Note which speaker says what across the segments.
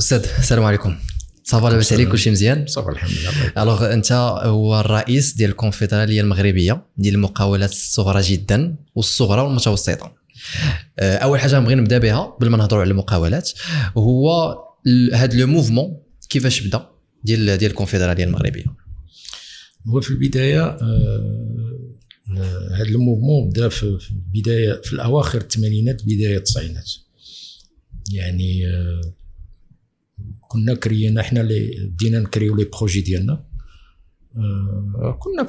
Speaker 1: أستاذ السلام عليكم. ça va لاباس عليك كلشي مزيان؟
Speaker 2: ça va الحمد لله.
Speaker 1: Alors أنت هو الرئيس ديال الكونفدرالية المغربية ديال المقاولات الصغرى جدا والصغرى والمتوسطه آه، أول حاجة نبغي نبدأ بها قبل ما نهضروا على المقاولات هو هذا le mouvement كيفاش بدا ديال ديال الكونفدرالية المغربية؟
Speaker 2: هو في البداية هذا ال mouvement بدا في بدايه في الأواخر الثمانينات بداية التسعينات. يعني آه، كنا كرينا حنا اللي بدينا نكريو les projets ديالنا. آه، كنا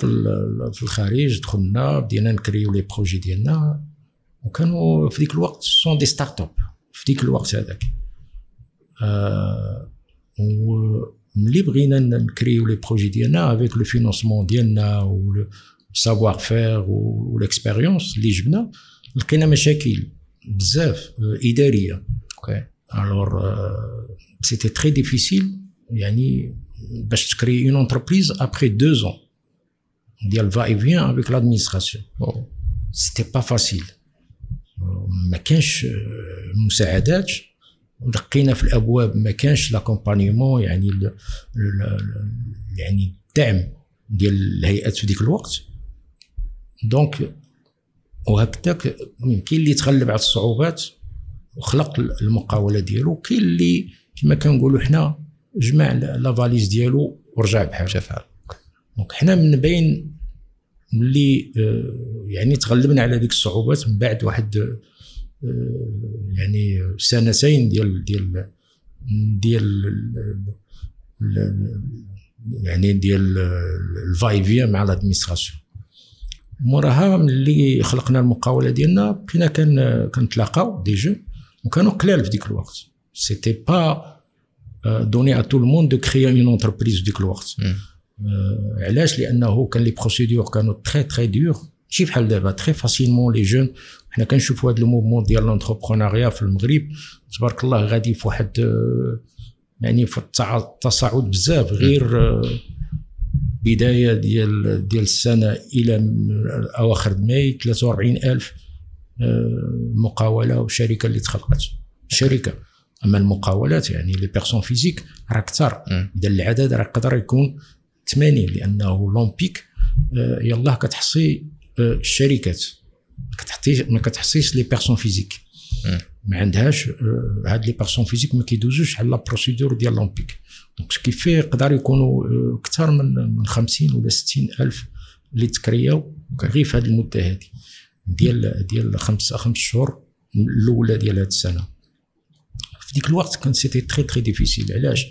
Speaker 2: في الخارج دخلنا بدينا نكريو les projets ديالنا. وكانوا في ديك الوقت sont des start-up في ديك الوقت هذاك. آه، وملي بغينا نكريو لي بروجي ديالنا avec le financement ديالنا و savoir-faire و l'expérience اللي جبنا لقينا مشاكل بزاف إدارية.
Speaker 1: OK
Speaker 2: alors c'était très difficile يعني باش تكري une entreprise après deux ans ديال va-et-vient avec l'administration c'était pas facile ما كانش مساعدات دقينا في الابواب ما كانش l'accompagnement يعني ال يعني الدعم ديال الهيئات في ديك الوقت donc وهكذاك كاين اللي تغلب على الصعوبات وخلق المقاوله ديالو. كاين اللي كما كنقولوا حنا جمع la valise ديالو ورجع بحال
Speaker 1: شاف حال
Speaker 2: donc حنا من بين اللي آه، يعني تغلبنا على ديك الصعوبات من بعد واحد آه، يعني سنتين ديال ديال ديال يعني ديال الفايفيا مع l'administration موراها ملي خلقنا المقاولة ديالنا بقينا كان كنتلاقاو des jeunes وكانوا قلال في ديك الوقت c'était pas donné à tout le monde de créer une entreprise في ديك الوقت علاش لأنه كان les procédures كانوا très très dures ماشي بحال دابا très facilement les jeunes حنا كنشوفوا هذا ال mouvement ديال l'entrepreneuriat في المغرب تبارك الله غادي في واحد يعني في التصاعد بزاف غير بدايه ديال ديال السنة إلى اواخر ماي 43000 مقاولة وشركه اللي تخلقت. شركة. أما المقاولات يعني les personnes physiques راه أكثر إذا العدد راه يقدر يكون 80 لأنه l'OMPIC يلاه كتحصي الشركات. كتحطي ما كتحصيش les personnes physiques ما عندهاش هاد les personnes physiques ما كيدوزوش على la procédure ديال l'OMPIC donc كيف يقدر يكونوا أكثر من من 50 ولا 60 ألف اللي تكرياو غير في هذه المدة هذه ديال ديال خمس خمس شهور الأولى ديال هذه السنة. في ديك الوقت كان c'était très très difficile علاش؟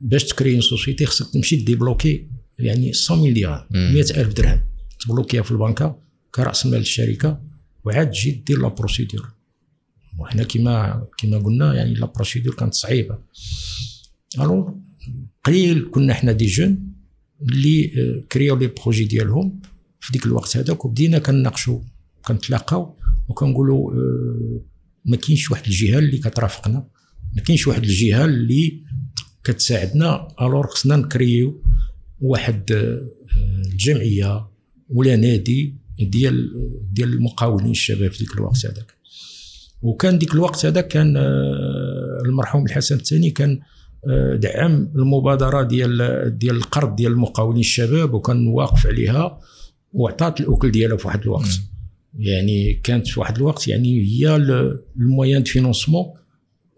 Speaker 2: باش تكري une société خصك تمشي débloquer يعني 100 مليون 100 ألف درهم. تبلوكيها في البنكة كرأس مال الشركة وعاد تجي دير la procédure وحنا كما كما قلنا يعني la procédure كانت صعيبة. alors قليل كنا حنا des jeunes اللي كرياو les projets ديالهم. في ديك الوقت هذاك وبدينا كنناقشوا كنتلاقاو وكنقولوا ما كاينش واحد الجهة اللي كترافقنا ما كاينش واحد الجهة اللي كتساعدنا alors خصنا نكريو واحد الجمعية ولا نادي ديال ديال المقاولين الشباب في ديك الوقت هذاك. وكان ديك الوقت هذا كان المرحوم الحسن الثاني كان دعم المبادرة ديال ديال القرض ديال المقاولين الشباب وكان واقف عليها. وعطات الاكل ديالها في واحد الوقت. يعني كانت في واحد الوقت يعني هي ال moyen de financement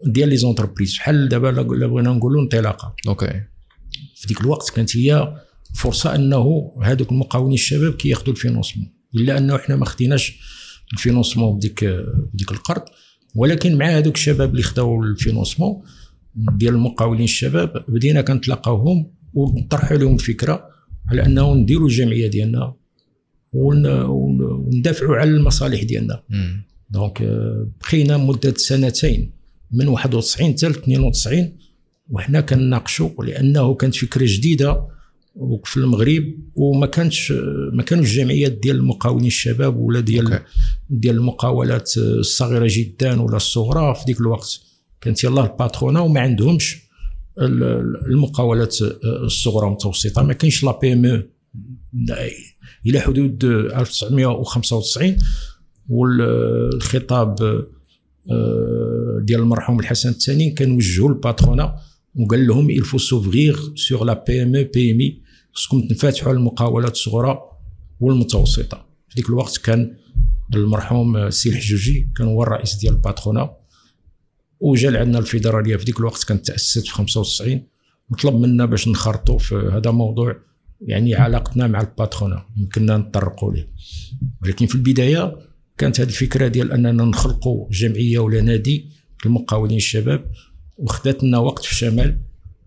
Speaker 2: ديال les entreprises بحال دابا لا بغينا نقولوا انطلاقة.
Speaker 1: أوكي.
Speaker 2: في ديك الوقت كانت هي فرصة أنه هذوك المقاولين الشباب كياخذوا ال financement. إلا أنه حنا ما خديناش ال financement بديك بديك القرض ولكن مع هذوك الشباب اللي خداو ال financement ديال المقاولين الشباب بدينا كنتلاقاوهم ونطرحوا لهم الفكرة على أنه نديروا الجمعية ديالنا وندافعوا على المصالح ديالنا. donc بقينا مدة سنتين. من 91 حتى 92 وحنا كنناقشوا لأنه كانت فكرة جديدة في المغرب وما كانتش ما كانوش الجمعيات ديال المقاولين الشباب ولا ديال okay. ديال المقاولات الصغيرة جدا ولا الصغرى. في ديك الوقت كانت يلاه الباترونا وما عندهمش المقاولات الصغرى والمتوسطه ما كاينش لا بي ام أو إلى حدود 1995 والخطاب آه، ديال المرحوم الحسن الثاني كان وجهوا ال patronat وقال لهم il faut s'ouvrir sur la PME PMI خصكم تنفتحوا على المقاولات الصغرى والمتوسطة. في ذيك الوقت كان المرحوم سي الحجوجي كان هو الرئيس ديال ال patronat وجا عندنا الفيدرالية. في ذيك الوقت كانت تأسست في 95 وطلب منا باش نخرطوا في هذا موضوع. يعني علاقتنا مع ال patronat يمكننا نطرقوا ليه. ولكن في البداية كانت هذه الفكرة ديال أننا نخلقوا جمعية ولا نادي للمقاولين الشباب وخدات لنا وقت في الشمال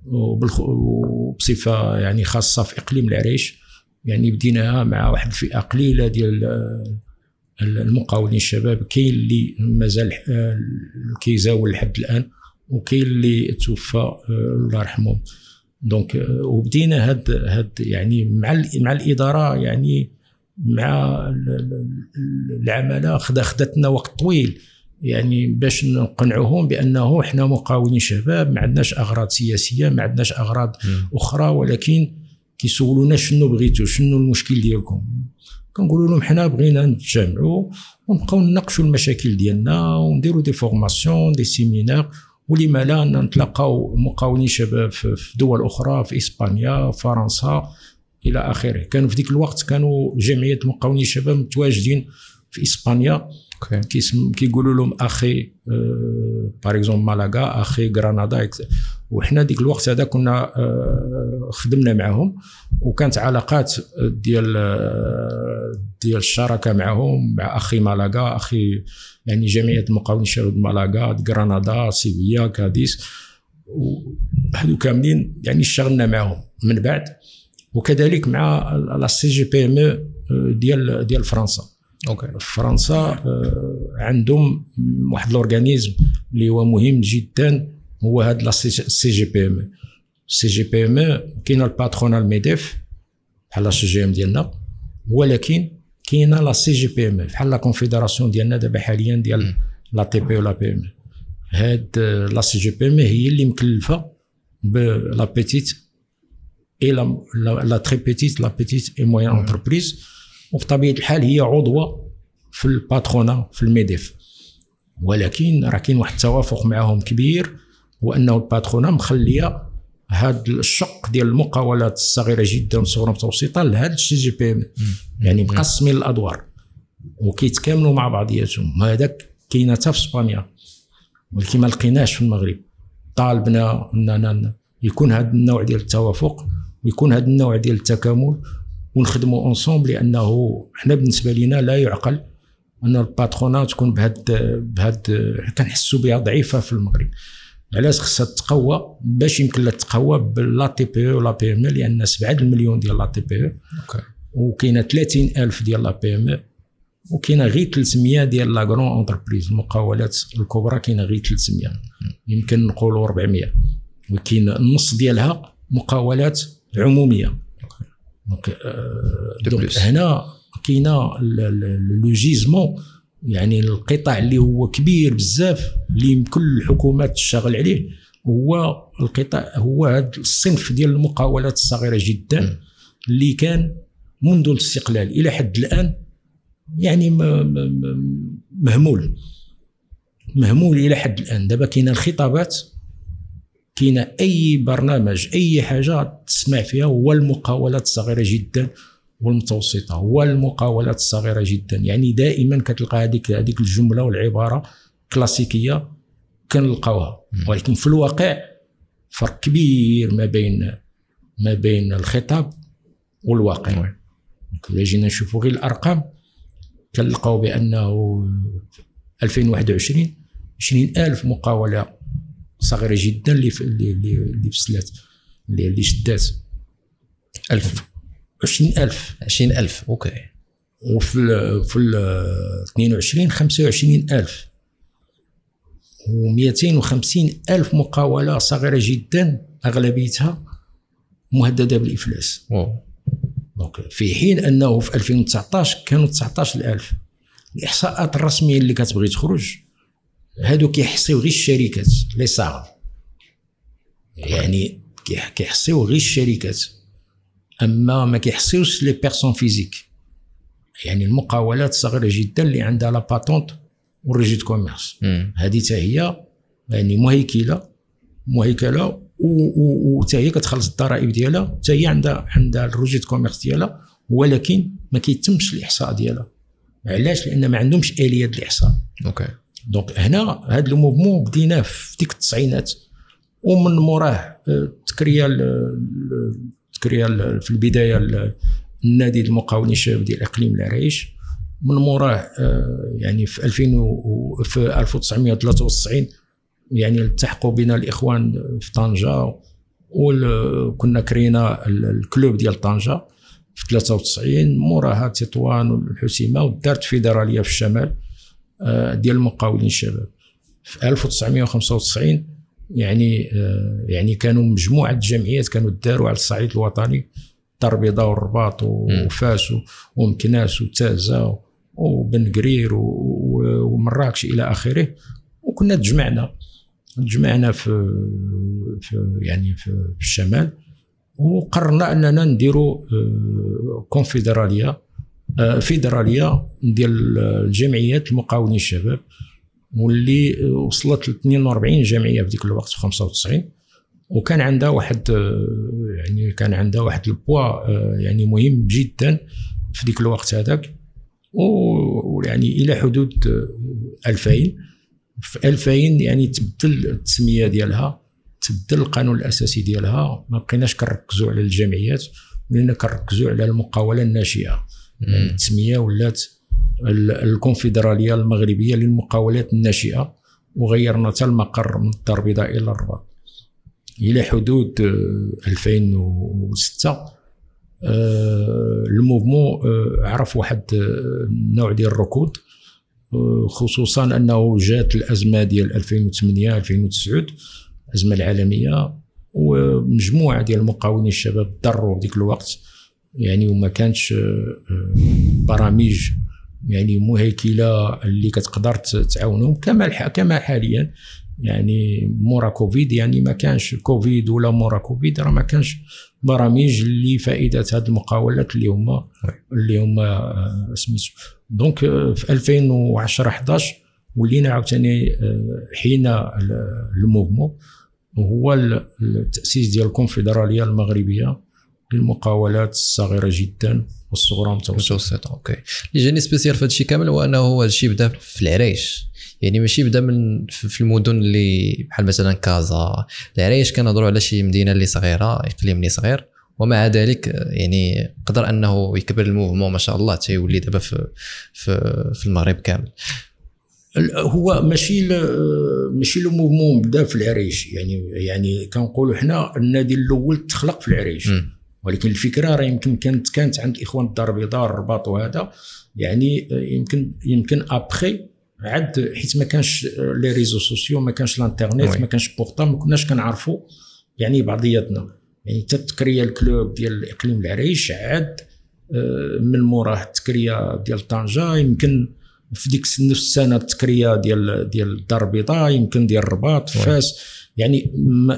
Speaker 2: وبصفة يعني خاصة في إقليم العريش. يعني بديناها مع واحد الفئة قليلة ديال المقاولين الشباب. كاين اللي مازال كيزاول لحد الآن وكاين اللي توفى آه، الله يرحمه دونك آه، وبدينا هاد هاد يعني مع مع الإدارة يعني مع العمالة خدتنا وقت طويل يعني باش نقنعوهم بأنه إحنا مقاولين شباب ما عندناش أغراض سياسية ما عندناش أغراض م. أخرى ولكن كيسولونا شنو بغيتوا شنو المشكل ديالكم كنقولوا لهم حنا بغينا نتجمعوا ونبقاو نناقشوا المشاكل ديالنا ونديروا des formations des séminaires ولما لا نتلاقاو مقاولين شباب في دول أخرى في إسبانيا فرنسا إلى آخره. كانوا في ذيك الوقت كانوا جمعية مقاولين الشباب متواجدين في إسبانيا. كيسم كيقولوا لهم AJE par exemple مالاغا AJE غرناطه وحنا ديك الوقت هذا كنا آه، خدمنا معهم وكانت علاقات ديال آه، ديال الشراكة معهم مع أخي مالاغا أخي يعني جمعيه المقاولين الشباب مالاغا غرناطه سيفيا كاديس وهذو كاملين يعني اشتغلنا معهم من بعد. وكذلك مع la CGPME ديال ديال فرنسا. أوكي. فرنسا آه، عندهم واحد ال organisme اللي هو مهم جدا هو هذا لا سي جي بي إم سي جي بي إم كاين ال patronat ال MEDEF بحال CGEM ديالنا ولكن كاينة la CGPME بحال la confédération ديالنا دابا حاليا ديال la TPE و la PME هاد la CGPME هي اللي مكلفة ب la petite et la très petite la petite et moyenne entreprise وبطبيعة الحال هي عضوة في ال patronat في ال MEDEF. ولكن راه كاين واحد التوافق معهم كبير هو انه ال patronat مخلية هذا الشق ديال المقاولات الصغيرة جدا والصغيره المتوسطه لهذا ال CGPME. يعني مقسمين الأدوار وكيتكاملوا مع بعضياتهم. هذاك كاين حتى في إسبانيا. ولكن ما لقيناش في المغرب. طالبنا اننا يكون هذا النوع ديال التوافق ويكون هذا النوع ديال التكامل ونخدموا ensemble لأنه حنا بالنسبة لنا لا يعقل أن ال patronat تكون بهاد بهاد كنحسوا بها ضعيفة في المغرب. علاش خصها تقوى باش يمكن لها تقوى ب la TPE و la PME لأن 7 المليون ديال la TPE وكاينة 30 ألف ديال la PME وكاينة غير 300 ديال la grande entreprise المقاولات الكبرى كاينة غير 300 يمكن نقولوا 400 وكاين النص ديالها مقاولات عمومية. donc donc هنا كاينة le gisement يعني القطاع اللي هو كبير بزاف اللي كل الحكومات تشتغل عليه هو القطاع هو هذا الصنف ديال المقاولات الصغيرة جدا اللي كان منذ الاستقلال إلى حد الآن يعني مهمول مهمول إلى حد الآن. دابا كاينة الخطابات كاين أي برنامج أي حاجة تسمع فيها هو المقاولات الصغيرة جدا. والمتوسطة هو المقاولات الصغيرة جدا. يعني دائما كتلقى هذيك هذيك الجملة والعبارة كلاسيكية كنلقاوها. ولكن في الواقع فرق كبير ما بين ما بين الخطاب والواقع. إذا جينا نشوفوا غير الأرقام كنلقاو بأنه 2021 20000 مقاولة صغيرة جدا اللي اللي اللي اللي اللي شدات.
Speaker 1: 1000
Speaker 2: 20000
Speaker 1: 20000 أوكي.
Speaker 2: وفي ال في ال 22 25000 و250 ألف. مقاولة صغيرة جدا أغلبيتها مهددة بالإفلاس. donc في حين أنه في 2019 كانوا 19000 الإحصاءات الرسمية اللي كتبغي تخرج هادو كيحصيو غير الشركات les SARL. يعني كيحصيو غير الشركات. اما ما كيحصيوش les personnes physiques. يعني المقاولات صغيرة جدا اللي عندها la patente وال registre de commerce هذه حتى هي يعني مهيكلة مهيكلة وحتى هي كتخلص الضرائب ديالها حتى هي عندها عندها ال registre de commerce ديالها ولكن ما كيتمش الإحصاء ديالها. علاش؟ لأن ما عندهمش آلية الإحصاء.
Speaker 1: OK
Speaker 2: donc هنا هذا ال mouvement بديناه في ديك التسعينات ومن موراه ت créé ت créé في البداية النادي المقاولين الشباب ديال إقليم العرايش من موراه آه، يعني في 2000 في 1993 يعني التحقوا بنا الإخوان في طنجة وكنا كرينا الكلوب ديال طنجة في 93 موراها تطوان والحسيمة ودارت فيدرالية في الشمال آه، ديال المقاولين الشباب. في 1995 يعني آه، يعني كانوا مجموعة جمعيات كانوا داروا على الصعيد الوطني البيضاء والرباط وفاس ومكناس وتازة وبن قرير ومراكش إلى آخره. وكنا تجمعنا تجمعنا في, في يعني في الشمال. وقررنا أننا نديروا آه، كونفدرالية آه، فيدرالية ديال الجمعيات المقاولين الشباب. واللي وصلت ل 42 جمعية في ذيك الوقت في 95 وكان عندها واحد آه، يعني كان عندها واحد البوا يعني مهم جدا في ذيك الوقت هذاك. ويعني إلى حدود 2000 في 2000 يعني تبدل التسمية ديالها تبدل القانون الأساسي ديالها. ما بقيناش كنركزوا على الجمعيات ولينا كنركزوا على المقاولة الناشئة. يعني التسمية ولات الكونفدرالية المغربية للمقاولات الناشئة وغيرنا حتى المقر من الدار البيضاء إلى الرباط. إلى حدود 2006 آه، الموفمون آه، عرف واحد النوع ديال الركود آه، خصوصا أنه جات الأزمة ديال 2008 2009 الازمه العالمية ومجموعة ديال المقاولين الشباب ضروا ذيك الوقت. يعني وما كانش برامج يعني مهيكلة اللي كتقدر تعاونهم كما كما حاليا. يعني مورا كوفيد يعني ما كانش كوفيد ولا مورا كوفيد راه ما كانش برامج اللي فائدة هذه المقاولات اللي هما اللي هما آه، سميتو. donc آه، في 2010 11 ولينا عاوتاني آه، حين ال mouvement وهو التأسيس ديال الكونفدرالية المغربية. للمقاولات الصغيرة جدا والصغرى
Speaker 1: المتوسطه OK. اللي جاني spécial في هذا الشيء كامل هو أنه هذا الشيء بدا في العرايش. يعني ماشي بدا من في المدن اللي بحال مثلا كازا. العرايش كنهضروا على شي مدينة اللي صغيرة اقليم اللي صغير. ومع ذلك يعني قدر أنه يكبر ال mouvement ما شاء الله تيولي دابا في في في المغرب كامل.
Speaker 2: هو ماشي ماشي le mouvement بدا في العرايش. يعني يعني كنقولوا حنا النادي الأول تخلق في العرايش. ولكن الفكرة راه يمكن كانت كانت عند الاخوان الدار البيضاء الرباط وهذا. يعني يمكن يمكن ابخي عاد حيت ما كانش les réseaux sociaux ما كانش الانترنيت ما كانش portable ما كناش كنعرفوا يعني بعضياتنا. يعني حتى ت créé ال club ديال إقليم العرايش عاد آه، من موراه ت créé ديال طنجة يمكن في ديك نفس السنة ت créé ديال ديال الدار البيضاء يمكن ديال الرباط فاس. يعني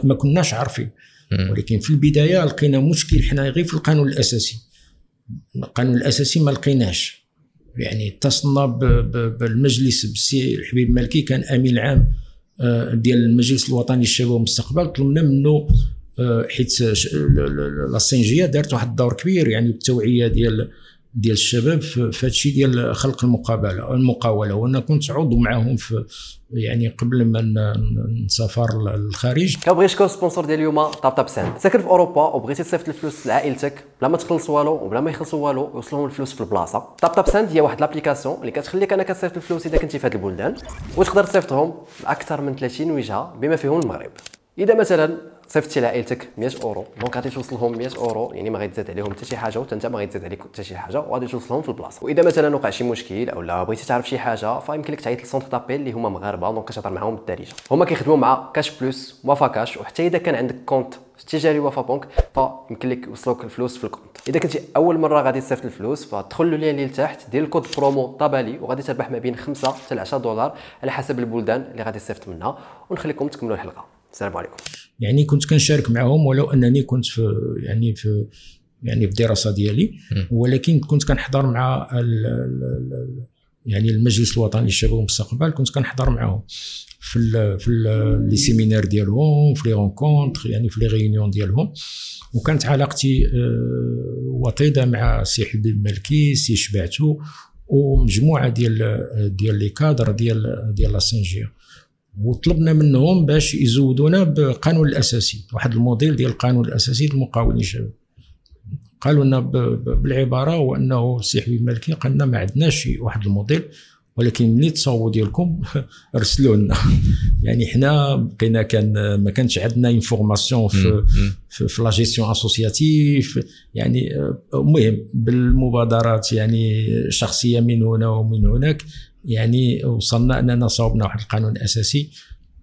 Speaker 2: ما كناش عارفين. ولكن في البداية لقينا مشكل حنا غير في القانون الأساسي. القانون الأساسي ما لقيناش. يعني اتصلنا بالمجلس بالسي الحبيب مالكي كان أمين عام آه، ديال المجلس الوطني للشباب والمستقبل. طلبنا منه آه، حيت لا سينجيه دارت واحد الدور كبير يعني بالتوعية ديال ديال الشباب في هذا الشيء ديال خلق المقابلة المقاولة. وأنا كنت عضو معهم في يعني قبل ما نسافر للخارج.
Speaker 3: كبغيتش تكون sponsor ديال اليوم Taptap Send ساكن في أوروبا وبغيتي تصيفط الفلوس لعائلتك بلا ما تخلص والو وبلا ما يخلصوا والو يوصلهم الفلوس في البلاصة. Taptap Send هي واحد l'application اللي كتخليك أنك تصيفط الفلوس إذا كنتي في هذه البلدان وتقدر تصيفطهم لاكثر من 30 وجهة بما فيهم المغرب. إذا مثلا صيفطتي لعائلتك 100 أورو. donc غادي توصلهم 100 أورو. يعني ما غيتزاد عليهم حتى شي حاجة وحتى انت ما غيتزاد عليك حتى شي حاجة وغادي توصلهم في البلاصة. وإذا مثلا وقع شي مشكل أو لا بغيتي تعرف شي حاجة فيمكن لك تعيط لل centre d'appel اللي هما مغاربة donc كتهضر معاهم بالدارجة. هما كيخدموا مع Cash Plus Wafacash وحتى إذا كان عندك compte التجاري وفا بنك فيمكن لك يوصلوك الفلوس في ال compte. إذا كنتي أول مرة غادي تصيفط الفلوس فدخل له اللي لتحت دير ال code promo طبالي وغادي تربح ما بين 5 حتى 10 دولار على حسب البلدان اللي غادي تصيفط منها ونخليكم تكملوا الحلقة. السلام عليكم.
Speaker 2: يعني كنت كنشارك معهم ولو أنني كنت في يعني في يعني في الدراسه ديالي. ولكن كنت كنحضر مع يعني المجلس الوطني للشباب والمستقبل. كنت كنحضر معاهم في ال في ال les séminaires ديالهم في les rencontres يعني في les réunions ديالهم. وكانت علاقتي آه، وطيدة مع سي حبيب المالكي سي شبعتو ومجموعة ديال ديال les cadres ديال ديال la CNJA وطلبنا منهم باش يزودونا بالقانون الأساسي. واحد الموديل ديال القانون الأساسي للمقاولين الشباب. قالوا لنا بالعبارة هو انه السي حبيب المالكي قال لنا ما عندناش واحد الموديل ولكن ملي تصاوبوا ديالكم رسلوا لنا. يعني حنا بقينا كان ما كانش عندنا information في في, في la gestion associative يعني آه، المهم بالمبادرات يعني شخصية من هنا ومن هناك. يعني وصلنا أننا صوبنا واحد القانون الأساسي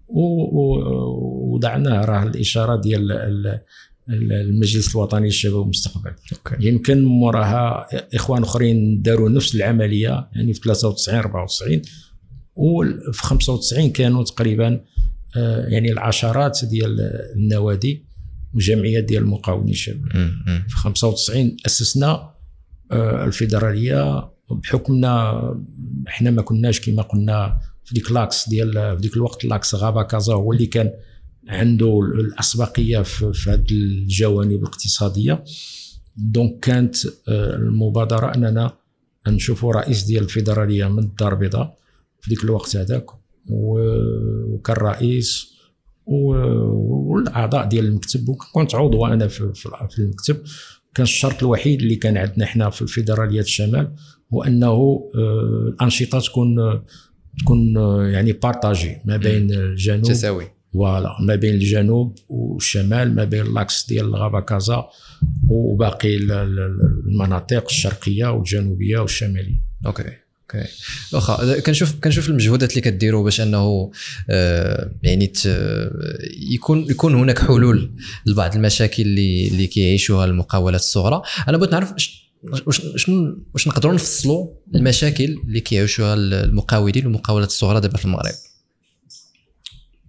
Speaker 2: ووضعناه راه الإشارة ديال المجلس الوطني للشباب والمستقبل. يمكن موراها إخوان أخرين داروا نفس العملية يعني في 93 94 وفي 95 كانوا تقريبا آه، يعني العشرات ديال النوادي وجمعيات ديال المقاولين الشباب. في 95 أسسنا آه، الفيدرالية بحكمنا إحنا ما كناش كما قلنا في ديك l'axe ديال في ديك الوقت l'axe Rabat Casa هو اللي كان عنده الأسبقية في هذه الجوانب الاقتصادية. donc كانت آه، المبادرة أننا نشوفوا رئيس ديال الفيدرالية من الدار البيضاء في ذيك الوقت هذاك وكان رئيس والأعضاء ديال المكتب. وكنت عضو أنا في, المكتب. كان الشرط الوحيد اللي كان عندنا إحنا في الفيدرالية الشمال هو انه آه، الأنشطة تكون تكون آه، يعني partagées ما بين الجنوب
Speaker 1: تساوي.
Speaker 2: voilà ما بين الجنوب والشمال ما بين l'axe ديال Rabat Casa وباقي المناطق الشرقية والجنوبية والشمالية.
Speaker 1: OK OK واخا كنشوف كنشوف المجهودات اللي كديروا باش أنه آه يعني يكون يكون هناك حلول لبعض المشاكل اللي اللي كيعيشوها المقاولات الصغرى. أنا بغيت نعرف واش واش نقدروا نفصلوا المشاكل اللي كيعيشوها المقاولين والمقاولات الصغرى دابا في المغرب؟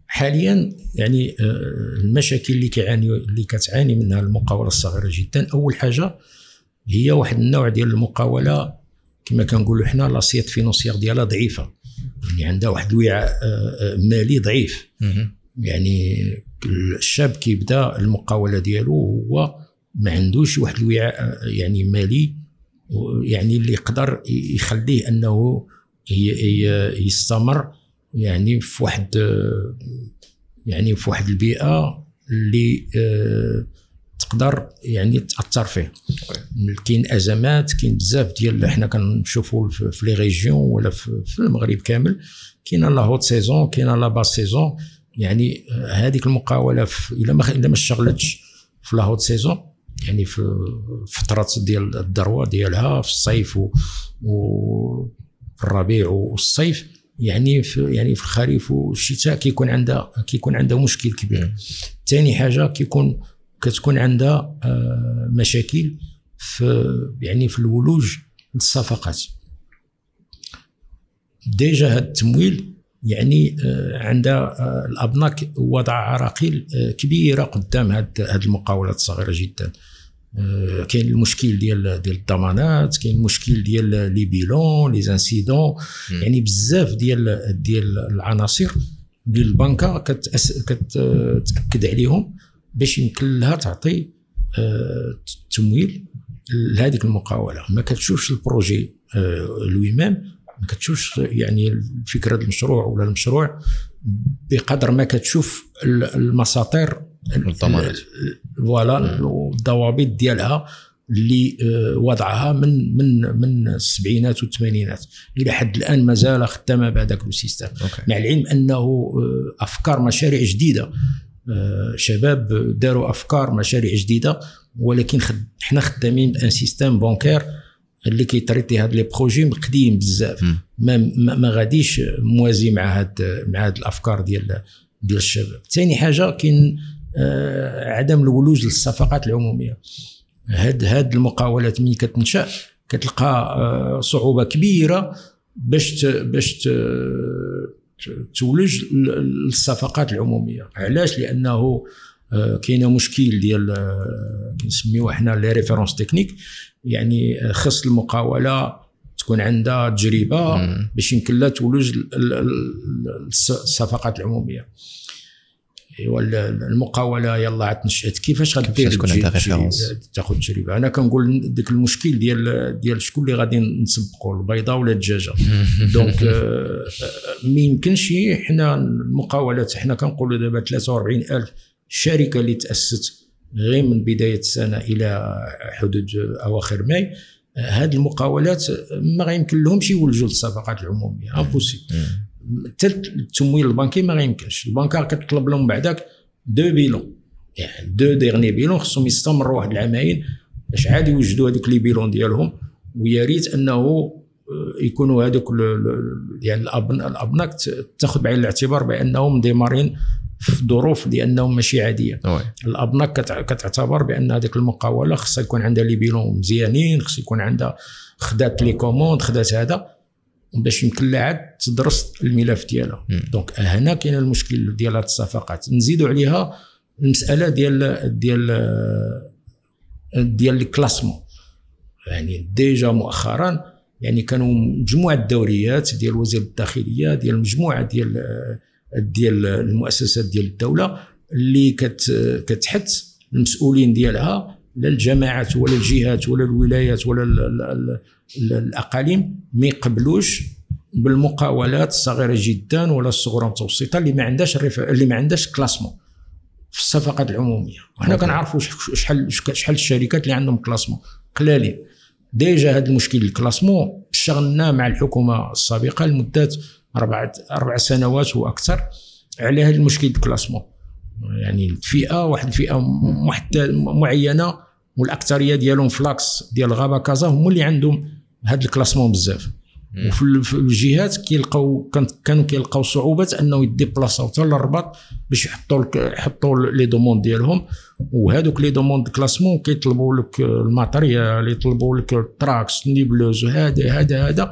Speaker 2: حاليا يعني آه، المشاكل اللي كيعاني اللي كتعاني منها المقاولة الصغيرة جدا أول حاجة هي واحد النوع ديال المقاولة كما كنقولوا حنا لاسيت فينونسيير ديالها ضعيفة. يعني عندها واحد الوعاء آه، آه، مالي ضعيف. يعني الشاب كيبدا المقاولة ديالو هو ما عندوش واحد الوعاء يعني مالي يعني اللي يقدر يخليه أنه يستمر يعني في واحد يعني في واحد البيئة اللي آه، تقدر يعني تأثر فيه. كاين أزمات كاين بزاف ديال حنا كنشوفوا في les régions ولا في المغرب كامل. كاين la haute saison كاين la basse saison. يعني آه، هذيك المقاولة إلا ما إلا ما اشتغلتش في la haute saison يعني في فترات ديال الذروة ديالها في الصيف و, الربيع والصيف يعني في يعني في الخريف والشتاء كيكون عندها كيكون عندها مشكل كبير. ثاني حاجة كيكون كتكون عندها آه، مشاكل في يعني في الولوج للصفقات. déjà هذا التمويل يعني آه، عندها آه، الأبناك وضع عراقيل كبيرة قدام هذه المقاولات الصغيرة جدا. آه، كاين المشكل ديال ديال الضمانات كاين المشكل ديال les bilans les incidents يعني بزاف ديال ديال العناصر ديال البنكة كتاكد عليهم باش يمكن لها تعطي آه، تمويل لهذيك المقاولة. ما كتشوفش ال projet آه، lui-même كتشوفش يعني فكره المشروع ولا المشروع بقدر ما كتشوف المساطير
Speaker 1: الضمانات
Speaker 2: voilà الضوابط ديالها اللي آه، وضعها من من من السبعينات والثمانينات. إلى حد الآن مازال خدامه بهذاك ال système مع العلم أنه آه، أفكار مشاريع جديدة. آه، شباب داروا أفكار مشاريع جديدة ولكن حنا خدامين بأن système bancaire اللي كيتريتي هاد les projets قديم بزاف. ما ما غاديش موازي مع هاد مع هاد الأفكار ديال ديال الشباب. ثاني حاجة كاين آه، عدم الولوج للصفقات العمومية. هاد هاد المقاولات ملي كتنشأ كتلقى آه، صعوبة كبيرة باش باش تولج الصفقات العمومية. علاش؟ لأنه آه، كاين مشكل ديال كنسميوه حنا les références techniques. يعني خص المقاولة تكون عندها تجربة باش يمكن لها تولج الصفقات العمومية. أيوا المقاولة يلا عاد نشأت. كيفاش غدير
Speaker 1: تكون عندها référence
Speaker 2: تاخذ تجربة. أنا كنقول ديك المشكل ديال ديال شكون اللي غادي نسبقوا البيضه ولا الدجاجة؟ donc ما يمكنش حنا المقاولات حنا كنقولوا دابا 43000 شركة اللي تأسست. غير من بداية السنة إلى حدود أواخر ماي هاد المقاولات ما غيمكن لهمش يولجوا الصفقات العمومية. impossible حتى التمويل البنكي ما غيمكنش. البنكه كتطلب لهم بعداك deux bilans. يعني deux derniers bilans خصهم يستمروا واحد العامين باش عاد يوجدوا هذوك les bilans ديالهم ويا ريت أنه آه، يكونوا هذوك يعني الابناك تاخذ بعين الاعتبار بأنهم démarrين في ظروف لانهم ماشي عادية. الابناك كتعتبر بأن هذيك المقاولة خصها يكون عندها les bilans مزيانين خص يكون عندها خدات les commandes خدات هذا باش يمكن لها عاد تدرس الملف ديالها. donc هنا كاين المشكل ديال هاد الصفقات. نزيدوا عليها المسألة ديال ديال ديال ال classement. يعني déjà مؤخرا يعني كانوا مجموعة الدوريات ديال وزير الداخلية ديال مجموعة ديال ديال المؤسسات ديال الدولة اللي كت كتحث المسؤولين ديالها لا الجماعات ولا الجهات ولا الولايات ولا الأقاليم ما يقبلوش بالمقاولات الصغيرة جدا ولا الصغرى المتوسطة اللي ما عندهاش اللي ما عندهاش كلاسمون في الصفقات العمومية. وحنا كنعرفوا شحال شحال الشركات اللي عندهم كلاسمون قلالين ديجا هذا المشكل الكلاسمون اشتغلنا مع الحكومة السابقة لمدة أربع أربع سنوات وأكثر على هذا المشكل ال classement. يعني الفئه واحد الفئة معينة والأكثرية ديالهم ف l'axe ديال غباط كازا هما اللي عندهم هذا ال classement بزاف. وفي الجهات كيلقاو كانوا كيلقاو صعوبات أنه يdéplaساو حتى للرباط باش يحطوا يحطوا les demandes ديالهم. وهذوك les demandes classement كيطلبوا لك ال matériel يطلبوا لك ال tractopelles niveleuses هذا هذا هذا.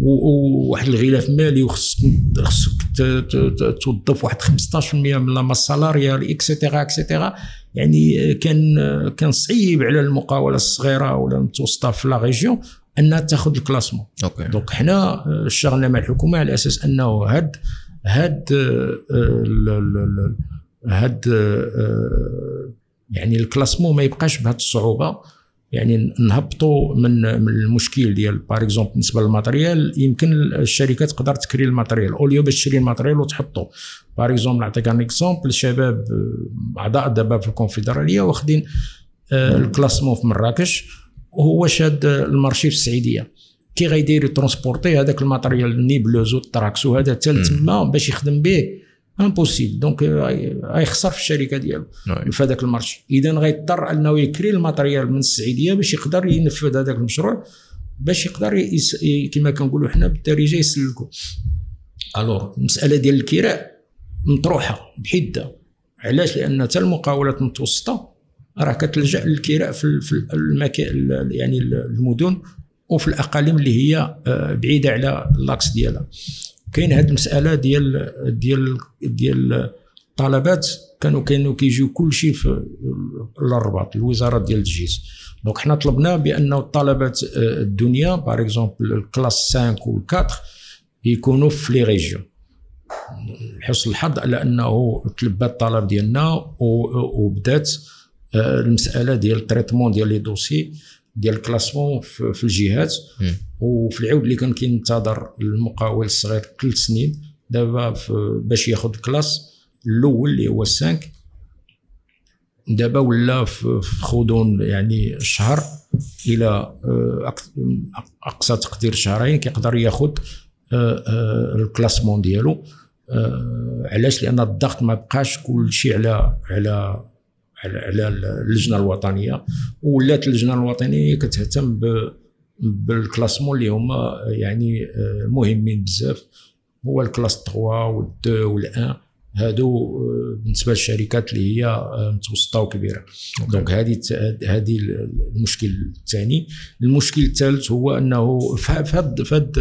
Speaker 2: وواحد الغلاف مالي وخصك خصك توظف واحد 15% من la salariale et cetera et cetera يعني كان كان صعيب على المقاولة الصغيرة ولا المتوسطة في la région أنها تاخذ ال
Speaker 1: classement
Speaker 2: OK donc حنا اشتغلنا مع الحكومة على أساس أنه هاد هاد هاد يعني ال classement ما يبقاش بهذه الصعوبة. يعني نهبطوا من من المشكل ديال par exemple بالنسبة لل matériel يمكن الشركات تقدر تكري ال matériel. au lieu باش تشري ال matériel وتحطه par exemple نعطيك un exemple الشباب أعضاء دابا في الكونفدرالية واخدين ال classement في مراكش. وهو شاد ال marché في السعيدية. كي غيدير transporter هذاك ال matériel ال niveleuse والتراكس وهذا حتى تما باش يخدم به. impossible donc غيخسر في الشركة ديالو في هذاك marché اذا غيضطر انه يكري matériel من السعيديه باش يقدر ينفذ هذاك المشروع باش يقدر يس... كما كنقولوا حنا بالدارجه يسلكوا الوقت المساله ديال الكراء مطروحة بحدة. علاش؟ لأن حتى المقاولات المتوسطة راه كتلجأ للكراء في, في المكان يعني المدن وفي الأقاليم اللي هي آه، بعيدة على اللاكس ديالها. كاين هذه المسألة ديال ديال ديال الطلبات. كانوا كانوا كيجيو كل شيء في الرباط الوزارة ديال التجهيز. donc حنا طلبنا بانه الطلبات آه، الدنيا par exemple ال classe 5 و 4 يكونوا في les régions. حسن الحظ على أنه تلبى الطلب ديالنا وبدات آه، المسألة ديال ال traitement ديال les dossiers. ديال ال classement في الجهات وفي العود اللي كان كينتظر المقاول الصغير ثلاث سنين دابا باش ياخذ كلاس الأول اللي هو 5 دابا ولا في خودون يعني شهر إلى آه، أقصى تقدير شهرين كيقدر ياخذ آه، آه، الكلاسمون ديالو. علاش؟ لأن الضغط ما بقاش كل شيء على على على اللجنة الوطنية ولات اللجنة الوطنية كتهتم بال classement اللي هما يعني آه، مهمين بزاف. هو ال classe 3 وال2 وال1 هادو آه، بالنسبة للشركات اللي هي آه، متوسطة وكبيرة. donc هذه هذه المشكل الثاني. المشكل الثالث هو أنه في هذا في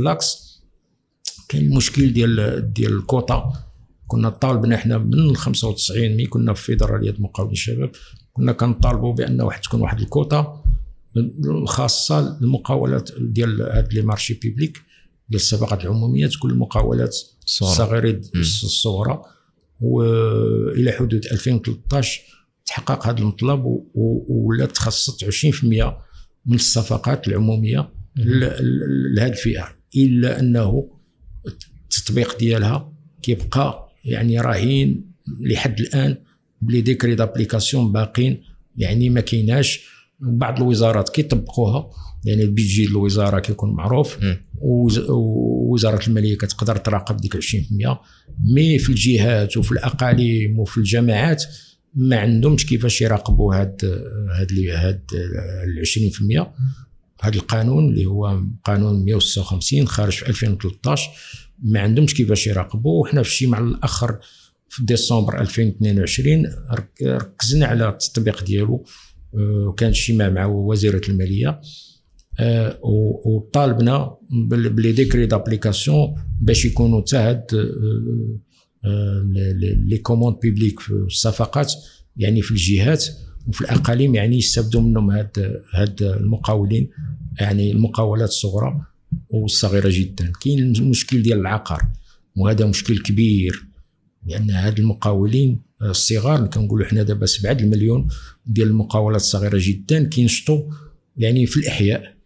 Speaker 2: لاكس كاين المشكل ديال ديال الكوطا كنا طالبنا إحنا من 95 مي كنا في فيدرالية مقاولين الشباب كنا كنطالبوا بأن واحد تكون واحد الكوطة خاصة المقاولات ديال هاد لي مارشي بيبليك ديال الصفقات العمومية تكون المقاولات الصغيرة الصغرى. والى حدود 2013 تحقق هذا المطلب وولات تخصصت 20% من الصفقات العمومية لهذه الفئة إلا أنه التطبيق ديالها كيبقى يعني راهين لحد الآن ب les décrets d'application باقين يعني ما كايناش. بعض الوزارات كيطبقوها يعني البيجي الوزارة كيكون معروف ووزارة المالية كتقدر تراقب ديك 20% mais في الجهات وفي الأقاليم وفي الجامعات ما عندهمش كيفاش يراقبوا هاد هاد هاد ال 20% هذا القانون اللي هو قانون 156 خارج في 2013 ما عندهمش كيفاش يراقبوا. وحنا في الشيء مع الأخر في ديسمبر 2022 ركزنا على التطبيق ديالو. وكان اجتماع مع وزيرة المالية. آه، وطالبنا ب les décrets d'application باش يكونوا حتى هاد آه، آه، les commandes publiques في الصفقات يعني في الجهات وفي الأقاليم يعني يستافدوا منهم هاد هاد المقاولين يعني المقاولات الصغرى. والصغيرة جدا. كاين المشكل ديال العقار وهذا مشكل كبير لأن هاد المقاولين الصغار كنقولوا حنا دابا 7 المليون ديال المقاولات الصغيرة جدا كينشطوا يعني في الأحياء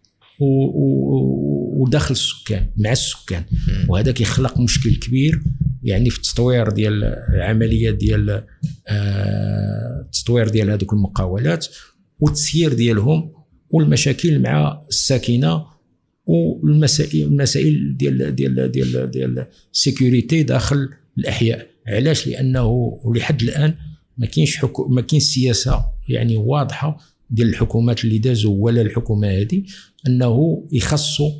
Speaker 2: وداخل السكان مع السكان. وهذا كيخلق مشكل كبير يعني في التطوير ديال العملية ديال آه، التطوير ديال هذوك المقاولات والتسيير ديالهم والمشاكل مع الساكنة والمسائل المسائل ديال ديال ديال ديال السيكوريتي داخل الأحياء. علاش؟ لأنه ولحد الآن ما كاينش حكو ما كاينش سياسة يعني واضحة ديال الحكومات اللي دازوا ولا الحكومة هذه أنه يخصوا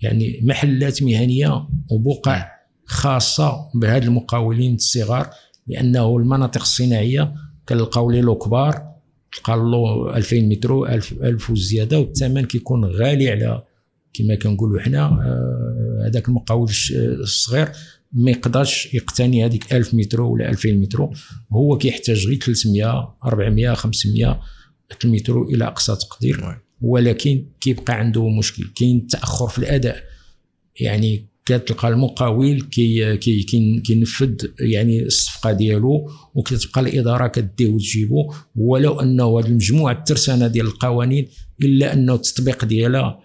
Speaker 2: يعني محلات مهنية وبقع خاصة بهذا المقاولين الصغار لأنه المناطق الصناعية كنلقاو لي لو كبار تلقى له 2000 مترو 1000 1000 وزيادة والثمن كيكون غالي على كما كنقولوا حنا آه، هذاك المقاول الصغير ما يقدرش يقتني هذيك 1000 مترو ولا 2000 مترو. هو كيحتاج غير 300 400 500 المترو إلى أقصى تقدير. ولكن كيبقى عنده مشكل كاين تأخر في الأداء. يعني كتلقى المقاول كي كي كينفذ يعني الصفقة ديالو وكتبقى الإدارة كديه وتجيبو. ولو أنه هذه المجموعة الترسانة ديال القوانين إلا أنه التطبيق ديالها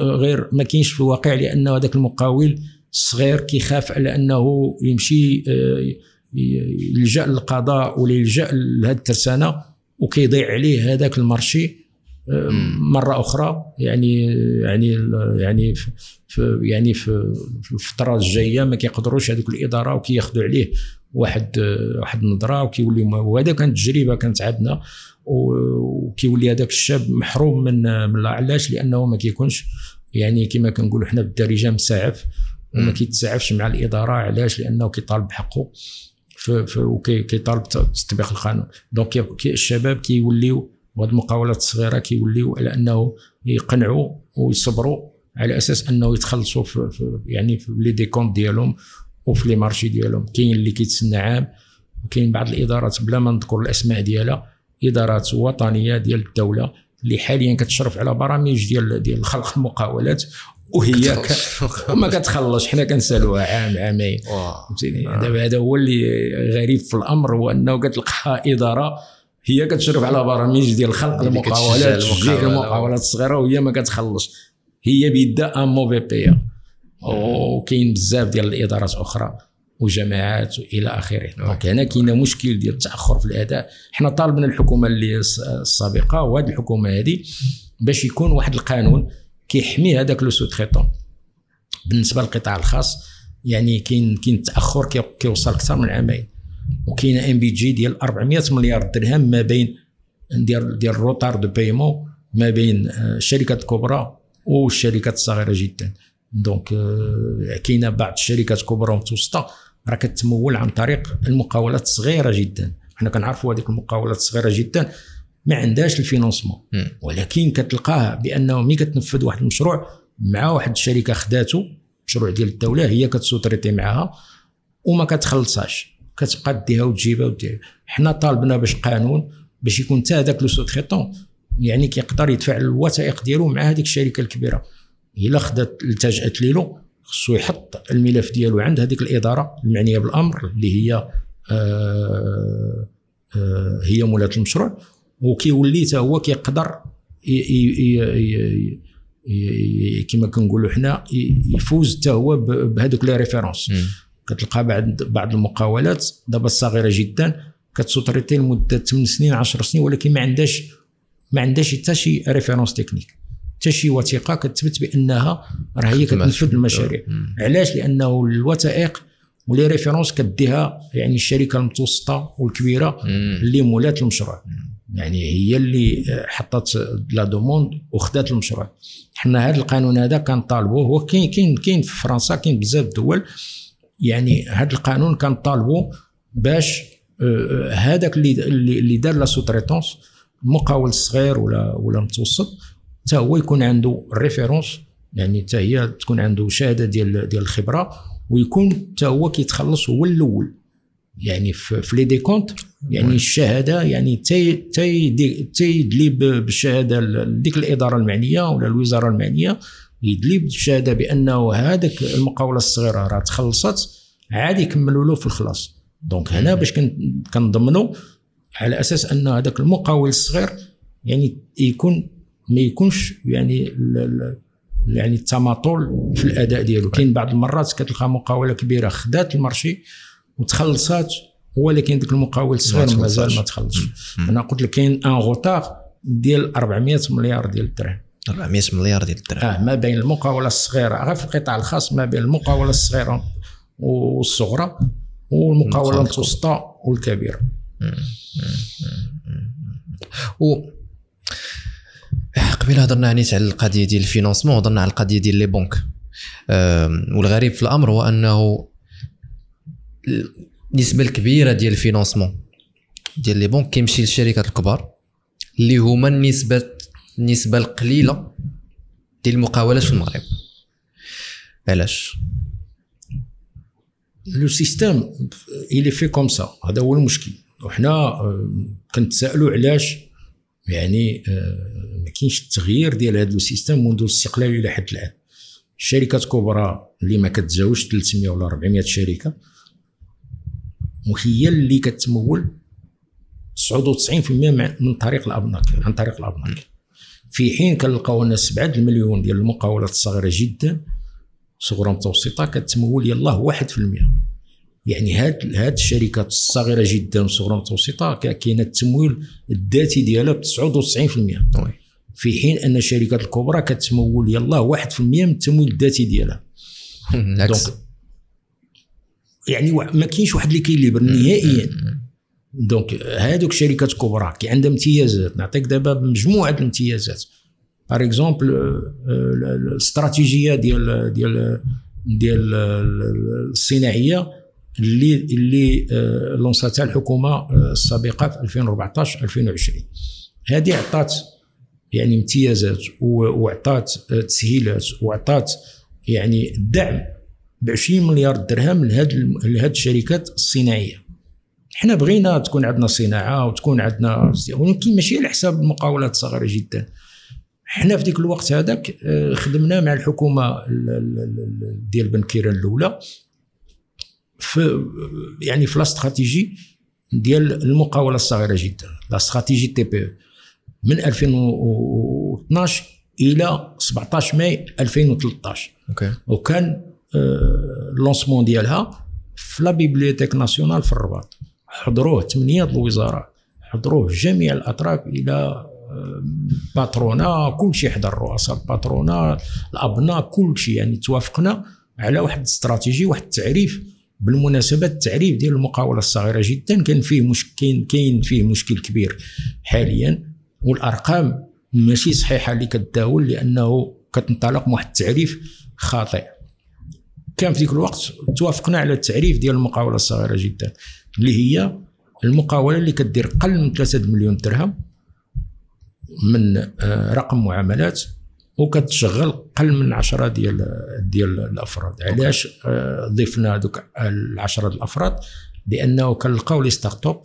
Speaker 2: غير ما كاينش في الواقع لأنه هذاك المقاول الصغير كيخاف على أنه يمشي آه، يلجأ للقضاء ولا يلجأ لهذه الترسانة وكيضيع عليه هذاك المارشي مرة أخرى. يعني يعني يعني في يعني في الفترة الجاية ما كيقدروش هذوك الإدارة وكياخذوا عليه واحد واحد النظرة وكيولي وهذا كانت تجربه كانت عندنا وكيولي هذاك الشاب محروم من من علاش؟ لأنه ما كيكونش يعني كما كنقولوا حنا بالدارجة مساعف وما كيتساعفش مع الإدارة. علاش؟ لأنه كيطالب بحقه وكيطالب تطبيق القانون. donc الشباب كيوليو وهاد المقاولات الصغيرة كيوليو على أنه يقنعوا ويصبروا على أساس أنه يتخلصوا في, في يعني في les décomptes ديالهم وفي les marchés ديالهم. كاين اللي كيتسنى عام وكاين بعض الإدارات بلا ما نذكر الأسماء ديالها إدارات وطنية ديال الدولة اللي حاليا كتشرف على برامج ديال ديال خلق المقاولات وهي ك... وما كتخلص. حنا كنسالوها عام عامين. فهمتيني؟ دابا هذا هو اللي غريب في الأمر هو أنه كتلقى إدارة هي كتشرف على برامج ديال خلق المقاولات تشجيع المقاولات الصغيرة وهي ما كتخلص. هي بيدها un mauvais payeur وكاين بزاف ديال الإدارات أخرى وجماعات وإلى آخره. donc هنا كاين مشكل ديال التأخر في الأداء. حنا طالبنا الحكومة اللي السابقة وهذه الحكومة هذه باش يكون واحد القانون كيحمي هذاك le sous-traitant بالنسبة للقطاع الخاص يعني كاين كاين تأخر كيوصل أكثر من عامين. وكاين ام بي جي ديال 400 مليار درهم ما بين ديال ديال ال retard de paiement ما بين الشركات الكبرى والشركات الصغيرة جدا. donc euh, كاينة بعض الشركات الكبرى ومتوسطة راه كتمول عن طريق المقاولات الصغيرة جدا. حنا كنعرفوا هذيك المقاولات الصغيرة جدا ما عندهاش ال financement. ولكن كتلقاه بأنه ملي كتنفذ واحد المشروع مع واحد الشركة خداتو مشروع ديال الدولة هي كتسوتريتي معاها وما كتخلصهاش. كتبقى ديها وتجيبها وديها حنا طالبنا باش قانون باش يكون حتى هذاك le sous-traitant. يعني كيقدر يدفع الوثائق ديالو مع هذيك الشركة الكبيرة. إلا خدات التجأت ليلو خصو يحط الملف ديالو عند هذيك الإدارة المعنية بالأمر اللي هي آه آه هي مولاة المشروع. وكيولي حتى هو كيقدر كما كنقولوا حنا يفوز حتى هو بهذوك les références. كتلقى بعد بعض المقاولات دابا الصغيره جدا كتسوتريتي لمده 8 سنين 10 سنين ولكن ما عندهاش ما عندهاش حتى شي référence technique حتى شي وثيقة كتثبت بأنها راه هي كتنفذ المشاريع. علاش؟ لأنه الوثائق و les références كديها يعني الشركة المتوسطة والكبيرة اللي مولات المشروع. يعني هي اللي حطت la demande وخدات المشروع. حنا هذا القانون هذا كان طالبوه هو كاين كاين كاين في فرنسا كاين بزاف الدول يعني هذا القانون كان طالبوه باش آه، هذاك اللي اللي دار la sous-traitance المقاول الصغير ولا ولا المتوسط حتى هو يكون عنده référence يعني حتى هي تكون عنده شهادة ديال ديال الخبرة ويكون حتى هو كيتخلص هو الأول. يعني في les décomptes يعني الشهادة يعني تي تي تيدلي بالشهادة ديك الإدارة المعنية ولا الوزارة المعنية يدلي بالشهادة بأنه هذاك المقاولة الصغيرة راه تخلصت عاد يكملوا له في الخلاص. donc هنا باش كنضمنوا على أساس أن هذاك المقاول الصغير يعني يكون ما يكونش يعني يعني التماطل في الأداء ديالو. كاين بعض المرات كتلقى مقاولة كبيرة خدات المارشي وتخلصات ولكن ديك المقاول الصغير مازال ما تخلصش. أنا قلت لك كاين ان غوتار ديال 400 مليار ديال الدرهم.
Speaker 1: 400 مليار ديال الدرهم.
Speaker 2: آه ما بين المقاولة الصغيرة غير في القطاع الخاص ما بين المقاولة الصغيرة والصغرى والمقاولة المتوسطة والكبيرة.
Speaker 1: و قبيله هضرنا نيت على القضية ديال ال financement هضرنا على القضية ديال les banques. والغريب في الأمر هو أنه النسبة الكبيرة ديال ال financement ديال les banques كيمشي للشركات الكبار اللي هما النسبة النسبة القليلة ديال المقاولات في المغرب. علاش؟
Speaker 2: le système il est fait comme ça هذا هو المشكل. وحنا آه، كنتسائلوا علاش يعني آه، ما كاينش التغيير ديال هذا le système منذ الاستقلال إلى حد الآن. الشركات كبرى اللي ما كتجاوزش 300 ولا 400 شركة وهي اللي كتمول 99% من طريق الأبناك عن طريق الأبناك. في حين كنلقاو الناس بعد المليون ديال المقاولات الصغيرة جدا صغرى متوسطه كتمول يلاه 1% يعني هاد هاد الشركات الصغيرة جدا والصغرى متوسطة كاين التمويل الذاتي ديالها ب 99% في حين أن الشركات الكبرى كتمول يلاه 1% من التمويل الذاتي ديالها.
Speaker 1: donc
Speaker 2: يعني ما كاينش واحد اللي équilibre نهائيا. donc هادوك الشركات الكبرى كي عندها امتيازات نعطيك دابا مجموعة الامتيازات. par exemple الاستراتيجيه ديال ديال ديال الصناعية اللي اللي lancاتها الحكومة السابقة في 2014 2020 هذه عطات يعني امتيازات وعطات تسهيلات وعطات يعني دعم ب 20 مليار درهم لهاد لهاد الشركات الصناعية. حنا بغينا تكون عندنا صناعة وتكون عندنا ولكن ماشي على حساب المقاولات الصغيرة جدا. حنا في ذيك الوقت هذاك آه، خدمنا مع الحكومة ديال بن كيران الأولى في يعني في لا استراتيجي ديال المقاولة الصغيرة جدا. لا استراتيجي تي بي من 2012 إلى 17 ماي 2013
Speaker 1: أوكي
Speaker 2: وكان ال lancement ديالها في la bibliothèque nationale في الرباط. حضروه ثمانيه الوزارات. حضروه جميع الاطراف إلى patronat كل شيء حضر رؤساء ال patronat الأبناك كل شيء. يعني توافقنا على واحد الاستراتيجي واحد التعريف بالمناسبة التعريف ديال المقاولة الصغيرة جدا كان فيه مشكل كاين فيه مشكل كبير حاليا والأرقام ماشي صحيحة اللي كتداول لأنه كتنطلق من واحد التعريف خاطئ. كان في ذيك الوقت توافقنا على التعريف ديال المقاولة الصغيرة جدا اللي هي المقاولة اللي كدير قل من 3 مليون درهم من آه، رقم معاملات وكتشغل قل من 10 ديال ديال الأفراد. علاش آه، ضفنا دوك العشرة الأفراد؟ لأنه كنلقاو les start-up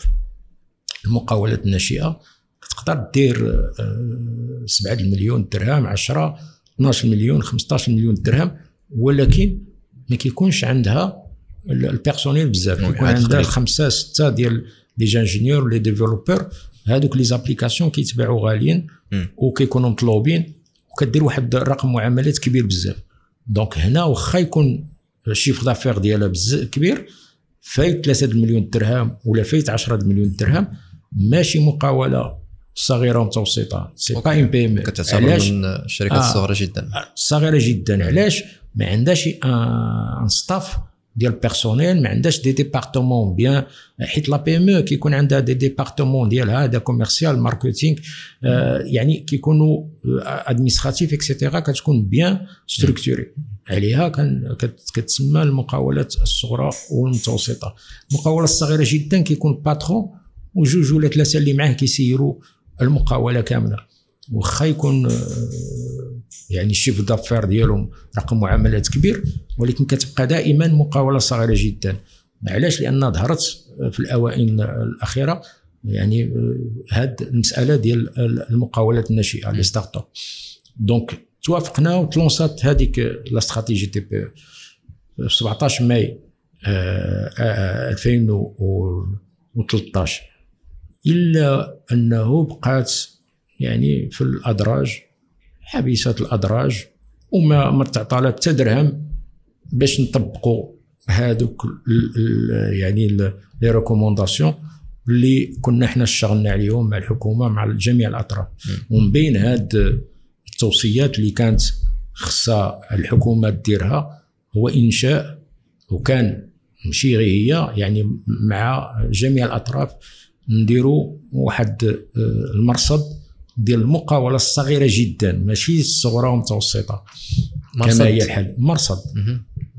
Speaker 2: المقاولات الناشئة كتقدر دير 7 المليون درهم 10 12 مليون 15 مليون درهم ولكن ما كيكونش عندها ال personnel بزاف. كيكون عندها خمسة ستة ديال les ingénieurs les développeurs هذوك les applications كيتباعوا غاليين وكيكونوا مطلوبين. وكدير واحد رقم معاملات كبير بزاف. donc هنا واخا يكون ال chiffre d'affaires ديالها بزاف كبير فايت 3 مليون درهم ولا فايت 10 مليون درهم ماشي مقاولة صغيرة ومتوسطة. c'est pas une PME
Speaker 1: كتعتبر من الشركات آه. الصغيره جدا.
Speaker 2: صغيرة جدا. علاش؟ ما عندهاش un staff ديال personnel ما عندهاش des départements bien حيت la PME كيكون عندها des départements ديالها هذا commercial marketing آه يعني كيكونوا administratif et cetera كتكون bien structurée عليها كان كتسمى المقاولات الصغرى والمتوسطة. المقاولة الصغيرة جدا كيكون patron وجوج ولا ثلاثة اللي معاه كيسيروا المقاولة كاملة. واخا يكون يعني ال chiffre d'affaires ديالهم رقم معاملات كبير ولكن كتبقى دائما مقاولة صغيرة جدا. علاش؟ لأن ظهرت في الأوائل الأخيرة يعني هاد المسألة ديال المقاولات الناشئة les start-up donc توافقنا وت lancات هذيك la stratégie TPE في 17 ماي 2013 إلا أنه بقات يعني في الأدراج حبيسة الأدراج وما ما تعطى لا حتى درهم باش نطبقوا هذوك يعني لي ريكومونداسيون اللي كنا إحنا اشتغلنا عليهم مع الحكومة مع جميع الأطراف. ومن بين هاد التوصيات اللي كانت خصها الحكومة ديرها هو إنشاء وكان ماشي غير هي يعني مع جميع الأطراف نديروا واحد آه، المرصد. ديال المقاولة الصغيرة جدا ماشي الصغرى والمتوسطة كما هي الحال. مرصد.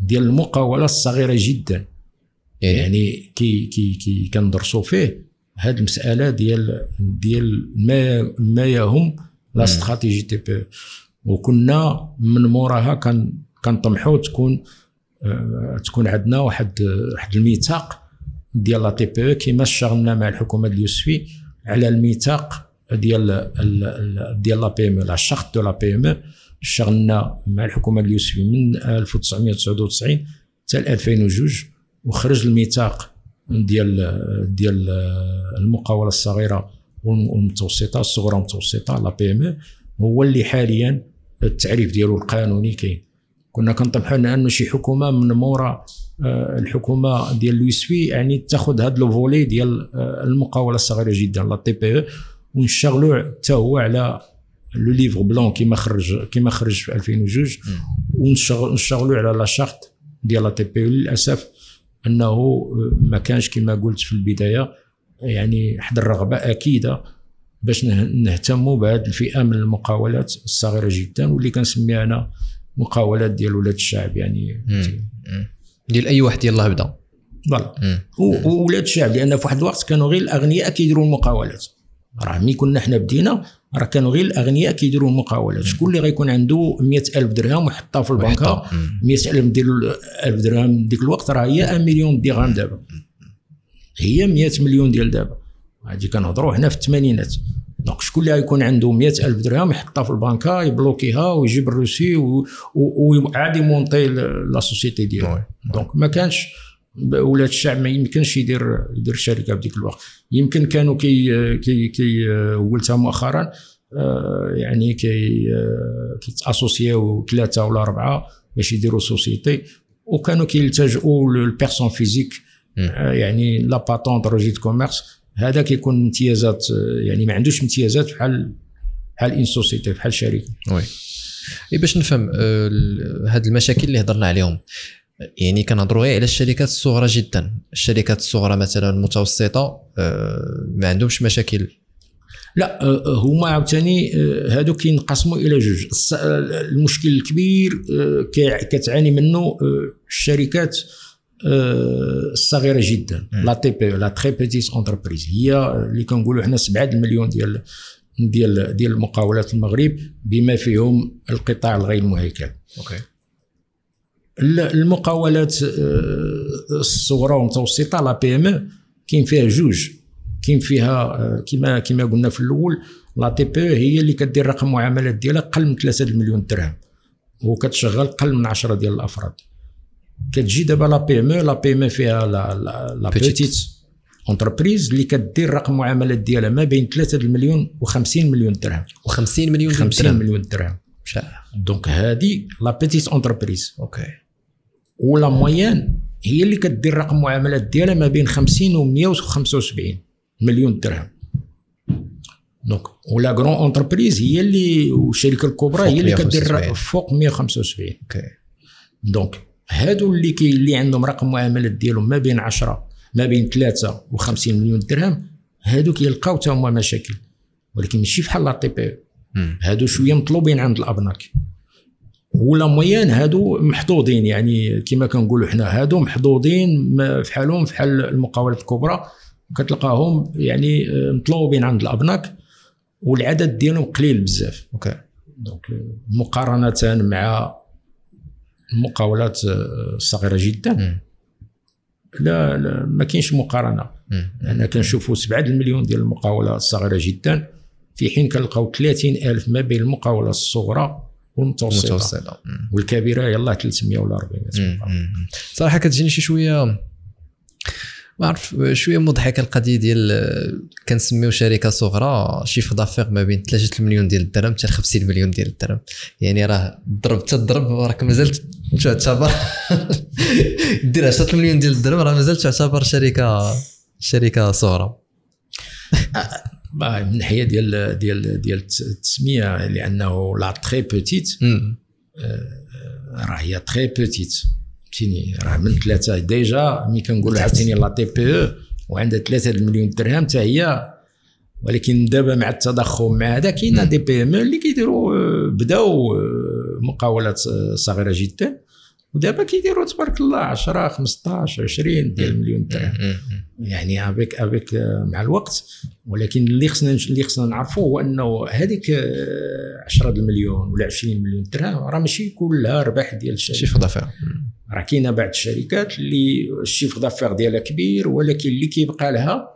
Speaker 2: ديال المقاولة الصغيرة جدا. إيه. يعني كي كي كي كندرسوا فيه هذه المسألة ديال ديال ما ما يهم la stratégie TPE. وكنا من موراها كان كنطمحوا تكون آه تكون عندنا واحد واحد الميثاق ديال la TPE كيما اشتغلنا مع الحكومة اليوسفي على الميثاق ديال ديال la PME la charte de la PME اشتغلنا مع الحكومة اليوسفي من 1999 حتى 2002 وخرج الميثاق ديال ديال المقاولة الصغيرة والمتوسطة الصغرى والمتوسطة la PME. هو اللي حاليا التعريف ديالو القانوني كاين. كنا كنطمحوا أنه شي حكومة من مورا آه، الحكومة ديال اليوسفي يعني تاخذ هذا le volet ديال آه، المقاولة الصغيرة جدا la TPE أو ونشتغلوا حتى هو على le livre blanc كيما خرج كيما خرج في 2002 ونشتغلوا على la charte ديال la TPE للأسف أنه ما كانش كما قلت في البداية. يعني واحد الرغبة أكيدة باش نهتموا بهذه الفئة من المقاولات الصغيرة جدا واللي كنسميها أنا مقاولات ديال ولاد الشعب يعني.
Speaker 1: ديال أي واحد يلاه بدا.
Speaker 2: voilà. وولاد الشعب لأن في واحد الوقت كانوا غير الأغنياء كيديروا المقاولات. راه ملي كنا حنا بدينا راه كانوا غير الأغنياء كيديروا المقاولات. شكون اللي غيكون عنده مئة ألف درهم ويحطها في البنكة مئة ألف ديال ألف درهم ديك الوقت راه هي 1 مليون درهم دابا. هي 100 مليون ديال دابا. هادي كنهضروا هنا في الثمانينات. دونك شكون اللي غيكون عنده مئة ألف درهم يحطها في البنكة يبلوكيها ويجيب الروسي وعاد يمونطي la société ديالو. donc ما كانش ولاد الشعب ما يمكنش يدير يدير شركة بديك الوقت. يمكن كانوا كي كي كي ولتها مؤخرا آه، يعني كي آه، كي ت associer او ثلاثة ولا أربعة باش يديروا société. وكانوا كيلتجؤوا لل personne physique آه، يعني la patente registre commerce. هذا كيكون امتيازات يعني ما عندوش امتيازات بحال بحال une société بحال
Speaker 1: شركة. oui. باش نفهم هاد المشاكل اللي هضرنا عليهم. يعني كنهضروا غير على الشركات الصغرى جدا. الشركات الصغرى مثلا المتوسطة آه، ما عندهمش مشاكل.
Speaker 2: لا آه، هما عاوتاني هادو آه، كينقسموا إلى جوج. المشكل الكبير كتعاني منه الشركات الصغيرة جدا. la TPE la très petite entreprise هي اللي كنقولوا حنا 7 المليون ديال ديال ديال المقاولات المغرب بما فيهم القطاع الغير مهيكل. OK. المقاولات آه، الصغرى والمتوسطة la PME كاين فيها جوج. كاين فيها آه، كما كما قلنا في الأول la TPE هي اللي كدير رقم معاملات ديالها قل من 3 المليون درهم. وكتشغل قل من 10 ديال الأفراد. كتجي دابا la PME la PME فيها la la petite entreprise اللي كدير رقم معاملات ديالها ما بين 3 المليون و50 مليون درهم.
Speaker 1: و50 مليون
Speaker 2: 50 مليون درهم. donc هذه la petite entreprise
Speaker 1: OK
Speaker 2: و la moyenne هي اللي كدير رقم معاملات ديالها ما بين 50 و 175 مليون درهم. donc و la grande entreprise هي اللي والشركة الكبرى هي اللي كدير فوق 175 OK donc هادو اللي كي اللي عندهم رقم معاملات ديالهم ما بين 10 ما بين 3 و 50 مليون درهم هادو كيلقاو حتى هما مشاكل. ولكن ماشي بحال la TPE. هادو شوية مطلوبين عند الأبناك. و la moyenne هادو محظوظين يعني كما كنقولوا حنا هادو محظوظين فحالهم فحال المقاولات الكبرى كتلقاهم يعني آه، مطلوبين عند الأبناك والعدد ديالهم قليل بزاف.
Speaker 1: OK.
Speaker 2: دونك مقارنة مع المقاولات آه، الصغيره جدا. لا, لا ما كاينش مقارنة. أنا كنشوفوا 7 المليون ديال المقاولات الصغيرة جدا. في حين كنلقاو 30 ألف ما بين المقاولات الصغرى والمتوسطه والكبيرة يلاه 300 ولا 400
Speaker 1: صراحة كتجيني شي شوية ما عرف شوية مضحكه القضية ديال كنسميو شركة صغرى chiffre d'affaires ما بين 3 مليون ديال الدرهم حتى 50 مليون ديال الدرهم. يعني راه ضرب تضرب راك مازال تعتبر دير 10 مليون ديال الدرهم راه مازال تعتبر شركة شركة صغرى.
Speaker 2: من الناحيه ديال ديال ديال التسمية لأنه la très petite راه هي très petite فهمتيني؟ راه من ثلاثة. déjà ملي كنقولوا عاوتاني la TPE أو وعندها ثلاثة المليون درهم حتى هي. ولكن دابا مع التضخم مع هذا كاين des PME اللي كيديروا آه، بداو آه، مقاولات صغيرة جدا. ودابا كيديروا تبارك الله 10 15 20 ديال المليون درهم يعني avec avec مع الوقت. ولكن اللي خصنا اللي خصنا نعرفوا هو إنه هذيك 10 المليون ولا 20 مليون درهم راه ماشي كلها ربح ديال الشركة
Speaker 1: chiffre d'affaires
Speaker 2: راه كاينة بعض الشركات اللي الشيف دافير ديالها كبير ولكن اللي كيبقى لها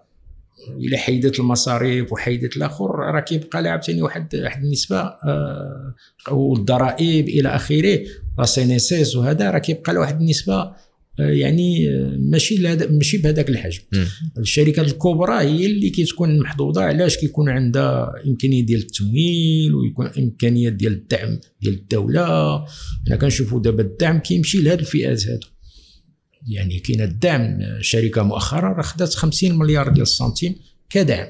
Speaker 2: الا حيدت المصاريف وحيدت الآخر راه كيبقى لها عاوتاني واحد واحد النسبة آه والضرائب إلى آخره لا سينيسيس وهذا راه كيبقى له واحد النسبة يعني ماشي ماشي بهذاك الحجم. الشركات الكبرى هي اللي كتكون محظوظة علاش كيكون عندها إمكانية ديال التمويل ويكون امكانيات ديال الدعم ديال الدولة. حنا كنشوفوا دابا الدعم كيمشي لهذ الفئات هادو. يعني كاين الدعم شركة مؤخرا راه خدات 50 مليار ديال السنتيم كدعم.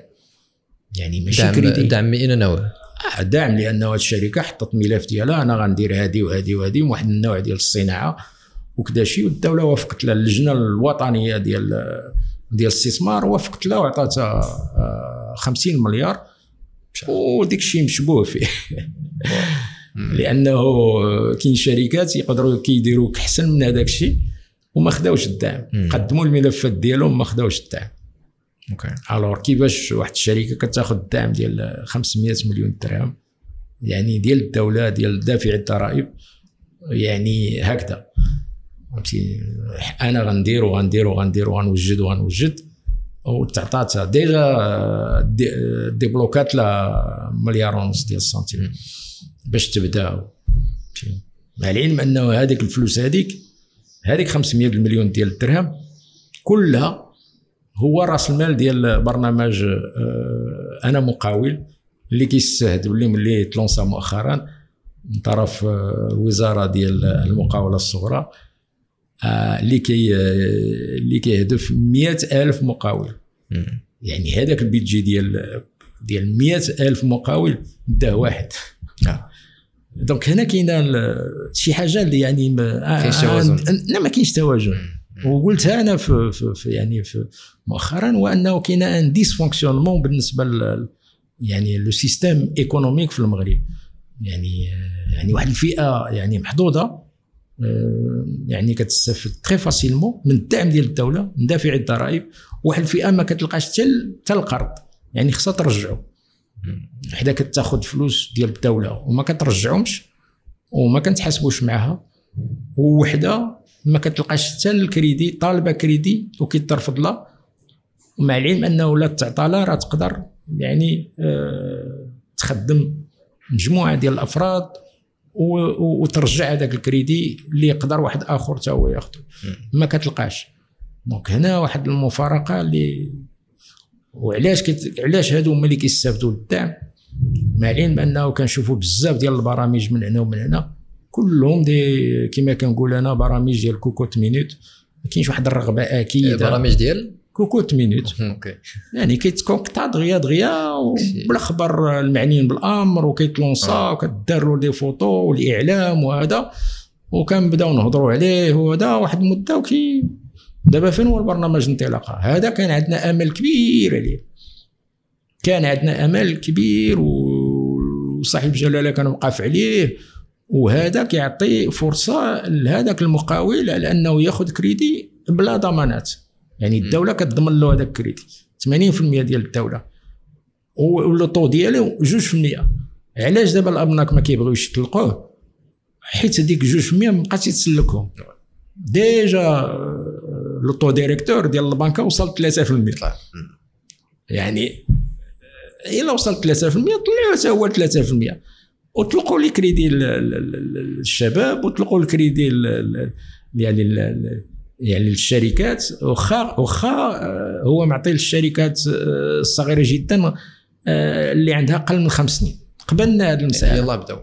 Speaker 2: يعني ماشي
Speaker 1: دعم كريدي. دعم من أين نوع؟
Speaker 2: آه دعم لأنه الشركة حطت ملف ديالها أنا غندير هذه وهذه وهذه واحد النوع ديال الصناعة وكذا شيء والدولة وافقت لها. اللجنة الوطنية ديال ديال الاستثمار وافقت لها وعطاتها 50 آه، مليار. وديك الشيء مشبوه فيه. لأنه كاين شركات يقدروا كيديروا أحسن من هذاك الشيء. وما خداوش الدعم. قدموا الملفات ديالهم ما خداوش الدعم. أوكي. الور كيفاش واحد الشركة كتاخذ الدعم ديال 500 مليون درهم؟ يعني ديال الدولة ديال دافع الضرائب يعني هكذا. فهمتي؟ أنا غندير وغندير وغندير وغنوجد وغنوجد وتعطاتها. déjà débloqu ات لها مليار ونص ديال السنتيم باش تبدأ. مع العلم أنه هذيك الفلوس هذيك هذيك 500 مليون ديال الدرهم كلها هو راس المال ديال برنامج آه، أنا مقاول اللي كيستهدف اللي ملي ت lança مؤخرا من طرف آه، الوزاره ديال المقاولة الصغرى آه، اللي كي اللي كيهدف مئة ألف مقاول. يعني هذاك ال budget ديال ديال مئة ألف مقاول داه واحد. donc هنا كاينة شي حاجة اللي يعني
Speaker 1: ما توازن
Speaker 2: لا ما كاينش توازن وقلتها أنا في, في, في يعني في مؤخرا وأنه كاين un dysfonctionnement بالنسبة ل يعني le système économique في المغرب. يعني يعني واحد الفئة يعني محظوظه آه، يعني كتستافد très facilement من الدعم ديال الدولة من دافع الضرائب. واحد الفئة ما كتلقاش حتى القرض. يعني خصها ترجعو. وحدة كتاخذ فلوس ديال الدولة وما كترجعهمش وما كنتحاسبوش معاها ووحدة ما كتلقاش حتى الكريدي طالبة كريدي وكيترفض لها ومع العلم أنه لا تعطى لها راه تقدر يعني آه تخدم مجموعة ديال الأفراد وترجع هذاك الكريدي اللي يقدر واحد آخر تا هو ياخذه ما كتلقاش. donc هنا واحد المفارقة اللي وعلاش كت... علاش هادو هما اللي كيستافدوا الدعم مع العلم بأنه كنشوفوا بزاف ديال البرامج من هنا ومن هنا. كلهم des كما كنقول أنا برامج ديال cocotte-minute. ما كاينش واحد الرغبة أكيدة.
Speaker 1: برامج ديال؟
Speaker 2: cocotte-minute.
Speaker 1: OK.
Speaker 2: يعني كيت contacta دغيا دغيا بالاخبار المعنيين بالأمر وكيت lança وكدار له des photos والإعلام وهذا. وكنبداو نهضروا عليه وهذا. واحد المدة وكي دابا فين هو البرنامج الانطلاقه هذا كان عندنا أمل كبير عليه. كان عندنا أمل كبير وصاحب جلالة كان موقف عليه. وهذا كيعطي فرصة لهذاك المقاول على أنه ياخذ كريدي بلا ضمانات. يعني الدولة كتضمن له هذاك الكريدي. 80% ديال الدولة. وال taux ديالو 2% علاش دابا الأبناك ما كيبغيوش يطلقوه؟ حيت هذيك 2% ما بقاش يتسلكهم. ديجا le taux directeur ديال البنكة وصل 3% يعني إلا وصل 3% طلعوا حتى هو 3% وطلقوا لي كريدي الشباب وطلقوا الكريدي يعني يعني الشركات. واخا واخا آه، هو معطي للشركات آه، الصغيرة جدا آه، اللي عندها أقل من خمس سنين. قبلنا هذه المسألة.
Speaker 1: يلا بداو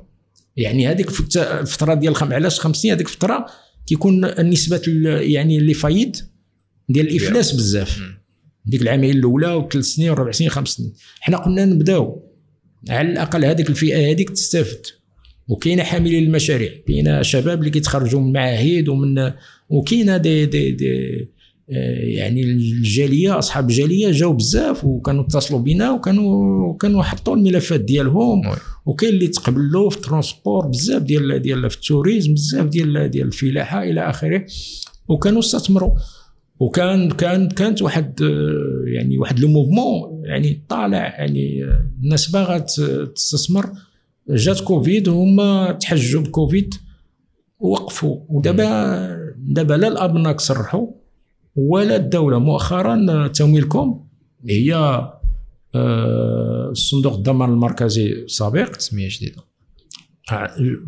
Speaker 2: يعني هذيك الفترة ديال. علاش خمس سنين؟ هذيك الفترة كيكون النسبة يعني اللي فايد ديال الإفلاس بزاف. ديك العامين الأولى وثلاث سنين وربع سنين خمس سنين. حنا قلنا نبداو. على الأقل هذيك الفئة هذيك تستافد. وكاينة حاملين المشاريع كاينة شباب اللي كيتخرجوا من معاهد ومن وكاينة دي دي, دي يعني الجالية أصحاب الجالية جاوا بزاف وكانوا اتصلوا بنا وكانوا كانوا حطوا الملفات ديالهم. وكاين اللي تقبلوا في ال transport بزاف ديال ديال في ال tourisme بزاف ديال ديال الفلاحة إلى آخره. وكانوا استثمروا وكان كان كانت واحد آه، يعني واحد le mouvement يعني طالع يعني آه، الناس باغا تستثمر. جات كوفيد وهما تحجوا بكوفيد وقفوا ودابا دابا لا الابناك صرحوا ولا الدولة مؤخرا تمويلكم. هي آه، صندوق الضمان المركزي السابق.
Speaker 1: تسميه جديدة.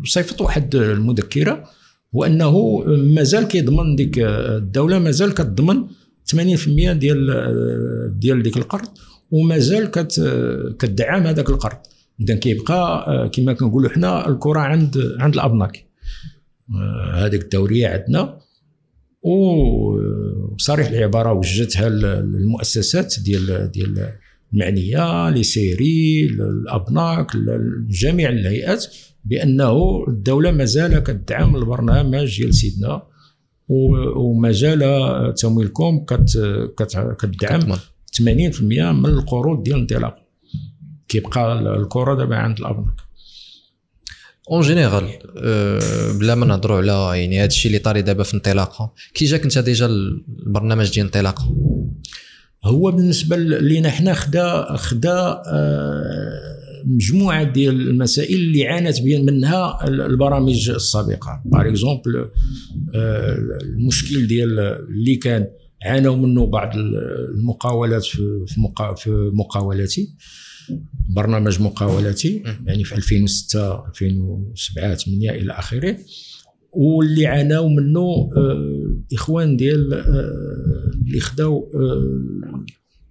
Speaker 2: صيفط واحد المذكرة وانه مازال كيضمن ديك الدولة مازال كتضمن 80% ديال ديال ديك القرض ومازال كتدعم هذاك القرض. اذا كيبقى كما كنقولوا حنا الكرة عند عند الأبناك. هذيك الدورية عندنا. وصريح العبارة وجهتها المؤسسات ديال ديال المعنية لي سيري الأبناك جميع الهيئات بأنه الدولة مازال كتدعم البرنامج ديال سيدنا ومازال تمويلكم كتدعم 80% من القروض ديال الانطلاق. كيبقى الكرة دابا عند الأبناك.
Speaker 1: en général بلا ما نهضروا على يعني هذا الشيء اللي طاري دابا في انطلاقة كي جاك انت ديجا البرنامج ديال انطلاقة.
Speaker 2: هو بالنسبة لينا حنا خدا خدا آه مجموعة ديال المسائل اللي عانت منها البرامج السابقة. par exemple آه، المشكل ديال اللي كان عانوا منه بعض المقاولات في في مقاولاتي برنامج مقاولاتي يعني في 2006 2007 8 إلى آخره. واللي عانوا منه آه إخوان ديال آه اللي خداو آه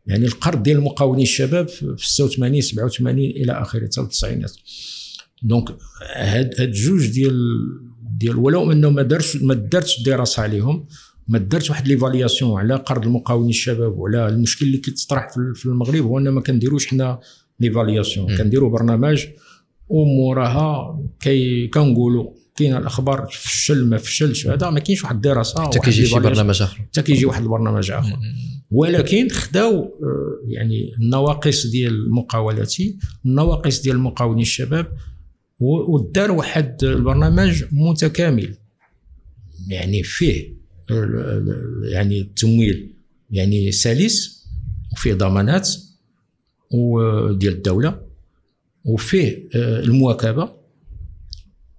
Speaker 2: يعني القرض ديال المقاولين الشباب في 86 87 إلى آخره حتى التسعينات. donc هاد هاد جوج ديال ديال ولو أنه ما دارش ما دارتش دراسة عليهم ما دارتش واحد l'évaluation على قرض المقاولين الشباب وعلى المشكل اللي كيتطرح في المغرب هو ان ما كنديروش حنا l'évaluation كنديروا برنامج وموراها كي كنقولوا. كاين الأخبار فشل ما فشلش. هذا ما كاينش واحد الدراسة
Speaker 1: حتى كيجي شي برنامج آخر.
Speaker 2: حتى كيجي واحد البرنامج آخر. ولكن خداو آه، يعني النواقص ديال مقاولتي النواقص ديال المقاولين الشباب ودار واحد البرنامج متكامل. يعني فيه يعني التمويل يعني سلس وفيه ضمانات وديال الدولة وفيه آه، المواكبة.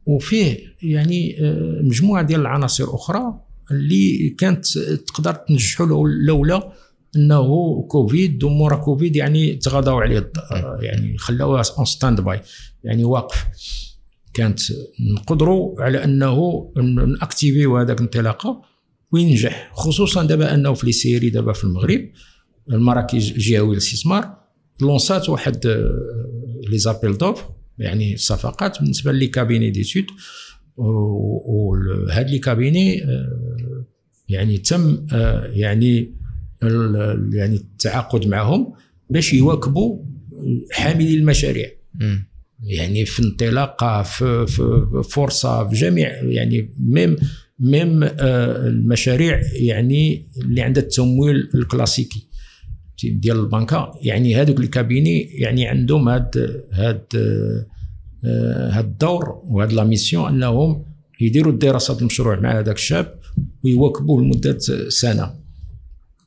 Speaker 2: وفيه يعني آه، مجموعة ديال العناصر أخرى اللي كانت تقدر تنجحوا لولا أنه كوفيد ومورا كوفيد يعني تغاضوا عليه آه، يعني خلاوها en stand-by يعني واقف. كانت نقدروا على أنه ناكتيفيو هذاك الانطلاقه وينجح خصوصا دابا أنه في لي دابا في المغرب المراكز الجهويه للاستثمار لونسات واحد les appels d'offres. يعني صفقات بالنسبة les cabinets d'études وهاد les cabinets آه، يعني تم آه، يعني يعني التعاقد معهم باش يواكبوا حاملي المشاريع. يعني في انطلاقة في, في فرصة في جميع يعني même même آه، المشاريع يعني اللي عندها التمويل الكلاسيكي ديال البنكة. يعني هذوك ال cabinets يعني عندهم هاد هاد هاد الدور وهاد la mission أنهم يديروا دراسه المشروع مع هذاك الشاب ويواكبوه لمدة سنة.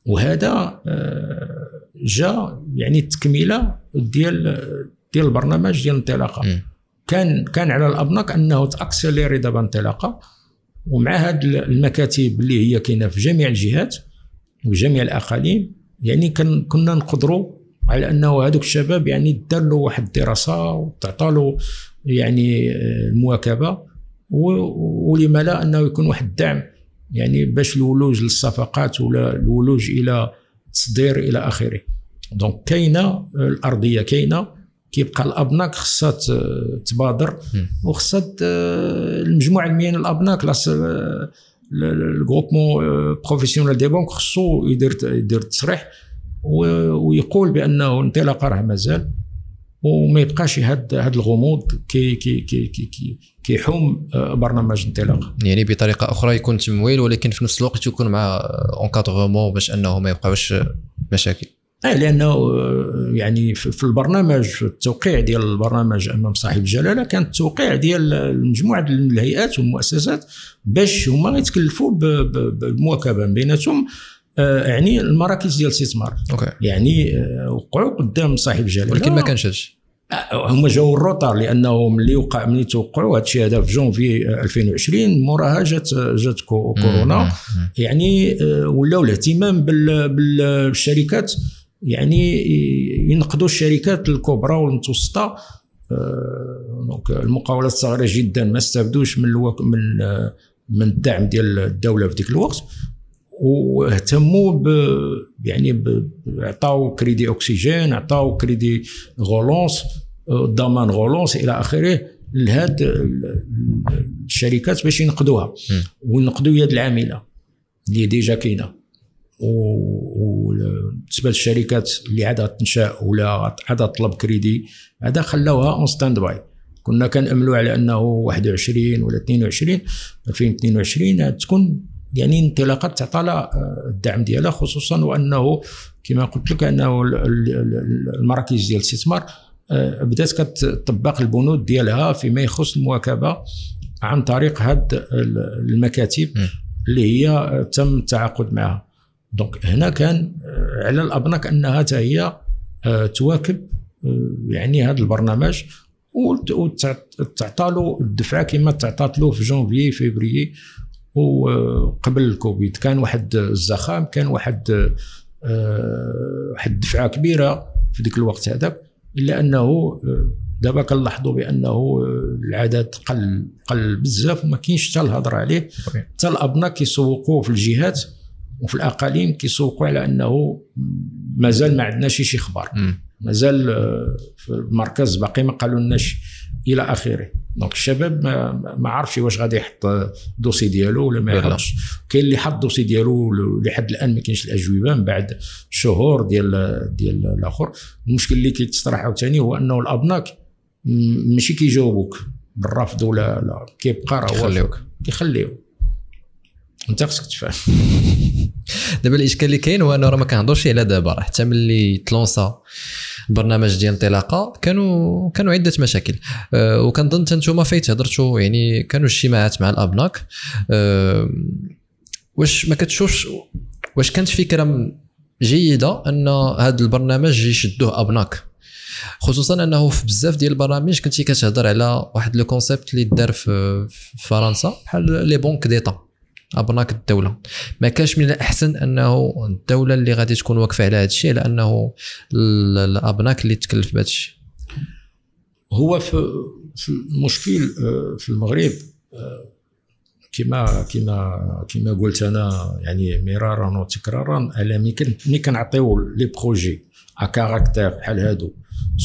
Speaker 2: وهذا آه، جاء يعني التكملة ديال ديال البرنامج ديال الانطلاقه. كان كان على الأبناك أنه تأكسليري دابا انطلاقة. ومع هاد المكاتب اللي هي كاينة في جميع الجهات وجميع الأقاليم يعني كان كنا نقدروا على أنه هذوك الشباب يعني دار له واحد الدراسة وتعطى له يعني آه، المواكبة ولما لا أنه يكون واحد الدعم يعني باش الولوج للصفقات ولا الولوج إلى التصدير إلى آخره donc كاينة آه، الأرضية كاينة كيبقى الأبناك خصها تبادر. وخصها ت- المجموعة المهنية الأبناك ال Groupement professionnel des banques خصو يدير يدير تصريح ويقول بأنه الانطلاقه راه مازال وما يبقاش هاد هاد الغموض كي كي كي كي كي كيحوم آه، برنامج الانطلاقه
Speaker 1: يعني بطريقة أخرى يكون تمويل ولكن في نفس الوقت يكون مع encadrement باش أنه ما يوقعوش مشاكل.
Speaker 2: اي لأنه آه، يعني في البرنامج في التوقيع ديال البرنامج أمام صاحب الجلالة كان التوقيع ديال المجموعه ديال الهيئات والمؤسسات باش هما يتكلفوا بالمواكبه بيناتهم آه، يعني المراكز ديال الاستثمار يعني آه، وقعوا قدام صاحب الجلالة.
Speaker 1: ولكن ما كانش هادشي.
Speaker 2: هما جاوا ال retard لأنه ملي وقع ملي توقعوا هذا الشيء هذا في جونفي آه، 2020 موراها جات جات كو- كورونا. يعني ولاو الاهتمام بال- بال- بالشركات يعني ينقدوا الشركات الكبرى والمتوسطة. آه، donc المقاولات الصغيرة جدا ما استفدوش من الوك من آه، من الدعم ديال الدولة في ذيك الوقت واهتموا ب يعني عطاو crédit oxygène عطاو crédit relance آه، ضمان relance إلى آخره لهاد ال- ال- الشركات باش ينقدوها. وينقدوا يد العاملة اللي ديجا كاينة. وبالنسبه للشركات اللي عادها تنشأ ولا عادها تطلب كريدي هذا خلاوها en stand-by كنا كنأملوا على أنه 21 ولا 22 2022 تكون يعني انطلاقات تعطى آه، الدعم ديالها خصوصا وأنه كما قلت لك أنه ال- ال- ال- المراكز ديال الاستثمار آه، بدات كتطبق البنود ديالها فيما يخص المواكبة عن طريق هاد ال- المكاتب. اللي هي تم التعاقد معها دونك هنا كان آه، على الابناك انها حتى هي آه، تواكب آه، يعني هذا البرنامج. وتعطى له الدفعة كما تعطات له في janvier février وقبل الكوفيد كان واحد الزخم كان واحد واحد الدفعه كبيرة في ذاك الوقت هذاك إلا أنه دابا كنلاحظوا بأنه العدد قل قل بزاف وما كاينش حتى الهضرة عليه. حتى الأبناك كيسوقوا في الجهات. وفي الأقاليم كيسوقوا على أنه مازال ما عندناش شي
Speaker 1: مم.
Speaker 2: مازال آه، في المركز باقي ما قالوا لناش إلى آخره. donc الشباب ما, ما عرفش واش غادي يحط ال dossier ديالو ولا ما. يحطش. كاين اللي حط ال dossier ديالو لحد الآن ما كاينش الأجوبة من بعد شهور ديال ديال الآخر. المشكل اللي كيتطرح عاوتاني هو أنه الأبناك ماشي كيجاوبوك بالرفض ولا لا. كيبقى راه
Speaker 1: كيخليوك.
Speaker 2: انت خصك تفهم.
Speaker 1: دابا الاشكال اللي كاين هو انه راه ما كنهضرش على دابا راه حتى ملي تلانسا البرنامج ديال انطلاقة كانوا كانوا عدة مشاكل. أه وكنظن نتوما فايت هضرتوا يعني كانوا اجتماعات مع الأبناك. أه واش ما كتشوفش واش كانت فكرة جيدة أن هذا البرنامج يشدوه أبناك؟ خصوصا أنه في بزاف ديال البرامج كنتي كتهضر على واحد le concept اللي دار في فرنسا بحال لي banques d'État أبناك الدولة. ما كانش من الأحسن أنه الدولة اللي غادي تكون واقفة على هذا الشيء لأنه ال- الأبناك اللي تكلف بهذا الشيء
Speaker 2: هو في, في المشكل آه، في المغرب آه، كما كما كما قلت أنا يعني مرارا وتكرارا على ملي كن- ملي كنعطيو les projets à caractère بحال هادو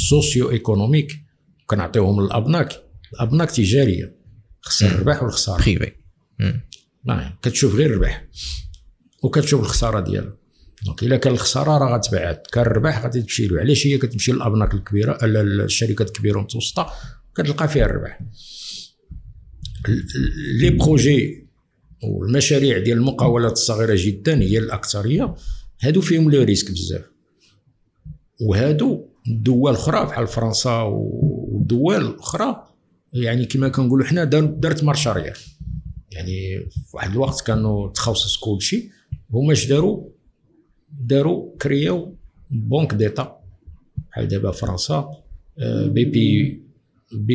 Speaker 2: socio-économique كنعطيوهم للأبناك. الأبناك تجارية خص الربح والخسارة.
Speaker 1: privé
Speaker 2: نعم. كتشوف غير الربح. وكتشوف الخسارة ديالها donc إلا كان الخسارة راه غتبعد. كان الربح غادي تمشي له علاش هي كتمشي للأبناك الكبيرة الشركات الكبيرة والمتوسطة؟ كتلقى فيها الربح. ال- ال- les projets والمشاريع ديال المقاولات الصغيرة جدا هي الأكثرية. هادو فيهم le risque بزاف. وهادو دول أخرى بحال فرنسا ودول أخرى يعني كما كنقولوا حنا دار- دارت marche arrière يعني في واحد الوقت كانوا تخصص كل شيء هما اش داروا داروا كرياو banques d'État. بحال دابا فرنسا آه، بي بي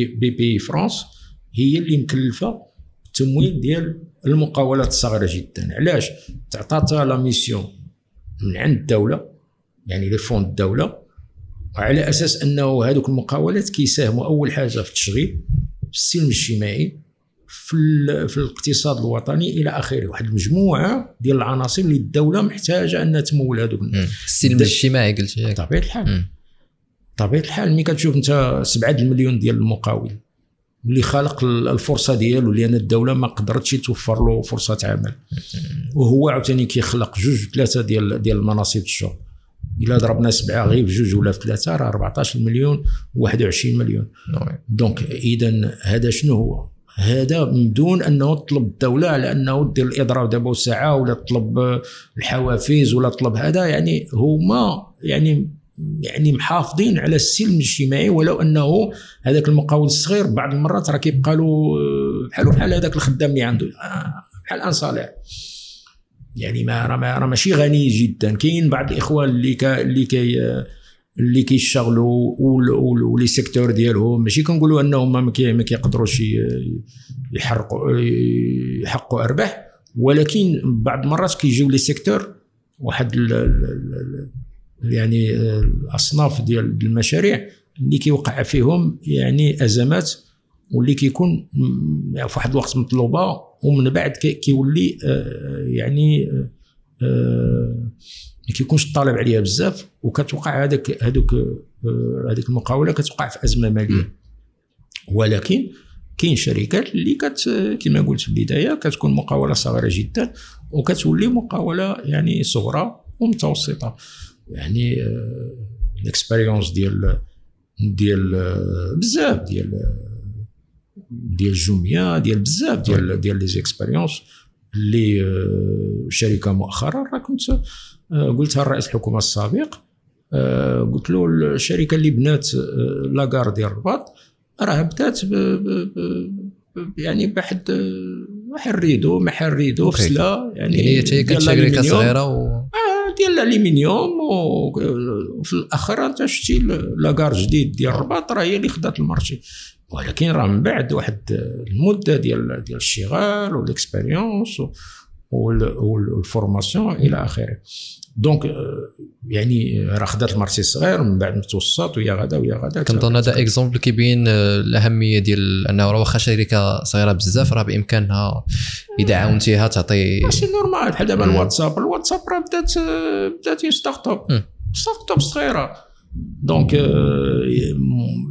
Speaker 2: بي, Bpifrance هي اللي مكلفة التمويل ديال المقاولات الصغيرة جدا. علاش؟ تعطاتها la mission من عند الدولة يعني les fonds الدولة وعلى أساس أنه هذوك المقاولات كيساهموا أول حاجة في التشغيل في السلم الاجتماعي في, في الاقتصاد الوطني إلى آخره. واحد المجموعة ديال العناصر اللي الدولة محتاجة أنها تمول هذوك
Speaker 1: السلم الاجتماعي قلت
Speaker 2: بطبيعة الحال. بطبيعة الحال ملي كتشوف أنت 7 المليون ديال المقاول اللي خلق ال- الفرصة ديالو لأن الدولة ما قدرتش توفر له فرصة عمل. وهو عاوتاني كيخلق جوج ثلاثة ديال ديال المناصب الشغل. إلا ضربنا سبعة غير في جوج ولا في ثلاثة راه 14 مليون 21 مليون. donc اذا هذا شنو هو؟ هذا من دون أنه تطلب الدولة على أنه دير الاضراب دابا وساعه ولا تطلب الحوافز ولا تطلب هذا يعني هما يعني يعني محافظين على السلم الاجتماعي ولو أنه هذاك المقاول الصغير بعض المرات راه كيبقى له آه، بحال بحال هذاك الخدام اللي عنده آه، بحال un salaire يعني ما راه ما- راه ماشي غني جدا. كاين بعض الإخوان اللي كا اللي كي اللي كيشتغلوا و les secteurs ديالهم. ماشي كنقولوا أنهم ما كي- ما كيقدروش يحرقوا يحققوا أرباح. ولكن بعض المرات كيجيو les secteurs واحد ال ال ال يعني الأصناف ديال المشاريع اللي كيوقع فيهم يعني أزمات واللي كيكون في واحد الوقت مطلوبة ومن بعد كي- كيولي آه، يعني آه، ما كيكونش الطالب عليها بزاف وكتوقع هذاك هذوك آه، هذيك المقاولة كتوقع في أزمة مالية. ولكن كاين شركات اللي كت كما قلت في البداية كتكون مقاولة صغيرة جدا وكتولي مقاولة يعني صغرى ومتوسطة. يعني الاكسبيريونس ديال ديال آه، بزاف ديال ديال الجميه ديال بزاف ديال ديال لي زيكسبيريونس اللي آه، شركة مؤخرا راه كنت آه، قلتها لرئيس الحكومة السابق آه، قلت له الشركة اللي بنات آه، لاكار ديال الرباط راه بدات يعني بواحد آه، واحد ريدو محل ريدو. فسلا يعني
Speaker 1: يعني هي كانت
Speaker 2: شركة.
Speaker 1: صغيرة و
Speaker 2: ديال الألومنيوم وفي الأخر أنت شتي la gare جديد ديال الرباط راه هي اللي خدات ال marché ولكن راه من بعد واحد المدة ديال ديال الشغال وال expérience وال- وال- وال formation إلى آخره. donc آه، يعني راه خدات ال marché الصغير من بعد متوسط ويا غدا ويا غدا
Speaker 1: كنظن هذا exemple كيبين آه، الأهمية ديال انه راه واخا شركة صغيرة بزاف راه بإمكانها إذا عاونتيها تعطي
Speaker 2: ماشي normal بحال دابا. الواتساب. الواتساب راه بدات بدات start-up. start-up صغيرة. donc آه،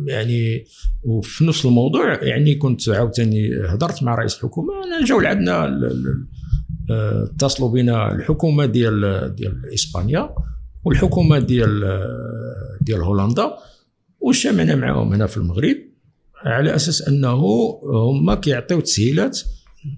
Speaker 2: يعني وفي نفس الموضوع يعني كنت عاوتاني هضرت مع رئيس الحكومة. أنا جاو لعندنا آه، اتصلوا بنا الحكومة ديال ديال إسبانيا والحكومة ديال آه، ديال هولندا واجتمعنا معاهم هنا في المغرب على أساس أنه هما كيعطيو تسهيلات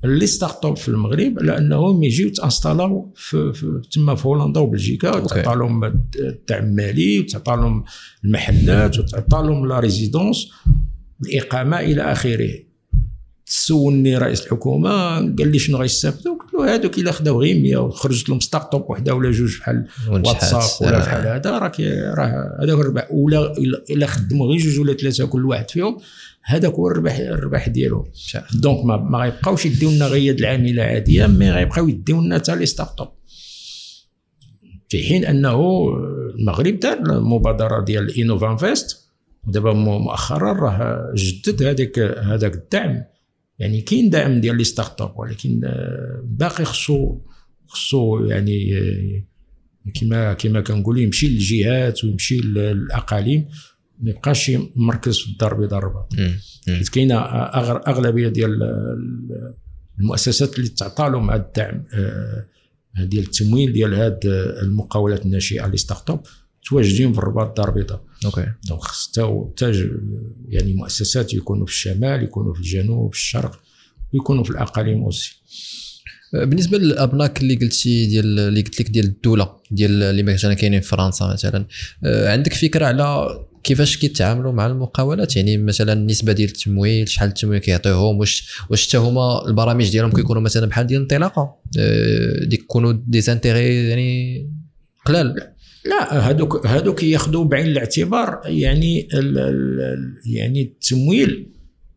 Speaker 2: ل les start-up في المغرب على أنهم يجيو تأنستالاو في, في تما في هولندا وبلجيكا وتعطى لهم الدعم المالي وتعطى لهم المحلات وتعطى لهم la résidence الإقامة إلى آخره. سولني رئيس الحكومة قال لي شنو غيستافدوا قالوا هذوك الا خداو غير 100 وخرجت لهم start-up وحده ولا جوج بحال. واتساب ولا. بحال هذا راك راه هذاك الربح ولا إلا خدموا غير جوج ولا ثلاثة كل واحد فيهم هذاك هو الربح الربح ديالهم. donc ما, ما غيبقاوش يديو لنا غير يد العامله عاديه mais غيبقاو يديو لنا حتى les start-up في حين أنه المغرب دار المبادرة ديال Innov Invest ودابا مو- مؤخرا راه جدد هذاك هذاك الدعم يعني كاين دعم ديال les start-up ولكن آه، باقي خصو خصو يعني آه، كما كما كنقول يمشي للجهات ويمشي للأقاليم ما يبقاش مركز في الدار البيضاء الرباط. حيت كاينة أغلبية ديال ال- المؤسسات اللي تعطى لهم هذا الدعم آه، ديال التمويل ديال هاد المقاولات الناشئة les start-up متواجدين في الرباط الدار البيضاء
Speaker 1: OK
Speaker 2: donc خص تا تا ج- يعني مؤسسات يكونوا في الشمال يكونوا في الجنوب في الشرق ويكونوا في الأقاليم أوسي.
Speaker 1: بالنسبة للأبناك اللي قلتي ديال اللي قلت لك ديال الدولة ديال اللي مثلا كاينين في فرنسا مثلا آه، عندك فكرة على كيفاش كيتعاملوا مع المقاولات؟ يعني مثلا النسبة ديال التمويل شحال التمويل كيعطيوهم؟ واش واش حتى هما البرامج ديالهم كيكونوا مثلا بحال ديال الانطلاقة؟ ديك يكونوا دي زانتيغي يعني قلال.
Speaker 2: لا هذوك هذوك ياخذوا بعين الاعتبار يعني ال ال يعني التمويل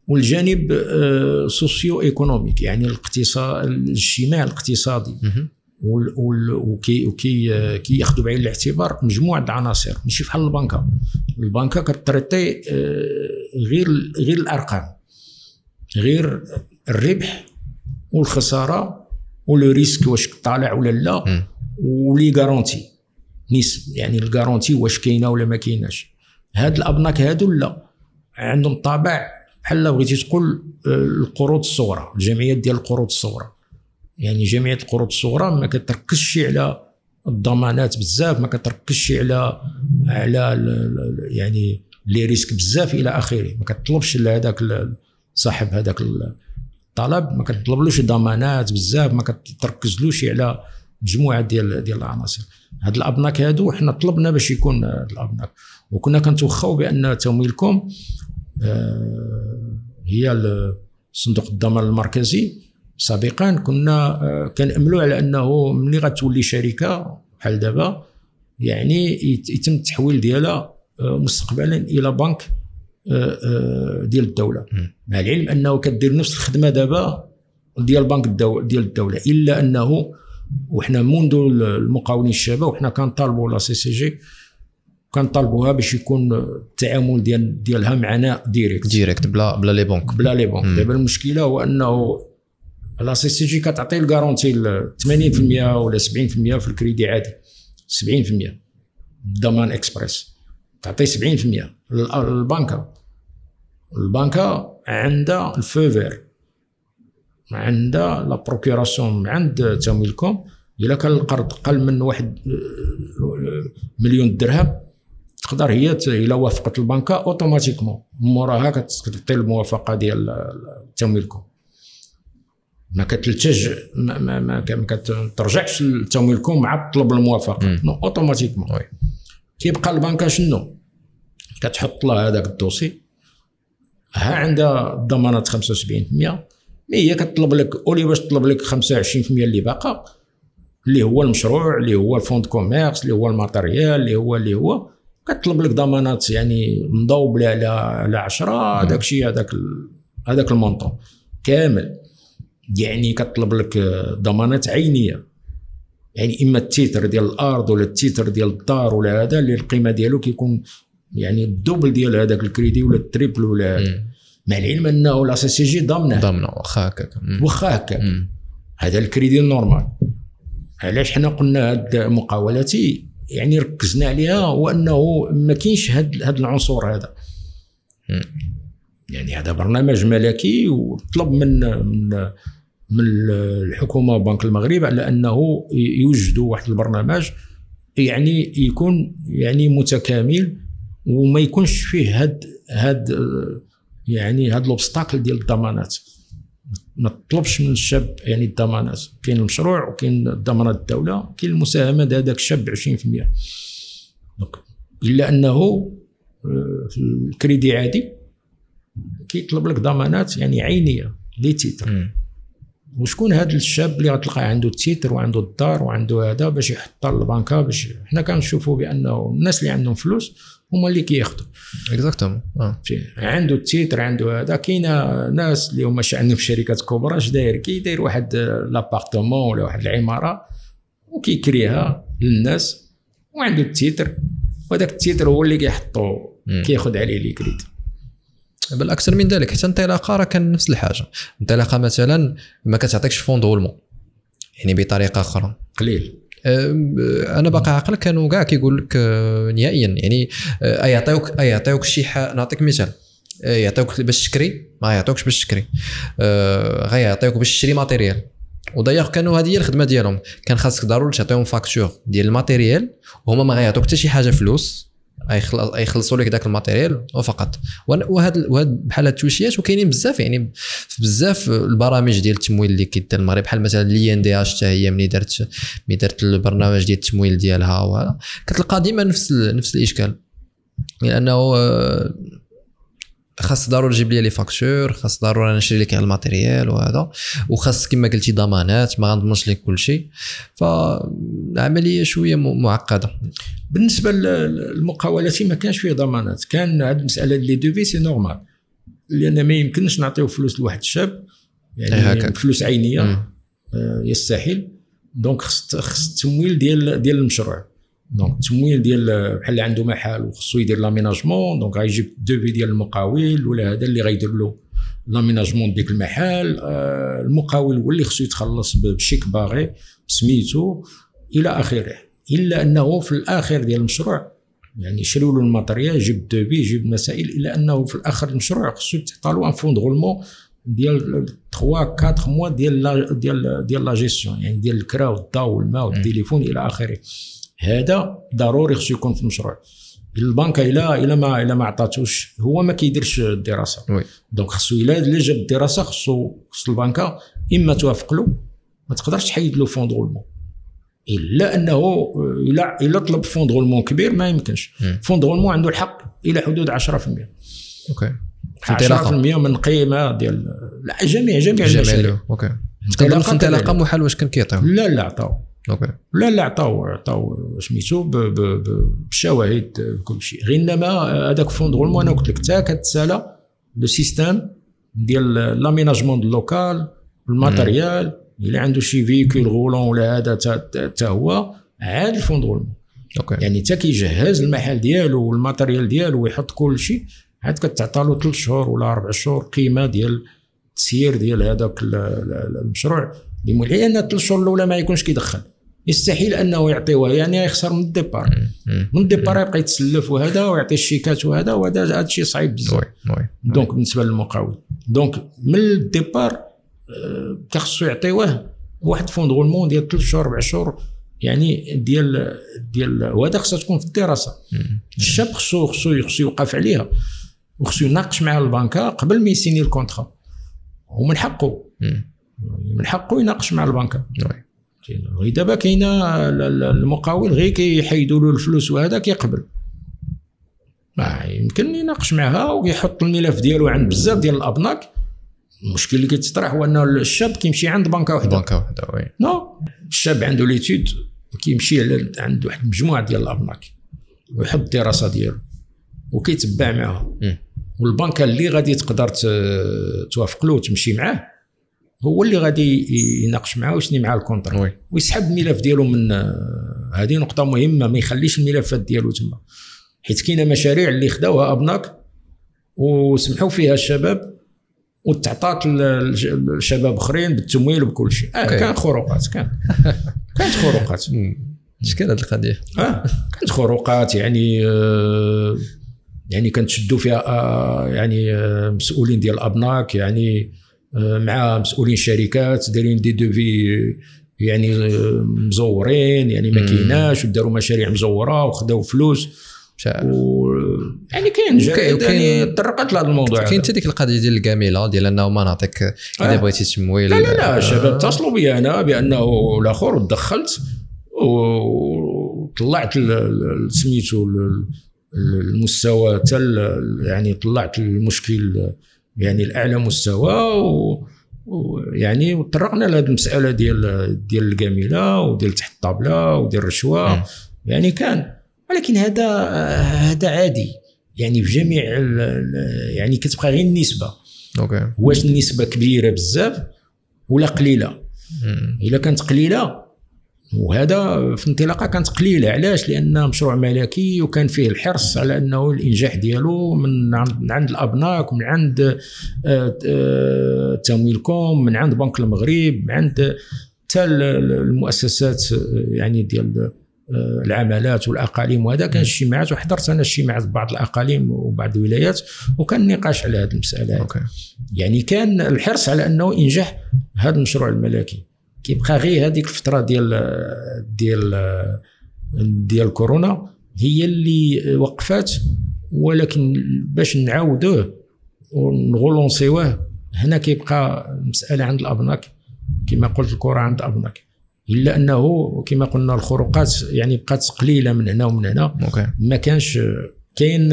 Speaker 2: والجانب آه، socio-économique يعني الاقتصاد الاجتماع الاقتصادي. وكي وكي آه، كي ياخذوا بعين الاعتبار مجموعة العناصر ماشي بحال البنكة. البنكة كت traiter آه، غير غير الأرقام غير الربح والخسارة و le risque واش طالع ولا لا.
Speaker 1: و
Speaker 2: les garanties. نسب يعني ال garantie واش كاينة ولا ما كايناش. هاد الأبناك هادو لا عندهم طابع بحال بغيتي تقول آه، القروض الصغرى الجمعيات ديال القروض الصغرى. يعني جمعية القروض الصغرى ما كتركزش على الضمانات بزاف ما كتركزش على على يعني لي ريسك بزاف إلى آخره. ما كتطلبش لهذاك صاحب هذاك الطلب ما كتطلبلوش ضمانات بزاف ما كتركزلوش على مجموعة ديال ديال العناصر. هاد الأبناك هادو حنا طلبنا باش يكون هاد الأبناك. وكنا كنتوخاو بأن تمويلكم آه، هي صندوق الضمان المركزي. سابقا كنا آه، كنأملوا على أنه ملي غتولي شركة بحال دابا يعني يت- يتم التحويل ديالها آه، مستقبلا إلى بنك ديال
Speaker 1: الدولة.
Speaker 2: مع العلم أنه كدير نفس الخدمة دابا ديال بنك الدو... ديال الدولة. إلا أنه وحنا منذ المقاولين الشباب وحنا كنطالبوا la CCG كنطالبوها باش يكون التعامل ديال ديالها معنا direct.
Speaker 1: direct بلا بلا les banques
Speaker 2: بلا les
Speaker 1: banques.
Speaker 2: دابا المشكلة هو أنه la CCG كتعطي ال garantie ل 80% ولا 70% في الكريدي عادي. 70% ضمان إكسبريس. تعطي 70% ال- البنكة. البنكة عندها ال feu vert عندها la procuration عند تمويلكم. إلا كان القرض قل من واحد آه، مليون درهم تقدر هي إلا وافقت البنكة automatiquement. موراها كتعطي الموافقة ديال تمويلكم. ما كتلتج ما ما ما, ما كترجعش لتمويلكم مع طلب
Speaker 1: الموافقة.
Speaker 2: non automatiquement.
Speaker 1: oui.
Speaker 2: كيبقى البنكة شنو؟ كتحط لها هذاك ال dossier. ها عندها الضمانات 75% mais هي كتطلب لك أولي باش تطلب لك 25% اللي باقا اللي هو المشروع اللي هو ال fonds de commerce اللي هو ال matériel اللي هو اللي هو كتطلب لك ضمانات يعني مضوبله على على 10 هذاك الشيء هذاك هذاك ال montant كامل. يعني كتطلب لك ضمانات عينية. يعني إما ال titre ديال الأرض ولا ال titre ديال الدار ولا هذا اللي القيمة ديالو كيكون يعني ال double ديال هذاك الكريدي ولا ال triple ولا هذا. مع العلم انه la CCG ضامنه
Speaker 1: ضامنه واخا هكاك.
Speaker 2: واخا هكا
Speaker 1: مم.
Speaker 2: هذا ال crédit ال normal علاش حنا قلنا هاد مقاولاتي يعني ركزنا عليها هو انه ما كاينش هاد هاد العنصر هذا. يعني هذا برنامج ملكي وطلب من من من الحكومة وبنك المغرب على أنه يوجدوا واحد البرنامج يعني يكون يعني متكامل وما يكونش فيه هاد هاد يعني هاد l'obstacle ديال الضمانات. ما تطلبش من الشاب يعني الضمانات. كاين المشروع وكاين ضمانات الدولة كاين المساهمة ديال هذاك الشاب 20% donc إلا أنه آه، في الكريدي عادي كيطلب لك ضمانات يعني عينية les
Speaker 1: titres.
Speaker 2: وشكون هذا الشاب اللي غتلقى عنده ال titre وعنده الدار وعنده هذا باش يحطها للبنكة؟ باش حنا كنشوفوا بأنه الناس اللي عندهم فلوس هما اللي كياخذوا
Speaker 1: exactement
Speaker 2: عنده ال titre عنده هذا. كاينة ناس اللي هما عندهم شركات كبرى اش داير؟ كيدير واحد l'appartement ولا واحد العمارة وكيكريها للناس وعنده ال titre. وهذاك ال titre هو اللي كيحطو كياخذ عليه les crédits
Speaker 1: بل أكثر من ذلك حتى انطلاقة راه كان نفس الحاجة. انطلاقة مثلا ما كتعطيكش fonds de roulement يعني بطريقة أخرى.
Speaker 2: قليل.
Speaker 1: أنا باقي عاقل كانوا كاع كيقول لك آه، نهائيا. يعني آه، يعطيوك يعطيوك شي نعطيك مثال. يعطيوك باش تشري ما يعطيوكش باش تشري غيعطيوك باش تشري matériel. و d'ailleurs كانوا هذه هي الخدمة ديالهم. كان خاصك ضروري تعطيهم facture ديال ال matériel وهما ما غيعطوك حتى شي حاجة فلوس. يخلصوا لك ذاك ال matériel وفقط وهاد وهاد بحال التوشيات وكاينين بزاف يعني بزاف البرامج ديال التمويل اللي كيدير المغرب بحال مثلا l'INDH حتى هي ملي درت ملي درت البرنامج ديال التمويل ديالها وهذا كتلقى ديما نفس نفس الإشكال. لأنه آه، خاص ضروري تجيب les les factures خاص ضروري نشري لك ال matériel وهذا. وخاص كما قلتي ضمانات ما غنضمنش لك كل شيء. فالعمليه شوية معقدة.
Speaker 2: بالنسبة للمقاولات ما كانش فيه ضمانات. كان هذه المساله les devis c'est normal. لأن ما يمكنش نعطيو فلوس لواحد الشاب يعني إيه، فلوس عينية. آه يستحيل. donc خص التمويل ديال ديال المشروع. donc التمويل ديال بحال اللي عنده محل وخصو يدير l'aménagement donc غيجيب devis ديال المقاول ولا هذا اللي غيدير له l'aménagement ديك المحل آه المقاول هو اللي خصو يتخلص بشيك باغي سميتو إلى اخره الا انه في الآخر ديال المشروع يعني يشريو له ال matériel يجيب devis يجيب مسائل الا انه في الآخر المشروع خصو تعطى له un fonds de roulement ديال 3 4 mois ديال ديال ديال لا جيستيون يعني ديال الكرا والضوء والماء والتليفون إلى اخره هذا ضروري خصو يكون في المشروع البنكه الا الا ما الا ما عطاتوش هو ما كيديرش الدراسة.
Speaker 1: oui.
Speaker 2: donc خصو إلا إلا جاب الدراسة خصو خص البنكه إما توافق له ما تقدرش تحيد له fonds de roulement. إلا أنه الا إلا طلب fonds de roulement كبير ما يمكنش. fonds de roulement عنده الحق إلى حدود 10%
Speaker 1: OK.
Speaker 2: 10% من القيمه ديال لا جميع جميع
Speaker 1: المشاريع. OK. تقدر في انطلاقه محل واش كان كيعطيو
Speaker 2: لا لا عطاو
Speaker 1: OK
Speaker 2: لا لا عطاو عطاو سميتو بالشواهد بكل شيء. غير إنما هذاك fonds de roulement أنا قلت لك حتى كتسالى le système ديال l'aménagement de local ال matériel إلا عنده شي véhicule roulant ولا هذا حتى هو عاد ال fonds
Speaker 1: de roulement OK
Speaker 2: يعني حتى كيجهز المحل ديالو وال matériel ديالو ويحط كل شيء عاد كتعطى له ثلاث شهور ولا أربع شهور قيمة ديال التسيير ديال هذاك المشروع. لأن ثلاث شهور الأولى ما يكونش كيدخل. يستحيل أنه يعطيوها يعني يخسر من ال départ. من ال départ يبقى يتسلف وهذا ويعطي الشيكات وهذا وهذا هذا الشيء صعيب بزاف. donc بالنسبة للمقاول. donc من ال départ كخصو يعطيوه واحد fonds de roulement ديال ثلاث شهور أربع شهور يعني ديال ديال وهذا خصها تكون في الدراسة. الشاب خصو خصو خصو يوقف عليها وخصو يناقش مع البنكة قبل ما يسيني ال contrat. ومن حقه من حقه يناقش مع البنكة. غير دابا كاينة المقاول غير كيحيدوا له الفلوس وهذا كيقبل. ما يمكن يناقش معها ويحط الملف ديالو عند بزاف ديال الأبناك. المشكل اللي كيتطرح هو انه الشاب كيمشي عند بنكة وحدة.
Speaker 1: بنكة وحدة oui.
Speaker 2: Non. الشاب عنده l'étude كيمشي عند واحد المجموعة ديال الأبناك ويحط الدراسة ديالو وكيتبع معاها والبنكة اللي غادي تقدر توافق له وتمشي معاه هو اللي غادي يناقش معاه ويسني معاه ال contrat ويسحب الملف ديالو من هذه نقطة مهمة ما يخليش الملفات ديالو تما. حيت كاينة مشاريع اللي خداوها أبناك وسمحوا فيها الشباب وتعطات الشباب آخرين بالتمويل وبكل شيء. آه كان خروقات كان. كانت خروقات.
Speaker 1: شكون هذه القضية؟
Speaker 2: آه كانت خروقات يعني آه يعني كنتشدوا فيها آه يعني آه مسؤولين ديال الابناك يعني آه مع مسؤولين شركات دايرين دي دوفي يعني آه، مزورين يعني ما كايناش وداروا مشاريع مزوره وخداو فلوس و... يعني كاين يعني طرقت لهذا الموضوع
Speaker 1: كاين حتى ديك القضية ديال الكامله ديال أنه ما نعطيك اذا آه. بغيتي تمويل
Speaker 2: لا لا لا الشباب آه. اتصلوا بي أنا بأنه الأخر ودخلت وطلعت سميتو المستوى حتى يعني طلعت المشكل يعني الأعلى مستوى و يعني وطرقنا لهذه المسألة ديال ديال الجميلة وديال تحت الطابلة وديال الرشوة. يعني كان ولكن هذا هذا عادي. يعني في جميع يعني كتبقى غير النسبة.
Speaker 1: أوكي.
Speaker 2: واش النسبة كبيرة بزاف ولا قليلة؟ إلا كانت قليلة وهذا في انطلاقة كانت قليلة. علاش؟ لأن مشروع ملكي وكان فيه الحرص على أنه الإنجاح ديالو من عند, الأبناك ومن عند آه، آه، تمويلكم من عند بنك المغرب من عند حتى المؤسسات آه، يعني ديال العملات والأقاليم. وهذا كان اجتماعات وحضرت أنا اجتماعات بعض الأقاليم وبعض الولايات وكان النقاش على هذه المسألة.
Speaker 1: أوكي.
Speaker 2: يعني كان الحرص على أنه ينجح هذا المشروع الملكي. كيبقى غير هذيك الفترة ديال ديال ديال كورونا هي اللي وقفات ولكن باش نعاودوه ونغولونسيوه هنا كيبقى المساله عند الأبناك كما قلت الكره عند الابناك إلا أنه كما قلنا الخروقات يعني بقات قليلة من هنا ومن هنا
Speaker 1: OK.
Speaker 2: ما كانش كاين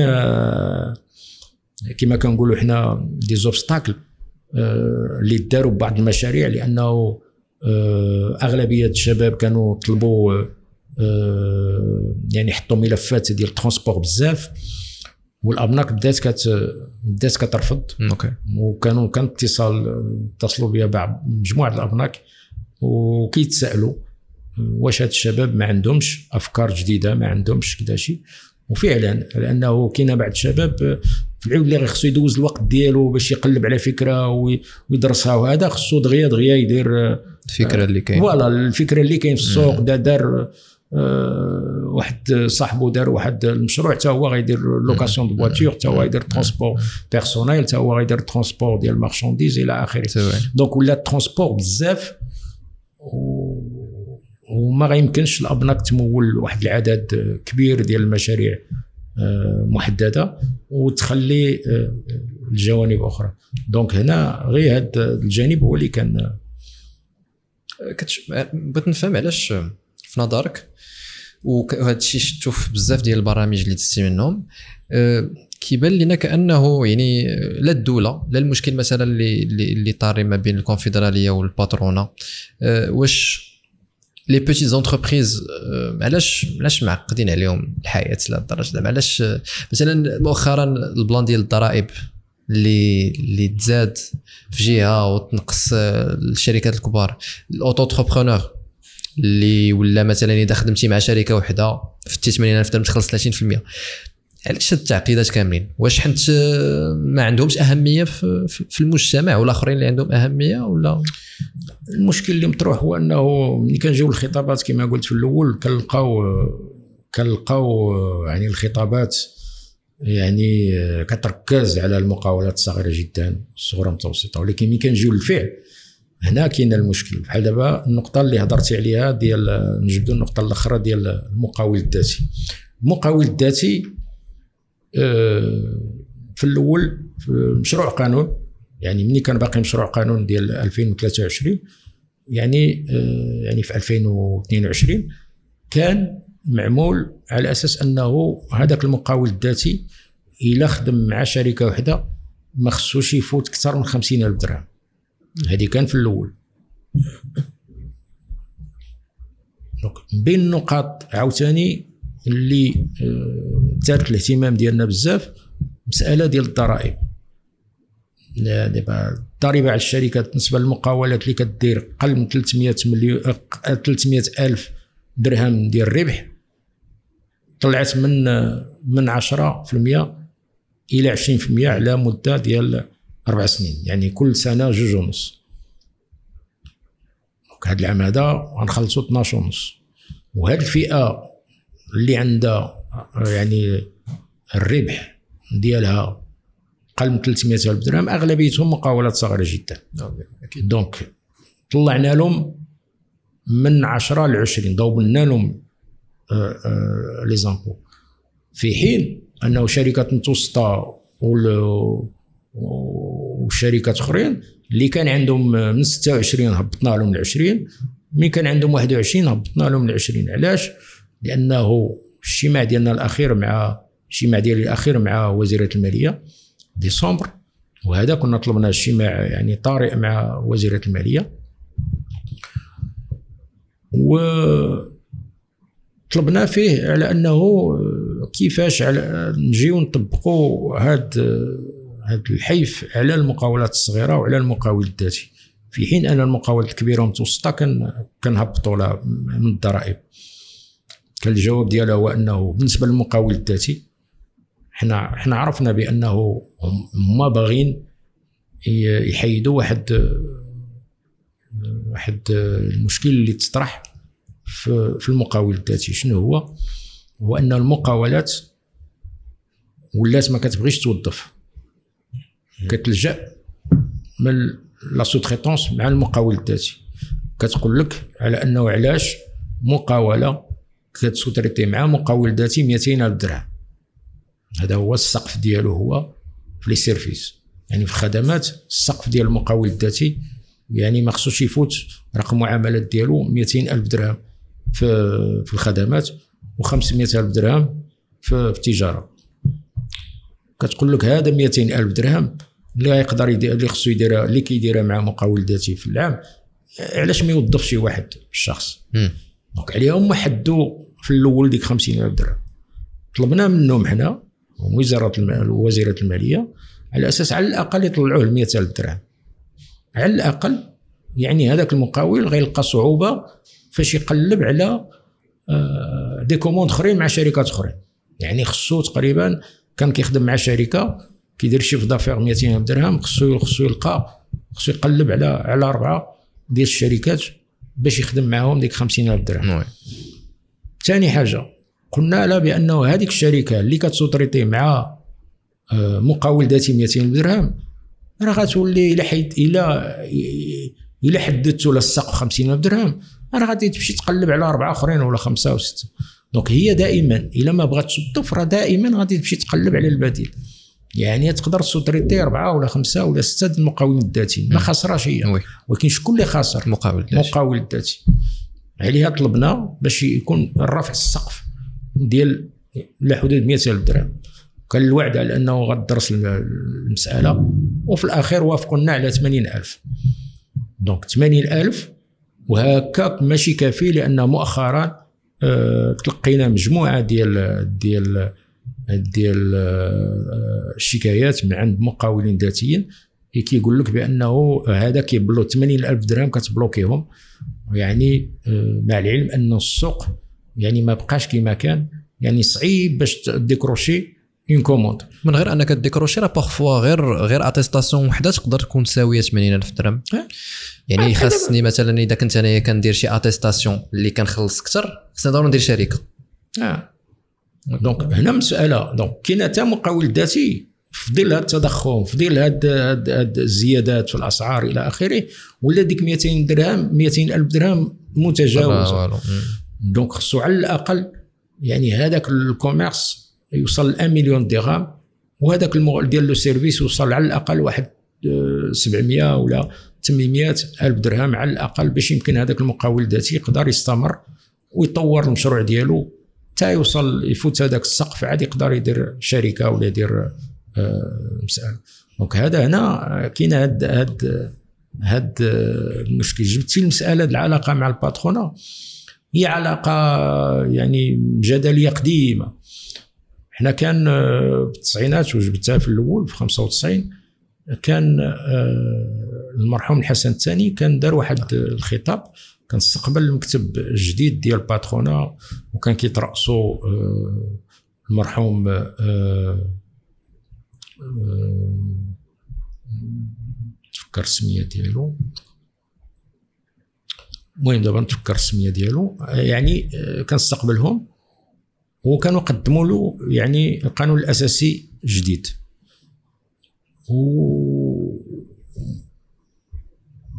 Speaker 2: كما كنقولوا حنا des obstacles اللي داروا بعض المشاريع لأنه آه، أغلبية الشباب كانوا طلبوا آه، يعني حطوا ملفات ديال ال transport بزاف والابناك بدات كت بدات كترفض.
Speaker 1: OK.
Speaker 2: وكانوا كان اتصال اتصلوا بيا بعض مجموعة الابناك وكيتسالوا واش هاد الشباب ما عندهمش أفكار جديدة ما عندهمش كذا شيء وفعلا لأنه كاين بعض الشباب العود اللي خصو يدوز الوقت ديالو باش يقلب على فكرة ويدرسها وهذا خصو دغيا دغيا يدير
Speaker 1: الفكرة اللي كاين
Speaker 2: voilà الفكرة اللي كاين في السوق دا دار آه، واحد صاحبه دار واحد المشروع حتى هو غيدير location de voitures حتى هو يدير transport personnel حتى هو غيدير transport ديال marchandises إلى آخره. donc ولا transport بزاف وما غيمكنش الابناك تمول واحد العدد كبير ديال المشاريع. محددة وتخلي آه، الجوانب أخرى. donc هنا غير هذا الجانب هو اللي كان
Speaker 1: كتش... بغيت نفهم علاش في نظرك وهذا الشيء شفتو في بزاف ديال البرامج اللي دزتي منهم كيبان لنا كأنه يعني لا الدولة لا المشكل مثلا اللي اللي طاري ما بين الكونفدرالية وال patronat واش les petites entreprises علاش علاش معقدين عليهم الحياة لهذ الدرجة؟ زعما علاش مثلا مؤخرا ال plan ديال الضرائب اللي اللي تزاد في جهة وتنقص الشركات الكبار. الاوتو اللي ولا مثلا إذا خدمتي مع شركة واحدة في 80000 درهم تخلص 30% علاش هاد التعقيدات كاملين؟ واش حنت ما عندهمش أهمية في, في المجتمع؟ والآخرين اللي عندهم أهمية ولا؟
Speaker 2: المشكل اللي مطروح هو أنه ملي كنجيو الخطابات كما قلت في الأول كنلقاو كنلقاو يعني الخطابات يعني كتركز على المقاولات الصغيرة جدا الصغرى المتوسطة. ولكن ملي كنجيو للفعل هنا كاين المشكل. بحال دابا النقطة اللي هضرتي عليها ديال نجبدو النقطة الأخرى ديال المقاول الذاتي. المقاول الذاتي آه، في الأول في مشروع قانون يعني ملي كان باقي مشروع قانون ديال 2023 يعني آه، يعني في 2022 كان معمول على أساس أنه هذاك المقاول الذاتي إلا خدم مع شركة واحدة ما خصوش يفوت أكثر من 50 ألف درهم. هذه كان في الأول. دونك بين النقاط عاوتاني اللي دارت الاهتمام ديالنا بزاف مسألة ديال الضرائب. دابا الضريبة على الشركات بالنسبة للمقاولات اللي كدير قل من 300 مليون 300 ألف درهم ديال الربح طلعت من من 10% إلى 20% على مدة ديال أربع سنين. يعني كل سنة جوج ونص. هذا العام هذا غنخلصوا 12 ونص. وهذه الفئة اللي عندها يعني الربح ديالها قل من 300 ألف درهم أغلبيتهم مقاولات صغيرة جدا. دونك طلعنا لهم من 10 ل 20 ضوبنا لهم آه، آه، لي زامبو في حين أنه شركات متوسطه وشركات أخرين اللي كان عندهم من 26 هبطنا لهم ل 20 ملي كان عندهم 21 هبطنا لهم ل 20 علاش؟ لأنه الاجتماع ديالنا الأخير مع الاجتماع ديالي الأخير مع وزيرة المالية ديسمبر. وهذا كنا طلبنا اجتماع يعني طارئ مع وزيرة المالية. و طلبنا فيه على أنه كيفاش على نجيو نطبقوا هذا هذا الحيف على المقاولات الصغيرة وعلى المقاول الذاتي. في حين أن المقاولات الكبيرة والمتوسطة كنهبطوا من الضرائب. كان الجواب ديالها هو أنه بالنسبة للمقاول الذاتي حنا حنا عرفنا بأنه هما باغيين يحيدوا واحد واحد المشكل اللي تطرح في المقاول الذاتي. شنو هو؟ هو أن المقاولات ولات ما كتبغيش توظف. كتلجأ من لا سوتريتونس مع المقاول الذاتي. كتقول لك على أنه علاش مقاولة كت sous-traiter مع مقاول ذاتي 200 ألف درهم. هذا هو السقف ديالو هو في les services. يعني في الخدمات السقف ديال المقاول الذاتي يعني ما خصوش يفوت رقم معاملات ديالو 200 ألف درهم في في الخدمات و500 ألف درهم في التجارة. كتقول لك هذا 200 ألف درهم اللي غيقدر يدير اللي خصو يديرها اللي كيديرها مع مقاول ذاتي في العام علاش ما يوظفش واحد الشخص donc عليها هما حدوا في الأول ديك 50 ألف درهم. طلبنا منهم حنا وزارة وزيرة المالية على أساس على الأقل يطلعوه ل 100 ألف درهم. على الأقل يعني هذاك المقاول غيلقى صعوبة فاش يقلب على des commandes أخرين مع شركات أخرين. يعني خصو تقريبا كان كيخدم مع شركة كيدير chiffre d'affaires 200 درهم خصو خصو يلقى خصو يقلب على على أربعة ديال الشركات باش يخدم معاهم ديك 50000 درهم. ثاني حاجة قلنا لا بأنه هذيك الشركة اللي كت sous-traiter مع آه، مقاول ذاتي 200 درهم راه غتولي إلى حيد إلى إلى حددتو لها السقف 50000 درهم راه غادي تمشي تقلب على أربعة أخرين ولا خمسة أو سته donc هي دائما إلا ما بغات تصدف راه دائما غادي تمشي تقلب على البديل. يعني تقدر ت sous-traiter أربعة ولا خمسة ولا ستة المقاولين الذاتيين ما خاسراش هي. ولكن شكون اللي خاسر؟
Speaker 1: المقاول الذاتي.
Speaker 2: المقاول الذاتي. عليها طلبنا باش يكون الرفع السقف ديال لا حدود 100000 درهم. كان الوعد على أنه غتدرس المسألة وفي الأخير وافقوا لنا على 80000 donc 80000 وهكاك ماشي كافي لأن مؤخرا أه تلقينا مجموعة ديال ديال ديال الشكايات من عند مقاولين ذاتيين كيقول لك بأنه هذا كيبلو 80 ألف درهم كتبلوكيهم. يعني آه، مع العلم أن السوق يعني ما بقاش كما كان. يعني صعيب باش décrocher une commande
Speaker 1: من غير أنك décrocher راه parfois غير غير attestation وحدة تقدر تكون ساوية 80 ألف درهم. يعني خاصني مثلا إذا كنت أنايا كندير شي attestation اللي كنخلص أكثر خصني ضروري ندير شركة.
Speaker 2: آه donc هنا مسألة. donc كاين حتى مقاول ذاتي في ظل هذا التضخم في ظل هاد الزيادات في الأسعار إلى آخره ولا ديك 200 درهم 200 ألف درهم متجاوزه donc خصو على الأقل يعني هذاك ال commerce يوصل ل 1 مليون درهم وهذاك ديال le service يوصل على الأقل واحد 700 آه، ولا 800 ألف درهم على الأقل باش يمكن هذاك المقاول الذاتي يقدر يستمر ويطور المشروع ديالو. حتى يوصل يفوت هذاك السقف عاد يقدر يدير شركة ولا يدير آه، مسألة. دونك هذا هنا كاين هاد هاد هاد المشكل. جبتي المسألة العلاقة مع الباترونا هي علاقة يعني جدلية قديمة. حنا كان آه، في التسعينات وجبتها في الأول في 95 كان آه، المرحوم الحسن الثاني كان دار واحد الخطاب كان استقبل المكتب الجديد ديال باترونا وكان كيترأسو آه، المرحوم تفكر السمية ديالو. المهم دابا نتفكر السمية ديالو. يعني كنستقبلهم وكانوا قدموا له يعني القانون الأساسي جديد. و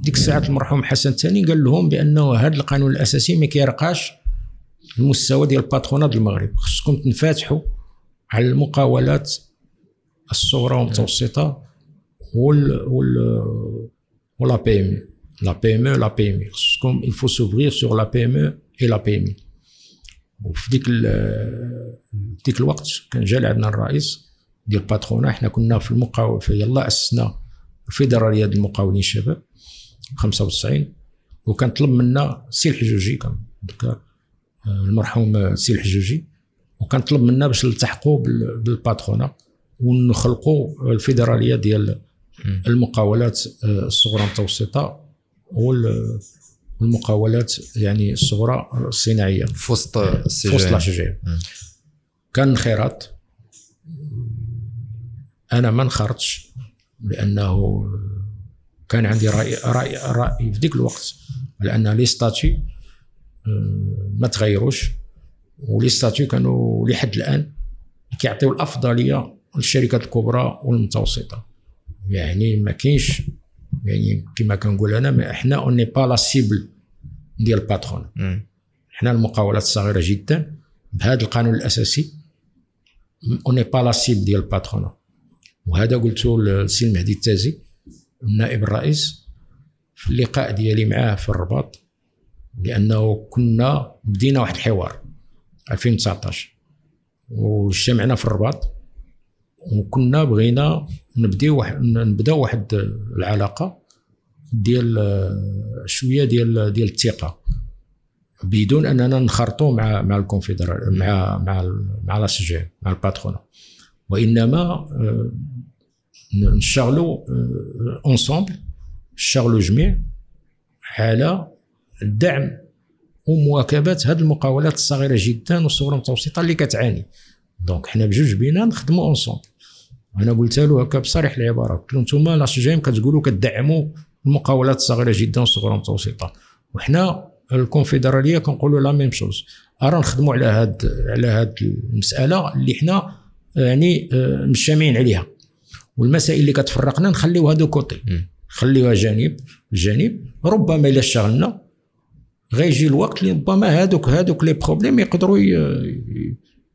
Speaker 2: ديك الساعة المرحوم حسن الثاني قال لهم بأنه هذا القانون الأساسي ما كيرقاش المستوى ديال الباترونا المغرب. خصكم تنفتحوا على المقاولات الصغرى والمتوسطة وال وال و la PME la PME la PME خصكم il faut s'ouvrir sur la PME et la PME وفي ديك ديك الوقت كان جا عندنا الرئيس ديال الباترونا حنا كنا في المقاول في يلا أسسنا الفيدرالية ديال المقاولين الشباب. 95 وكان طلب منا سي الحجوجي كان آه، المرحوم سي الحجوجي. وكان طلب منا باش نلتحقوا بالباترونا ونخلقوا الفيدرالية ديال المقاولات آه، الصغرى المتوسطة والمقاولات يعني الصغرى الصناعية.
Speaker 1: في وسط
Speaker 2: في وسط كان انخراط أنا ما انخرطش لأنه كان عندي راي راي رأي في ذيك الوقت لأن les statuts آه، ما تغيروش و les statuts كانوا لحد الآن كيعطيو الأفضلية للشركات الكبرى والمتوسطة. يعني ما كاينش يعني كما كنقول أنا ما إحنا on n'est pas la cible ديال الباترونا إحنا المقاولات الصغيرة جدا بهذا القانون الأساسي on n'est pas la cible ديال الباترون وهذا قلته للسي المهدي التازي. النائب الرئيس في اللقاء ديالي معاه في الرباط لأنه كنا بدينا واحد الحوار 2019 واجتمعنا في الرباط وكنا بغينا نبديو واحد نبداو واحد العلاقة ديال شوية ديال ديال الثقة بدون أننا نخرطوا مع مع الكونفدرال مع مع مع لا مع الباترونا وإنما آه، نشتغلوا ensemble نشتغلوا جميع على الدعم ومواكبة هذه المقاولات الصغيرة جدا والصغرى المتوسطه اللي كتعاني. donc حنا بجوج بينا نخدموا ensemble أنا قلت له هكا بصريح العبارة قلت له أنتم la CGEM كتقولوا كتدعموا المقاولات الصغيرة جدا والصغرى المتوسطه وحنا الكونفدرالية كنقولوا la même chose. أرا نخدموا على هاد على هاد المسألة اللي حنا يعني آه، مجتمعين عليها. والمسائل اللي كتفرقنا نخليوها de côté خليوها جانب جانب ربما إلا اشتغلنا غيجي الوقت اللي ربما هادوك هادوك les problèmes يقدروا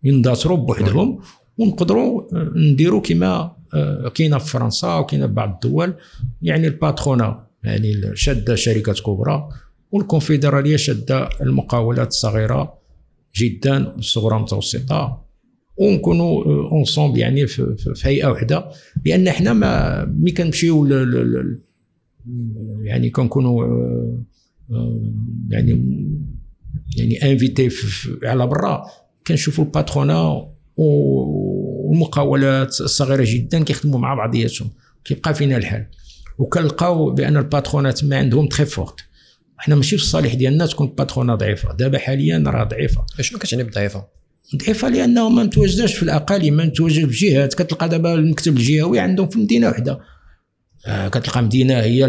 Speaker 2: يندثروا بوحدهم ونقدروا آه، نديروا كما آه، كاينة في فرنسا وكاينة في بعض الدول. يعني الباترونا يعني شادة شركات كبرى والكونفدرالية شادة المقاولات الصغيرة جدا الصغرى المتوسطة. ونكونوا اونصومبل آه، يعني في, في هيئة واحدة لأن حنا ما ملي كنمشيو يعني كنكونوا يعني يعني انفيتي على برا. كنشوفوا الباترونا والمقاولات الصغيرة جدا كيخدموا مع بعضياتهم كيبقى فينا الحال. وكنلقاو بأن الباترونا ما عندهم très forte حنا ماشي في الصالح ديالنا تكون الباترونة ضعيفة. دابا حاليا راه ضعيفة.
Speaker 1: شنو كتعني بضعيفه
Speaker 2: ضعيفه لأنه ما متواجداش في الأقاليم ما متواجد في جهات كتلقى دابا المكتب الجهوي عندهم في مدينة واحدة آه كتلقى مدينة هي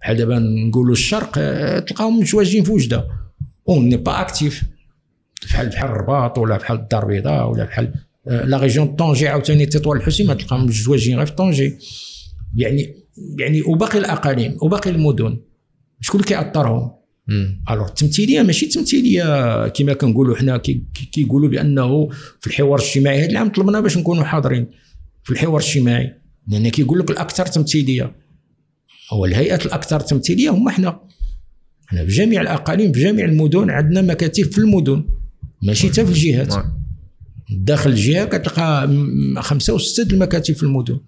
Speaker 2: بحال دابا نقولوا الشرق آه تلقاهم متواجدين في وجدة. on n'est pas actif بحال بحال الرباط ولا بحال الدار البيضاء ولا بحال آه، la région Tanger عاوتاني تطوان الحسيمة تلقاهم متواجدين غير في Tanger يعني يعني وباقي الأقاليم وباقي المدن شكون اللي كيأطرهم alors التمثيليه ماشي تمثيلية كما كنقولوا حنا كيقولوا كي بأنه في الحوار الاجتماعي هذا العام طلبنا باش نكونوا حاضرين في الحوار الاجتماعي. لأن كيقول لك الأكثر تمثيلية هو الهيئات الأكثر تمثيلية هم حنا. حنا في جميع الأقاليم في جميع المدن عندنا مكاتب في المدن ماشي حتى في الجهات. داخل الجهة كتلقى خمسة وسته المكاتب في المدن.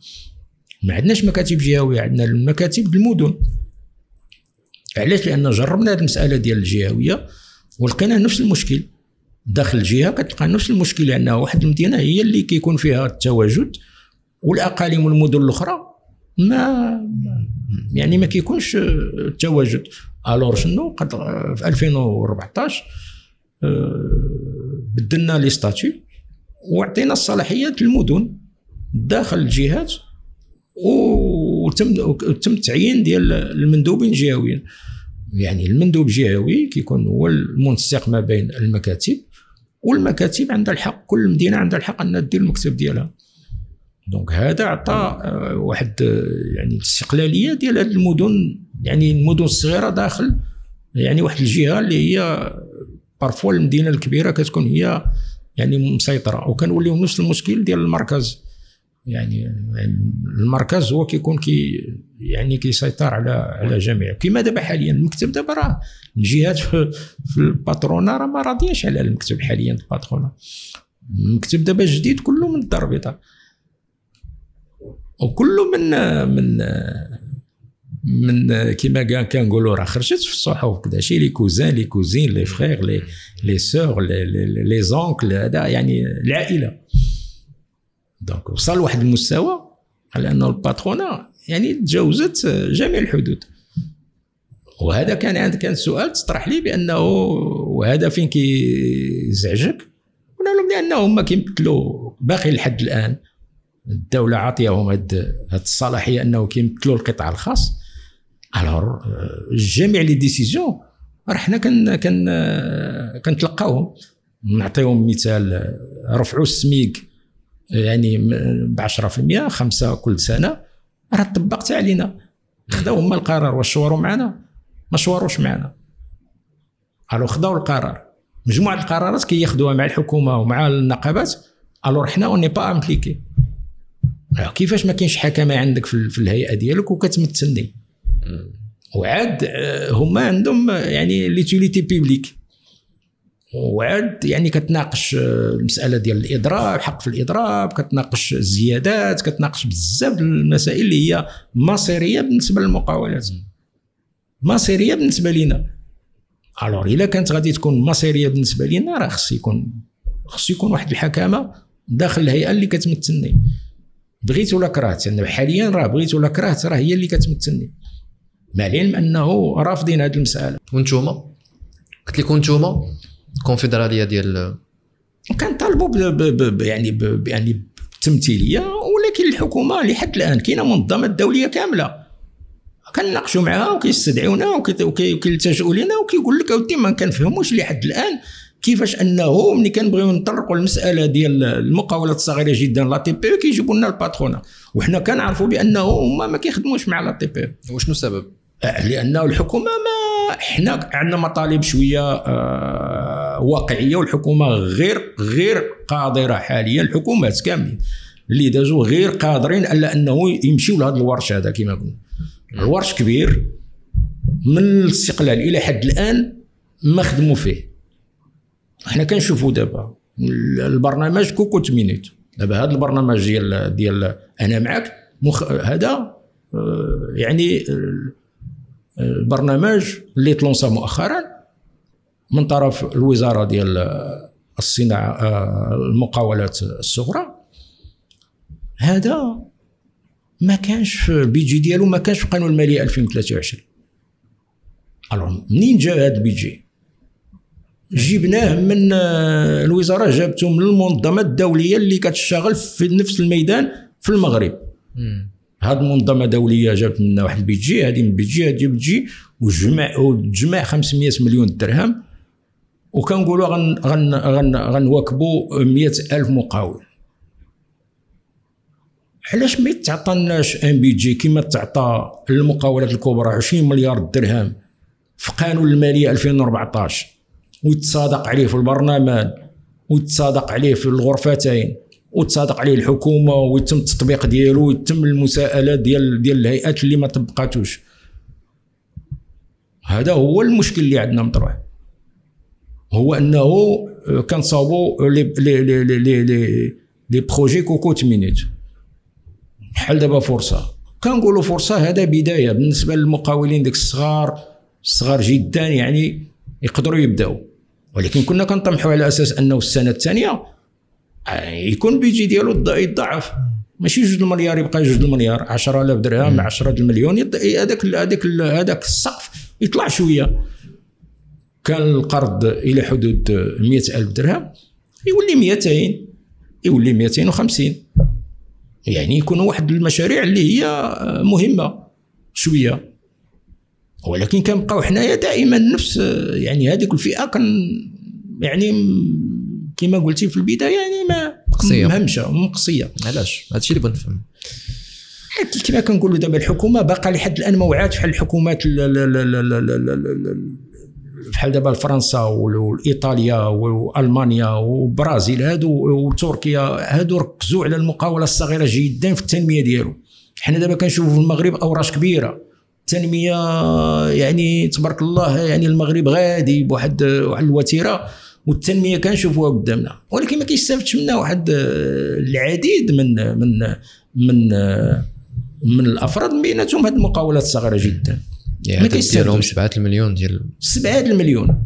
Speaker 2: ما عندناش مكاتب جهوية عندنا المكاتب المدن. علاش؟ لأن جربنا هذه المسألة ديال الجهوية ولقينا نفس المشكل. داخل الجهة كتلقى نفس المشكل لأن واحد المدينة هي اللي كيكون فيها التواجد والأقاليم والمدن الأخرى ما يعني ما كيكونش التواجد. الور شنو؟ قد في 2014 بدلنا لي ستاتيو وعطينا الصلاحيات للمدن داخل الجهات وتم تم التعيين ديال المندوبين الجهويين يعني المندوب الجهوي كيكون هو المنسق ما بين المكاتب والمكاتب عندها الحق كل مدينة عندها الحق أنها دير المكتب ديالها. donc هذا عطى آه، واحد آه، يعني الاستقلاليه ديال هذه المدن يعني المدن الصغيرة داخل يعني واحد الجهة اللي هي parfois المدينة الكبيرة كتكون هي يعني مسيطرة وكنوليو نفس المشكل ديال المركز. يعني المركز هو كيكون كي يعني كيسيطر على على جميع. كما دابا حاليا المكتب دابا راه الجهات في, الباترونا راه ما راضياش على المكتب حاليا الباترونا المكتب دابا جديد كله من البيضاء. وكله من من من كيما كنقولوا راه خرجت في الصحف كذا شي les cousins les cousines les frères les les sœurs les oncles هذا يعني العائلة. donc وصل لواحد المستوى على انه ال patronat يعني تجاوزت جميع الحدود. وهذا كان عندك كان سؤال تطرح لي بأنه وهذا فين كيزعجك؟ قلنا لهم لأنه هما كيمثلوا باقي لحد الآن الدولة عاطيهم هاد الصلاحية أنه كيمثلوا القطاع الخاص. alors جميع les décisions راه حنا كن كن كنتلقاوهم. نعطيهم مثال رفعوا السميك. يعني ب 10% خمسة كل سنة. راه طبقت علينا. خداو هما القرار واش شوروا معنا؟ ما شوروش معنا. alors خداو القرار. مجموعة القرارات كياخذوها مع الحكومة ومع النقابات. alors حنا on est pas impliqués كيفاش ما كاينش حكمة عندك في الهيئة ديالك وكتمثلني؟ وعاد آه، هما عندهم يعني l'utilité publique وعاد يعني كتناقش آه، المسألة ديال الإضراب حق في الإضراب كتناقش الزيادات كتناقش بزاف المسائل اللي هي مصيرية بالنسبة للمقاولات. مصيرية بالنسبة لنا الوغ إلا كانت غادي تكون مصيرية بالنسبة لنا راه خص يكون خص يكون واحد الحكامة داخل الهيئة اللي كتمثلني بغيت ولا كرهت يعني حاليا راه بغيت ولا كرهت راه هي اللي كتمثلني مع العلم أنه رافضين هذه المسألة.
Speaker 1: وانتوما؟ قلت لكم انتوما الكونفدرالية ديال
Speaker 2: كنطالبوا يعني ب يعني بالتمثيليه ولكن الحكومة لحد الآن كاينة منظمات دولية كاملة. كنناقشوا معها وكيستدعونا وكيلتجئوا لنا وكيقول لك اودي ما كنفهموش لحد الآن كيفاش أنه ملي كنبغيو نطرقوا المسألة ديال المقاولات الصغيرة جدا la TPE كيجيبوا لنا ال patronat وحنا كنعرفوا بأنه هما ما كيخدموش مع لا تي بي
Speaker 1: وشنو السبب؟
Speaker 2: آه، لأنه الحكومة ما حنا عندنا مطالب شوية آه واقعية والحكومة غير غير قادرة حاليا الحكومات كاملين اللي دازوا غير قادرين إلا أنه يمشيو لهذا الورش هذا كما قلنا. الورش كبير من الاستقلال إلى حد الآن ما خدموا فيه. حنا كنشوفوا دابا البرنامج كوكو مينيت دابا هذا البرنامج ديال ديال أنا معك مخ... هذا آه، يعني البرنامج اللي تلونسا مؤخرا من طرف الوزارة ديال الصناعة المقاولات الصغرى. هذا ما كانش في البيجي ديالو ما كانش في القانون المالي 2023 ألو منين جا هذا البيجي جبناه من الوزارة جابته من المنظمات الدولية اللي كتشتغل في نفس الميدان في المغرب. هاد المنظمة دوليه جابت لنا واحد البيجي هذه من بيجي هذه بتجي وجمع وتجمع 500 مليون درهم. وكنقولوا غن غن غن غنواكبوا 100 ألف مقاول. علاش ما يتعطناش إن بيجي كما تعطى للمقاولات الكبرى 20 مليار درهم في قانون المالية 2014 ويتصادق عليه في البرلمان ويتصادق عليه في الغرفتين. وتصادق عليه الحكومة ويتم التطبيق ديالو ويتم المساءلات ديال ديال الهيئات اللي ما طبقاتوش. هذا هو المشكل اللي عندنا مطروح. هو أنه كنصاوبوا les les les les les les projets cocotte-minute. بحال دابا فرصة. كنقولوا فرصة هذا بداية. بالنسبة للمقاولين ديك الصغار الصغار جدا يعني يقدروا يبداوا ولكن كنا كنطمحوا على أساس أنه السنة الثانية آه، يكون بيجي ديالو يضاعف ماشي جوج المليار يبقى جوج المليار. 10000 درهم 10 المليون هذاك هذاك هذاك السقف يطلع شوية. كان القرض إلى حدود 100000 درهم يولي 200 يولي 250 يعني يكون واحد المشاريع اللي هي مهمة شوية. ولكن كنبقاو حنايا دائما نفس يعني هذيك الفئة كان يعني كما قلتي في البداية يعني ما مهمشة مقصية.
Speaker 1: علاش؟ هذا الشيء اللي بغيت نفهم.
Speaker 2: كما كنقولوا دابا الحكومة باقا لحد الآن ما وعات بحال الحكومات بحال دابا فرنسا وايطاليا وألمانيا وبرازيل هادو وتركيا هادو ركزوا على المقاولة الصغيرة جدا في التنمية ديالو. حنا دابا كنشوفوا في المغرب أوراش كبيرة. التنمية يعني تبارك الله يعني المغرب غادي بواحد واحد الوتيرة. والتنمية كنشوفوها قدامنا. ولكن ما كيستافدش منها واحد آه، العديد من من من آه، من الأفراد من بيناتهم هذه المقاولات الصغيرة جدا.
Speaker 1: يعني
Speaker 2: ما كيستافدوش.
Speaker 1: 7 المليون ديال
Speaker 2: 7 المليون.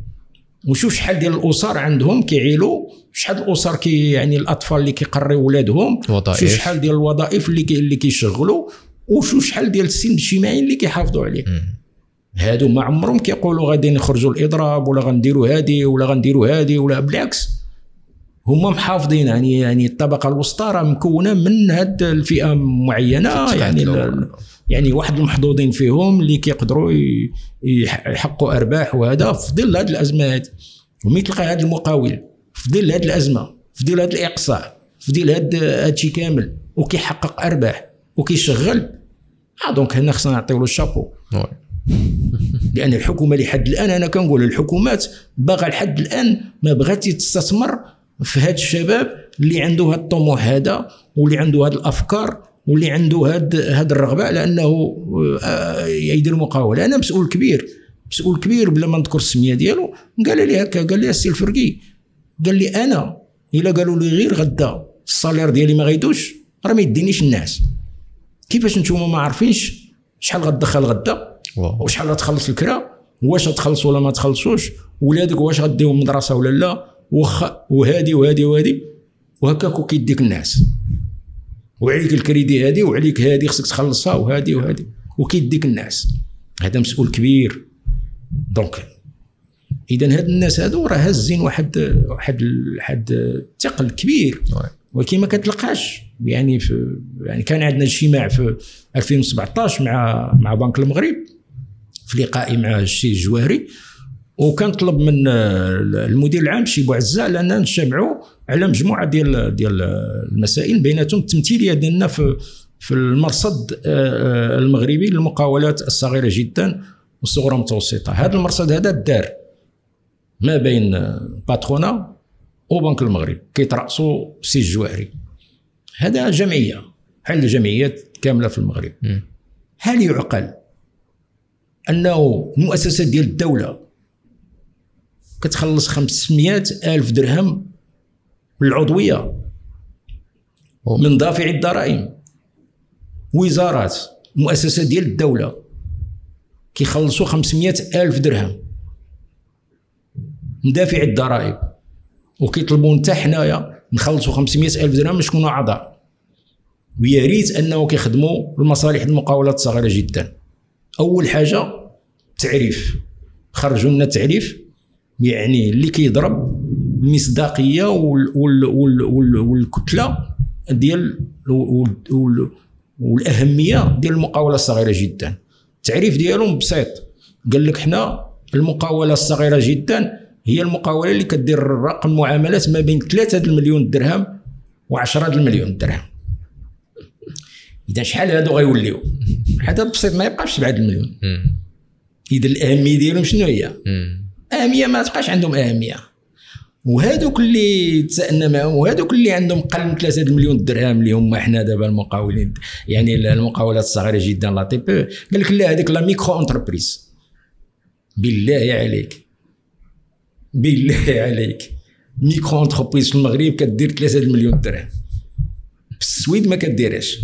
Speaker 2: وشوف شحال ديال الأسر عندهم كيعيلوا شحال الأسر كي يعني الأطفال اللي كيقريو ولادهم
Speaker 1: وظائف.
Speaker 2: شوف شحال ديال الوظائف اللي كي اللي كيشغلوا وشوف شحال ديال السن الاجتماعي اللي كيحافظوا عليه. هادو ما عمرهم كيقولوا غادي نخرجوا الاضراب ولا غنديروا هادي ولا غنديروا هادي ولا بالعكس. هما محافظين يعني يعني الطبقة الوسطى راه مكونة من هاد الفئة معينة يعني يعني واحد المحظوظين فيهم اللي كيقدروا يحققوا أرباح وهذا في ظل هذه الازمه هذه ومين تلقى هذا المقاول في ظل هذه الأزمة في ظل هذا الإقصاء في ظل هذا الشيء كامل وكيحقق أرباح وكيشغل آه دونك هنا خصنا نعطيو له الشابو. لأن الحكومة لحد الآن أنا كنقول الحكومات باغا لحد الآن ما بغاتش تستثمر في هاد الشباب اللي عنده هاد الطموح هذا واللي عنده هاد الأفكار واللي عنده هاد هاد الرغبة على أنه آه، يدير مقاوله أنا مسؤول كبير مسؤول كبير بلا ما نذكر السمية ديالو. قال لي هكا قال لي السي الفرقي قال لي أنا إلا قالوا لي غير غدا الصالير ديالي ما غيدوش راه ما يدينيش الناس. كيفاش نتوما ما عارفينش شحال غتدخل غدا. وشحال غتخلص الكرا؟ واش تخلص ولا ما تخلصوش؟ ولادك واش غديهم مدرسه ولا لا؟ وخ وهادي وهادي وهادي. وهكاك كيديك الناس. وعليك الكريدي هادي وعليك هادي خصك تخلصها وهادي وهادي. وكيديك الناس. هذا مسؤول كبير. donc اذا هاد الناس هادو راه هازين واحد واحد واحد الثقل كبير. ولكن ما كتلقاش. يعني في يعني كان عندنا اجتماع في 2017 مع مع بنك المغرب. في لقائي مع الشيخ الجواهري وكان طلب من آه، المدير العام شي بوعزة لأن نجتمعوا على مجموعة ديال ديال المسائل بيناتهم التمثيليه ديالنا في في المرصد آه، آه، المغربي للمقاولات الصغيرة جدا والصغرى المتوسطة. هذا المرصد هذا دار ما بين باترونا وبنك المغرب كيترأسوا السي الجواهري هذا جمعية بحال الجمعيات كاملة في المغرب. هل يعقل؟ انه المؤسسات ديال الدولة كتخلص 500 ألف درهم للعضويه من دافع الضرائب. وزارات مؤسسات ديال الدولة كيخلصوا 500 ألف درهم من دافع الضرائب. وكيطلبوا حتى حنايا نخلصوا 500 ألف درهم باش نكونوا أعضاء. ويا ريت أنه كيخدموا المصالح المقاولات الصغيرة جدا. أول حاجة تعريف خرجوا لنا تعريف يعني اللي كيضرب المصداقيه وال وال وال وال والكتلة ديال وال وال والأهمية ديال المقاولة الصغيرة جدا. التعريف ديالهم بسيط. قال لك حنا المقاولة الصغيرة جدا هي المقاولة اللي كدير رقم معاملات ما بين 3 المليون درهم و10 المليون درهم. إذا شحال هادو غيوليو؟ هذا بسيط ما يبقاش 7 المليون. اذا الأهمية ديالهم شنو هي؟ أهمية ما تبقاش عندهم أهمية. وهذوك اللي تسألنا معهم وهذوك اللي عندهم قل من 3 مليون درهم اللي هما حنا دابا المقاولين يعني المقاولات الصغيرة جدا la TPE قال لك لا هذيك la micro-entreprise. بالله عليك. بالله عليك. micro-entreprise في المغرب كدير 3 مليون درهم. في السويد ما كديرهاش.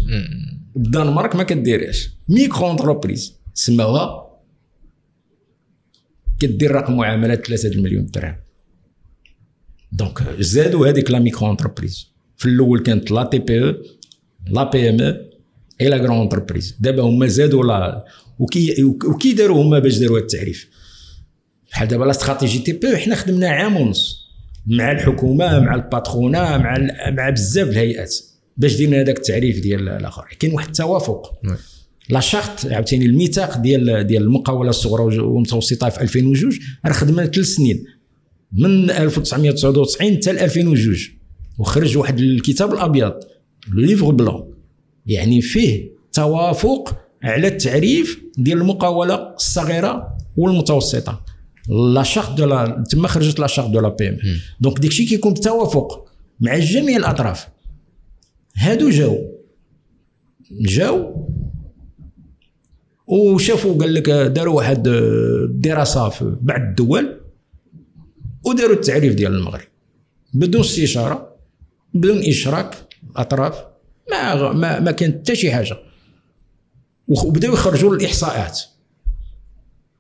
Speaker 2: الدنمارك ما كديرهاش. ميكرو أنتربريز. سماوها كدير رقم معاملات 3 مليون درهم. دونك زادوا هذيك لا ميكرو انتربريز في الأول كانت لا تي بي أو لا بي ام أو اي لا كرون انتربريز دابا هما زادوا لا وكي وكي داروا هما باش داروا هذا التعريف. بحال دابا لا استراتيجي تي بي حنا خدمنا عام ونص. مع الحكومة مع الباترونا مع مع بزاف الهيئات باش درنا هذاك التعريف ديال الآخر. كاين واحد التوافق. لا شارت عاوتاني الميثاق ديال ديال المقاولة الصغرى والمتوسطة في 2002 راه خدمنا ثلاث سنين. من 1999 حتى 2002 وخرج واحد الكتاب الأبيض لو ليفر بلون. يعني فيه توافق على التعريف ديال المقاولة الصغيرة والمتوسطة. لا شارت دو لا تما خرجت لا شارت دو لا بي ام دونك داكشي كيكون بتوافق مع جميع الأطراف. هادو جاو. جاو وشافوا قال لك داروا واحد الدراسه في بعض الدول وداروا التعريف ديال المغرب. بدون استشارة بدون إشراك الاطراف ما ما, ما كانت حتى شي حاجة. وبداو يخرجوا الإحصاءات.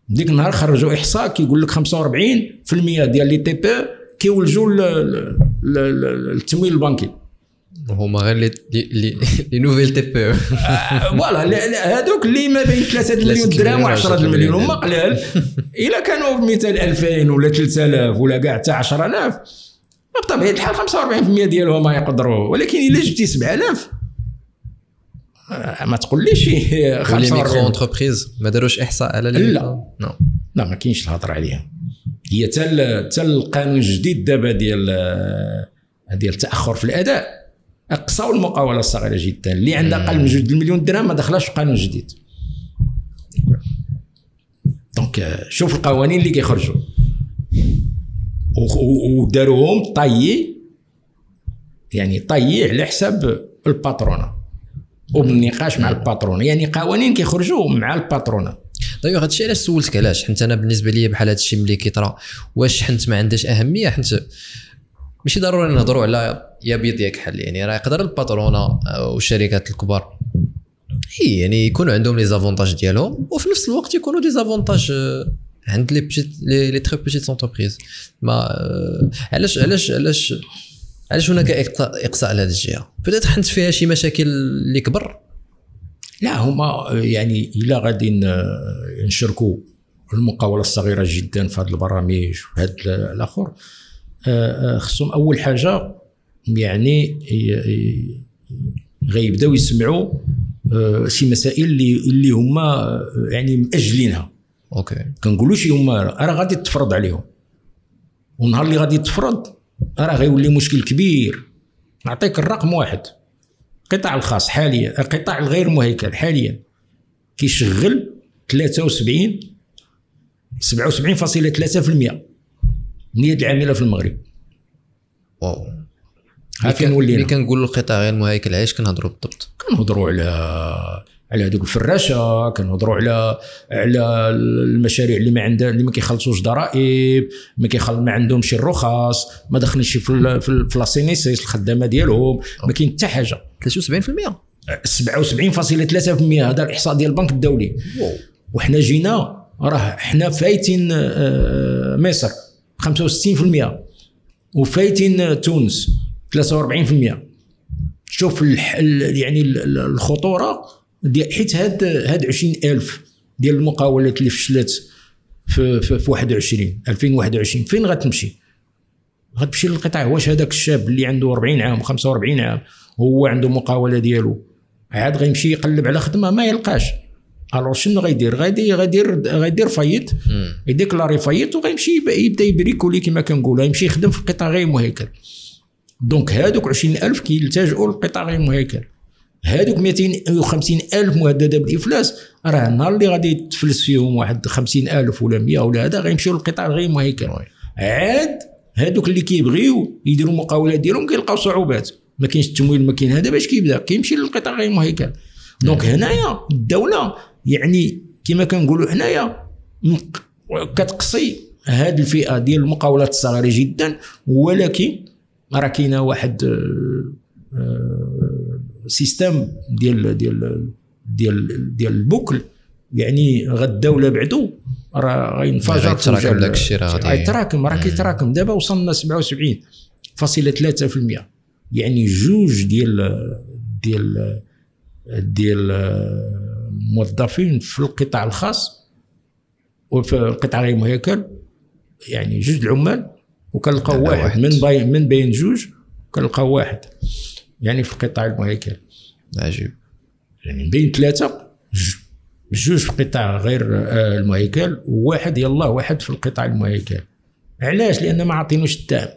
Speaker 2: ديك النهار خرجوا إحصاء كيقول لك 45% ديال les TPE كيولجوا التمويل البنكي.
Speaker 1: هما غير لي les les nouvelles TPE.
Speaker 2: voilà هذوك اللي ما بين 3 مليون درهم و10 مليون هما قلال. إلا كانوا مثال 2000 ولا 3000 ولا كاع حتى 10000 بطبيعه الحال 45% ديالهم ما يقدروا. ولكن إلا جبتي 7000 ما تقوليش
Speaker 1: لي micro-entreprise ما داروش إحصاء على
Speaker 2: لا. لا ما كاينش الهضرة عليها. هي حتى حتى القانون الجديد دابا ديال ديال التأخر في الأداء. اقصاو المقاولة الصغيرة جدا اللي عندها أقل من جوج مليون درهم ما دخلاش في قانون جديد. donc شوف القوانين اللي كيخرجوا. وداروهم طيي يعني طيي على حساب ال patronat. وبالنقاش مع ال patronat. يعني قوانين كيخرجوا مع ال patronat.
Speaker 1: طيب هادشي علاش سولتك؟ علاش؟ حيت أنا بالنسبة لي بحال هادشي ملي كيطرا. واش حنت ما عندهاش أهمية؟ حيت ماشي ضروري نهضروا على يا بيض يا كحل يعني راه يقدر ال patronat والشركات الكبار. إي يعني يكونوا عندهم les avantages ديالهم وفي نفس الوقت يكونوا des avantages عند les petites les très petites entreprises ما علاش علاش علاش علاش هناك إقصاء على هذه الجهة؟ بدات حنت فيها شي مشاكل اللي كبر؟
Speaker 2: لا هما يعني إلا غادي نشاركوا المقاولة الصغيرة جدا في هذه البرامج وهذا الآخر آه، آه، خصهم أول حاجة يعني غيبداو يسمعوا آه، شي مسائل اللي اللي هما يعني مأجلينها.
Speaker 1: OK.
Speaker 2: كنقولوا شي هما راه غادي تفرض عليهم. ونهار اللي غادي تفرض راه غيولي مشكل كبير. نعطيك الرقم واحد. القطاع الخاص حاليا القطاع الغير مهيكل حاليا كيشغل 73 77.3% من يد العامله في المغرب.
Speaker 1: واو. هكا نولي ملي كنقولوا القطاع غير مهيكل علاش كنهضروا بالضبط؟
Speaker 2: كنهضروا على على هذوك الفراشة كنهضروا على على المشاريع اللي ما عندها اللي ما كيخلصوش ضرائب ما كيخل ما عندهمش الرخص ما دخلش في في, في لاسينيسيس الخدامة ديالهم ما كاين حتى حاجة.
Speaker 1: 73%
Speaker 2: 77.3% هذا الإحصاء ديال البنك الدولي. وحنا جينا راه حنا فايتين آه، مصر. 65% وفايتين تونس 43% شوف يعني الخطورة ديال حيت هاد هاد 20000 ديال المقاولات اللي فشلت في, في, في 21 2021 فين غتمشي؟ غتمشي للقطاع. واش هذاك الشاب اللي عنده 40 عام 45 عام هو عنده مقاولة ديالو؟ عاد غيمشي يقلب على خدمة ما يلقاش. alors شنو غيدير؟ غادي غيدير غيدير faillite. يديكلاري faillite وغيمشي يبدأ يبريكولي كما كنقولوا. يمشي يخدم في القطاع غير مهيكل. donc هادوك 20000 كيلتجئوا للقطاع غير مهيكل. هادوك 250 ألف مهددة بالإفلاس. راه النهار اللي غادي تفلس فيهم واحد 50 ألف ولا 100 ولا هذا غيمشيو للقطاع غير مهيكل. عاد هادوك اللي كيبغيو يديروا مقاولات ديالهم كيلقاو صعوبات. ما كاينش التمويل ما كاين هذا باش كيبدا. كيمشي للقطاع غير مهيكل. donc هنايا الدولة يعني كما كنقولوا هنايا كتقصي هذه الفئة ديال المقاولات الصغيره جدا ولكن راه كاينة واحد آه، آه، سيستم ديال ديال ديال ديال البوكل. يعني غد الدولة بعدو راه غينفجر
Speaker 1: يتراكم داك الشيء راه
Speaker 2: غادي يتراكم راه كيتراكم. دابا وصلنا 77.3% يعني جوج ديال ديال ديال الموظفين في القطاع الخاص وفي القطاع غير مهيكل يعني جوج العمال وكنلقاو واحد من بين من بين جوج كنلقاو واحد يعني في القطاع المهيكل.
Speaker 1: عجيب.
Speaker 2: يعني بين ثلاثة جوج في القطاع غير آه، المهيكل وواحد يلا واحد في القطاع المهيكل. علاش؟ لأن ما عطينوش الدعم.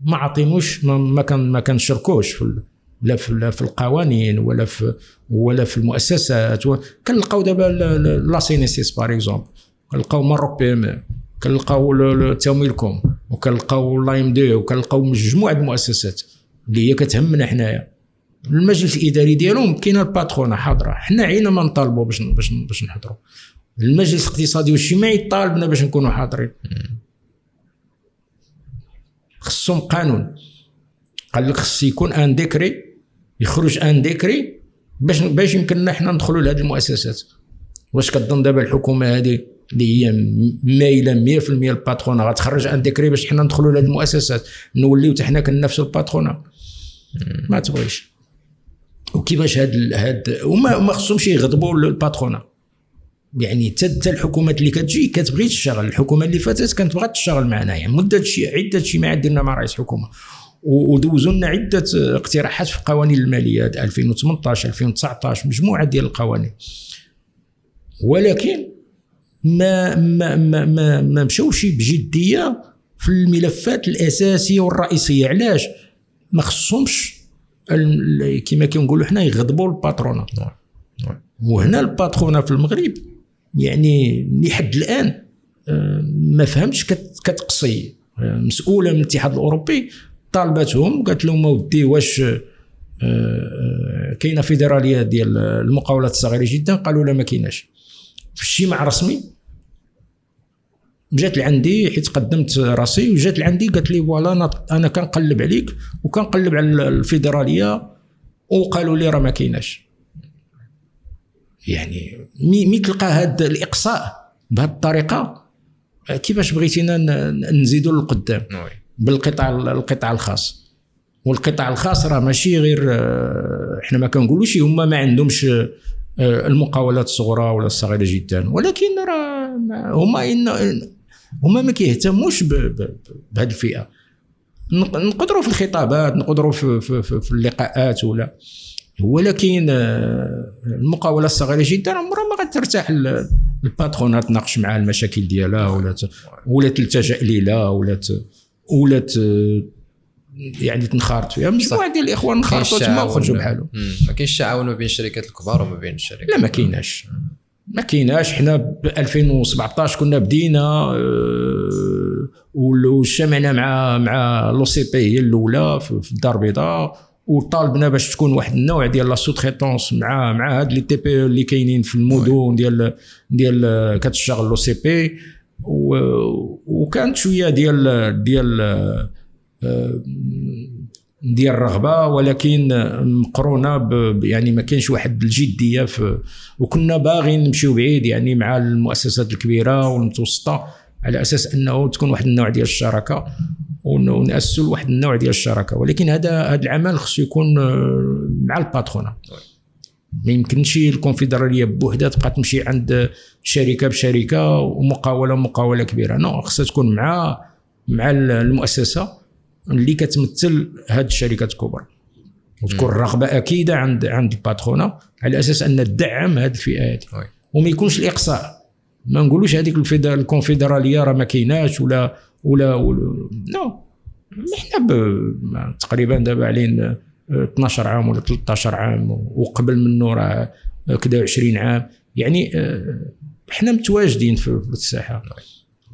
Speaker 2: ما عطينوش ما كان ما كنشركوش في لا في, في القوانين ولا في ولا في المؤسسات. كنلقاو دابا la CNSS par exemple كنلقاو Maroc PME كنلقاو تمويلكم وكنلقاو l'AMDIE. وكنلقاو مجموعة المؤسسات اللي هي كتهمنا حنايا. المجلس الإداري ديالهم كاينة الباترونة حاضرة. حنا عينا ما نطالبوا باش باش باش نحضروا المجلس الاقتصادي والاجتماعي طالبنا باش نكونوا حاضرين. خصهم قانون. قال لك خص يكون un décret يخرج un décret باش باش يمكننا حنا ندخلوا لهذه المؤسسات. واش كظن دابا الحكومة هذه اللي هي مايلة 100% الباترونا غتخرج un décret باش حنا ندخلوا لهذه المؤسسات. نوليو حنا كننافسوا الباترونا ما تبغيش. وكيفاش هاد هاد وما ما خصهمش يغضبوا الباترونا يعني حتى الحكومات اللي كتجي كتبغي تشتغل. الحكومة اللي فاتت كانت بغات تشتغل معنا. يعني مدة شي عدة اجتماعات درنا مع رئيس الحكومة. ودوزوا لنا عدة اقتراحات في قوانين الماليات 2018 2019 مجموعة ديال القوانين ولكن ما ما ما ما, ما مشاوش بجدية في الملفات الأساسية والرئيسية علاش ما خصهمش كما كنقولوا حنا يغضبوا الباترونا نعم. نعم. وهنا الباترونا في المغرب يعني لحد الآن آه، ما فهمتش كتقصي آه، مسؤولة من الاتحاد الأوروبي طالبتهم قالت لهم ودي واش آه، كاينة فيدرالية ديال المقاولات الصغيرة جدا؟ قالوا لا ما كايناش. في اجتماع رسمي جات لعندي حيت قدمت راسي وجات لعندي قالت لي فوالا أنا أنا كنقلب عليك وكنقلب على الفيدرالية وقالوا لي راه ما كايناش. يعني مي تلقى هذا الإقصاء بهذه الطريقة؟ كيفاش بغيتينا نزيدوا للقدام؟ بالقطاع القطاع الخاص. والقطاع الخاص راه ماشي غير آه، إحنا ما كنقولوش هما ما عندهمش آه، المقاولات الصغرى ولا الصغيرة جدا. ولكن راه هما إن هما ما كيهتموش بهذه الفئة. نقدروا في الخطابات نقدروا في, في, في, في اللقاءات ولا. ولكن آه، المقاولة الصغيرة جدا عمرها ما غترتاح الباترون تناقش معها المشاكل ديالها ولا ولا تلتجأ ليها ولا ولا يعني تنخرط فيها. مجموعه ديال الإخوان انخرطوا تما وخرجوا بحالهم
Speaker 1: ما كاينش تعاون ما بين الشركات الكبار وما بين الشركات
Speaker 2: لا ما كايناش. ما كايناش. حنا ب 2017 كنا بدينا آه، واجتمعنا مع مع لو سي بي هي الأولى في الدار البيضاء وطالبنا باش تكون واحد النوع ديال la sous-traitance مع مع هاد les TPE اللي كاينين في المدن ديال ديال كتشتغل لو سي بي. وكانت شوية ديال ديال آه، ديال الرغبة ولكن مقرونة يعني ما كانش واحد الجدية في وكنا باغيين نمشيو بعيد يعني مع المؤسسات الكبيرة والمتوسطة على أساس أنه تكون واحد النوع ديال الشراكة ونأسسوا واحد النوع ديال الشراكة. ولكن هذا هذا العمل خصو يكون آه، مع الباترونا ما يمكنش الكونفدرالية بوحدها تبقى تمشي عند شركة بشركة ومقاولة مقاوله كبيرة. نو خصها تكون مع مع المؤسسة اللي كتمثل هذه الشركات الكبرى. وتكون الرغبه أكيدة عند عند الباترونا على أساس أن تدعم هذه الفئات. وما يكونش الإقصاء. ما نقولوش هذيك الكونفدرالية راه ما كايناش ولا ولا, ولا نو إحنا تقريبا دابا علينا 12 عام ولا 13 عام وقبل منه راه كذا 20 عام. يعني إحنا متواجدين في الساحة.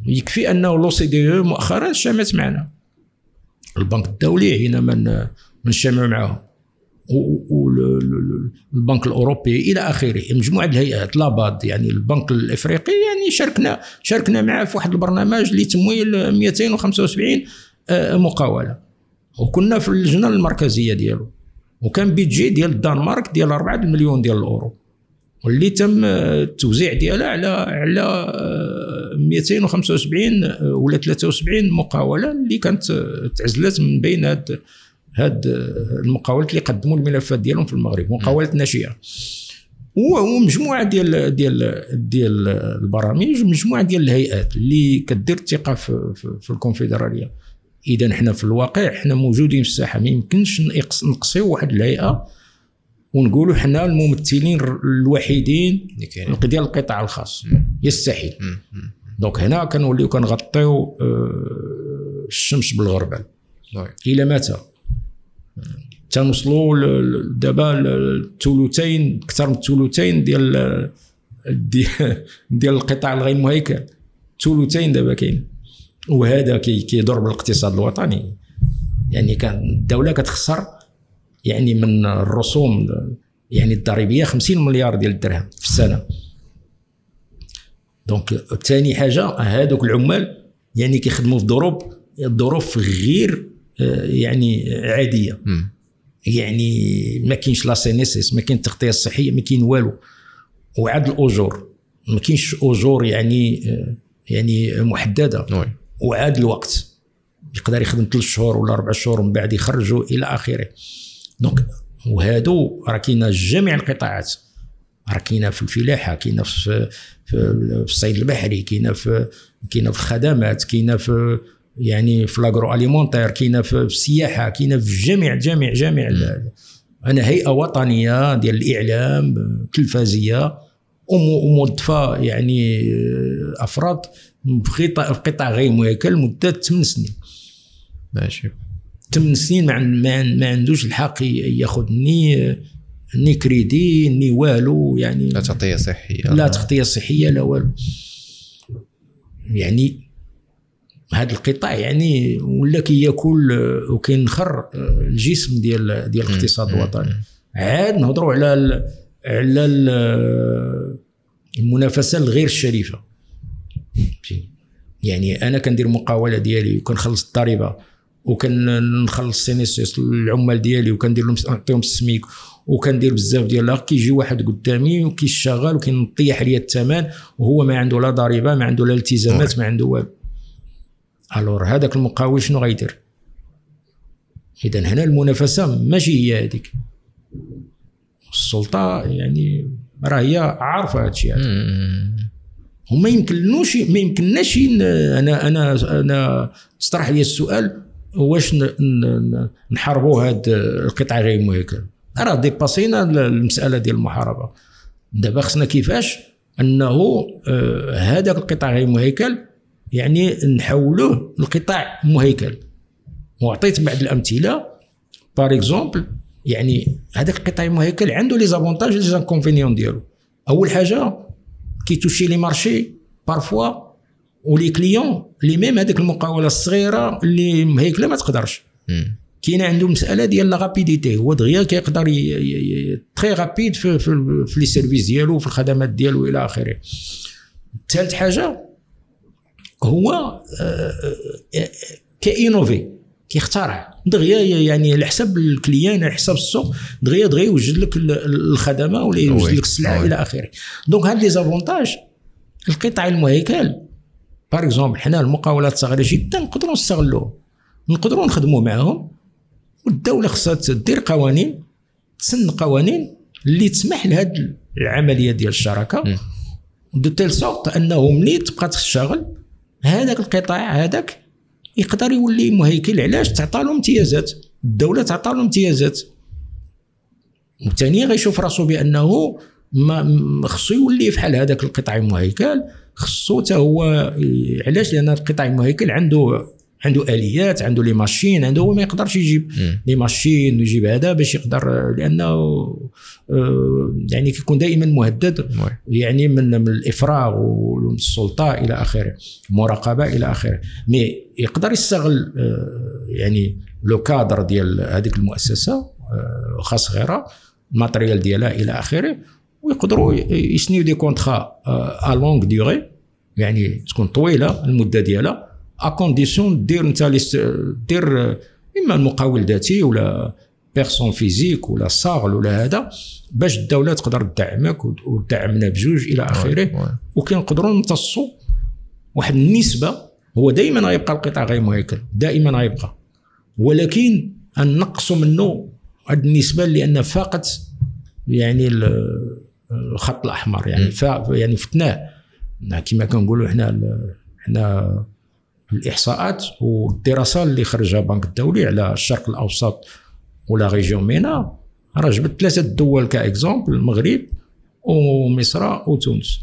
Speaker 2: يكفي انه لو سي دي مؤخرا شامت معنا البنك الدولي هنا من نجتمع معهم والبنك الأوروبي إلى آخره. مجموعة الهيئات لاباد يعني البنك الإفريقي يعني شاركنا شاركنا معه في واحد البرنامج لتمويل 275 آه، مقاولة. وكنا في اللجنه المركزية ديالو. وكان بيدجي ديال الدنمارك ديال 4 مليون ديال الأورو. واللي تم التوزيع ديالها على على 275 آه، ولا 73 مقاولة اللي كانت تعزلت من بين هاد هاد المقاولات اللي قدموا الملفات ديالهم في المغرب مقاولات ناشئة. ومجموعة ديال ديال ديال البرامج ومجموعه ديال الهيئات اللي كدير الثقة في, في الكونفدرالية. إذا حنا في الواقع حنا موجودين في الساحة ما يمكنش نقصيو واحد الهيئة ونقولوا حنا الممثلين الوحيدين ديال القطاع الخاص. يستحيل. دونك هنا كنوليو كنغطيو آه، الشمس بالغربال. إلى متى؟ تنوصلوا دابا الثلثين أكثر من الثلثين ديال ديال القطاع الغير مهيكل. ثلثين دابا كاين وهذا كيضر بالاقتصاد الوطني. يعني كان الدولة كتخسر يعني من الرسوم يعني الضريبية 50 مليار ديال الدرهم في السنة. donc ثاني حاجة هذوك العمال يعني كيخدموا في ضروب ظروف غير آه، يعني عادية.
Speaker 1: مم.
Speaker 2: يعني ما كاينش la CNSS ما كاين التغطية الصحية ما كاين والو. وعاد الأجور. ما كاينش أجور يعني آه، يعني محددة.
Speaker 1: oui.
Speaker 2: وعاد الوقت يقدر يخدم ثلاث شهور ولا أربع شهور ومن بعد يخرجوا إلى آخره. donc وهادو راه كاينة جميع القطاعات. راه كاينة في الفلاحة كاينة في في الصيد البحري كاينة في كاينة في الخدمات كاينة في يعني في l'agroalimentaire كاينة في السياحة كاينة في جميع جميع جميع أنا هيئة وطنية ديال الإعلام تلفازيه ومو- وموظفه يعني آه، أفراد في قطاع غير مهيكل مدة 8 سنين.
Speaker 1: ماشي.
Speaker 2: 8 سنين ما, ما, عن- ما عندوش الحق ياخذ ني ني كريدي ني والو يعني
Speaker 1: لا تغطية صحية.
Speaker 2: لا تغطية صحية لا والو. يعني هذا القطاع يعني ولا كياكل آه، وكينخر آه، الجسم ديال ديال الاقتصاد الوطني. عاد نهضروا على ال على ال المنافسة الغير الشريفة. فهمتي؟ يعني أنا كندير مقاولة ديالي وكنخلص الضريبة وكنخلص CNSS العمال ديالي وكندير لهم نعطيهم السميك وكندير بزاف ديال لا كيجي واحد قدامي وكيشغل وكيطيح لي الثمن وهو ما عنده لا ضريبة ما عنده لا التزامات ما عنده والو. alors هذاك المقاول شنو غيدير؟ اذا هنا المنافسة ماشي هي هذيك. السلطة يعني راه هي عارفة هذا. الشيء هذا. وما يمكنلوش ما يمكنناش أنا أنا أنا تطرح لي السؤال واش نحاربوا هاد القطاع غير مهيكل راه ديباسينا المسألة ديال المحاربة. دابا خصنا كيفاش؟ أنه آه، هذاك القطاع غير مهيكل يعني نحولوه لقطاع مهيكل. وعطيت بعض الأمثلة. par exemple يعني هذاك القطاع المهيكل عنده les avantages les inconvénients ديالو. أول حاجة كيتوشي les marchés parfois و les clients اللي même هذيك المقاوله الصغيره اللي مهيكله ما تقدرش. كاين عنده مساله ديال la rapidité هو دغيا كيقدر très rapide في في, في les services ديالو في الخدمات ديالو إلى اخره ثالث حاجة هو كيينوفي كيخترع دغيا يعني على حسب ال client على حسب السوق دغيا دغيا يوجد لك ال- الخدمة ولا يوجد. لك السلعه. إلى آخره donc هاد les avantages القطاع المهيكل par exemple حنا المقاولات الصغيره جدا نقدروا نستغلوه نقدروا نخدموا معاهم والدولة خصها دير قوانين تسن قوانين اللي تسمح لهاد العملية ديال
Speaker 1: الشراكة.
Speaker 2: de telle sorte أنه ملي تبقى تشتغل هذاك القطاع هذاك يقدر يولي مهيكل علاش تعطى له امتيازات؟ الدولة تعطى له امتيازات. وثاني غيشوف راسو بأنه ما خصو يولي بحال هذاك القطاع المهيكل خصو حتى هو علاش؟ لأن القطاع المهيكل عنده عنده آليات عنده les machines عنده هو ما يقدرش يجيب. les machines ويجيب هذا باش يقدر لأنه آه، يعني كيكون دائما مهدد. يعني من من الإفراغ ومن السلطة إلى آخره مراقبة إلى آخره mais يقدر يستغل آه، يعني le cadre ديال هذيك المؤسسة آه، خاص صغيره ال matériel ديالها إلى آخره ويقدروا يسنيو des contrats à longue durée يعني تكون طويلة المدة ديالها à condition دير انت دير اما المقاول ذاتي ولا personne physique ولا SARL ولا هذا باش الدولة تقدر تدعمك وت- وتدعمنا بجوج إلى اخره. وكنقدروا نمتصوا واحد النسبة هو دائما غيبقى القطاع غير مهيكل دائما غيبقى ولكن نقصوا منه هذه النسبة لأن فاقت يعني ال- الخط الاحمر يعني يعني فتناه كما كنقولوا حنا حنا الإحصاءات والدراسة اللي خرجها البنك الدولي على الشرق الأوسط ولا région MENA. راه جبت ثلاثة دول ك exemple المغرب ومصر وتونس.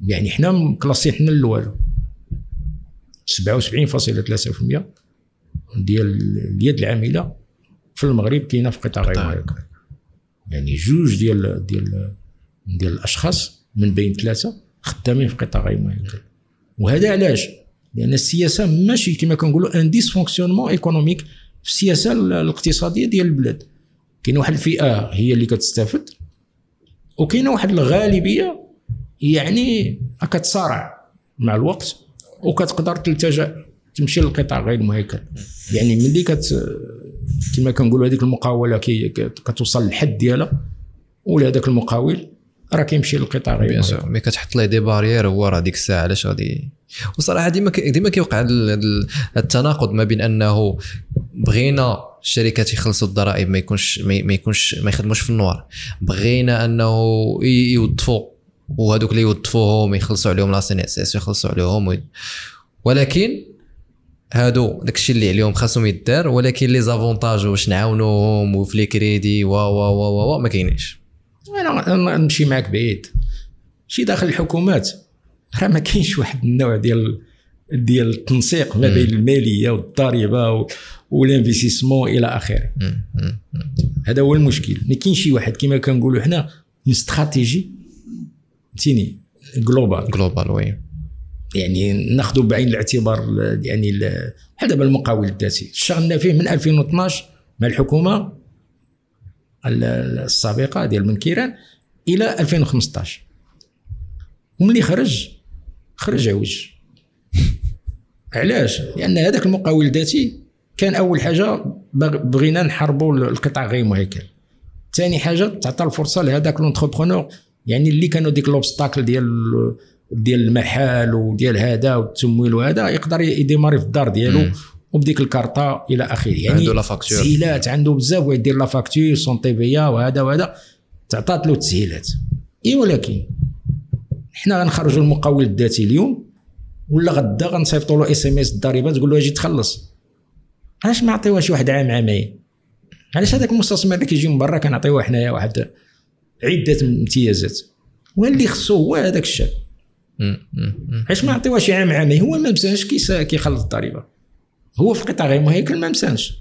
Speaker 2: يعني حنا مكلاسين حنا الأول 77.3% ديال اليد العاملة في المغرب كاينة في قطاع غير مهيكل يعني جوج ديال ديال ديال الأشخاص من بين ثلاثة خدامين في قطاع غير مهيكل وهذا علاش؟ لأن السياسة ماشي كما كنقولوا un dysfonctionnement économique في السياسة الاقتصادية ديال البلاد. كاين واحد الفئة هي اللي كتستافد وكاينة واحد الغالبية يعني كتصارع مع الوقت وكتقدر تلتجأ تمشي للقطاع غير المهيكل. يعني ملي كت كما كنقولوا هذيك المقاولة كي كتوصل للحد ديالها ولا هذاك المقاول راه كيمشي للقطاع غير
Speaker 1: سور. mais كتحط ليه des barrières هو راه ديك الساعة علاش غادي وصراحة ديما ديما كيوقع التناقض ما بين أنه بغينا الشركات يخلصوا الضرائب ما يكونش ما يكونش ما يخدموش في ال noir. بغينا أنه يوظفوا وهذوك اللي يوظفوهم يخلصوا عليهم la CNSS يخلصوا عليهم ولكن هادو داكشي اللي عليهم خاصهم يدار ولكن les avantages واش نعاونوهم وفي les crédits وا وا وا وا ما كاينينش.
Speaker 2: أنا نمشي معاك بعيد. شي داخل الحكومات. راه ما كاينش واحد النوع ديال ديال التنسيق ما بين المالية والضريبة وال investissement إلى آخره. هذا هو المشكل. ما كاينش شي واحد كما كنقولوا حنا استراتيجي فهمتيني؟ globale
Speaker 1: globale oui.
Speaker 2: يعني ناخذ بعين الاعتبار يعني بحال دابا المقاول الذاتي. اشتغلنا فيه من 2012 مع الحكومة السابقة ديال من كيران إلى 2015 وملي خرج خرج عوج علاش؟ لأن هذاك المقاول الذاتي كان أول حاجة بغينا نحاربوا القطاع غير مهيكل. ثاني حاجة تعطى الفرصة لهذاك l'entrepreneur يعني اللي كانوا ديك l'obstacle ديال ديال المحل وديال هذا والتمويل وهذا يقدر يديماري في الدار ديالو وبديك الكارطة إلى آخره. يعني
Speaker 1: عنده la facture
Speaker 2: تسهيلات عنده بزاف ويدير la facture certifiée وهذا وهذا تعطات له تسهيلات. إي ولكن حنا غنخرجوا المقاول الذاتي اليوم ولا غدا غنصيفطوا له SMS الضريبه تقول له أجي تخلص. علاش ما عطيوهاش واحد عام عامين؟ علاش هذاك المستثمر اللي كيجي من برا كنعطيوه حنايا واحد عدة امتيازات؟ واللي خصو هو هذاك الشاب. علاش ما نعطيوهاش عام عامين؟ هو ما مسانش كيخلص الضريبة. هو في قطاع غير مهيكل ما مسانش.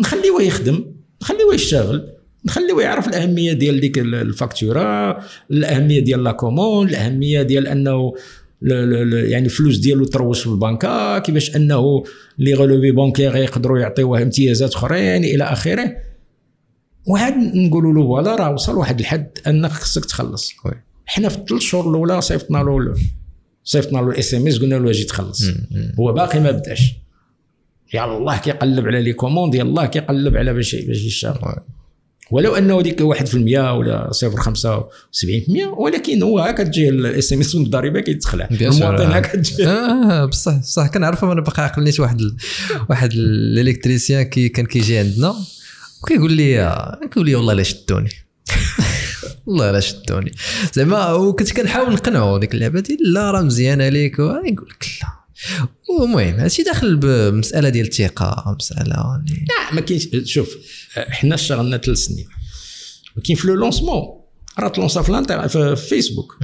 Speaker 2: نخليوه يخدم نخليوه يشتغل. نخليوه يعرف الأهمية ديال ديك الفاكتورة الأهمية ديال لا كومون الأهمية ديال أنه يعني الفلوس ديالو تروش في البنكة كيفاش أنه les relevés bancaires يقدروا يعطيوه امتيازات أخرين إلى آخره. وعاد نقولوا له voilà راه وصل واحد الحد أنك خصك تخلص. حنا في الثلاث شهور الأولى صيفطنا له صيفطنا له ال SMS قلنا له أجي تخلص. هو باقي ما بدأش. يا الله كيقلب على les commandes يلاه كيقلب على باش باش يشتغل. ولو انه ديك 1% ولا 0.75% ولكن هو هكا تجي ال SMS من الضريبة كيتخلع.
Speaker 1: المواطن هكا تجي. آه بصح بصح كنعرفها أنا باقي عقل نيت واحد ال... واحد ال électricien كي كان كيجي عندنا. وكيقول لي كيقول لي والله لا شدوني والله لا شدوني زعما وكنت كنحاول نقنعو ديك اللعبة دي لا راه مزيانة ليك يقول لك لا. المهم هادشي داخل بمسألة ديال الثقة مسألة
Speaker 2: لا ما كاينش شوف حنا اشتغلنا ثلاث سنين. ولكن في le lancement. راه تلونسا في, في فيسبوك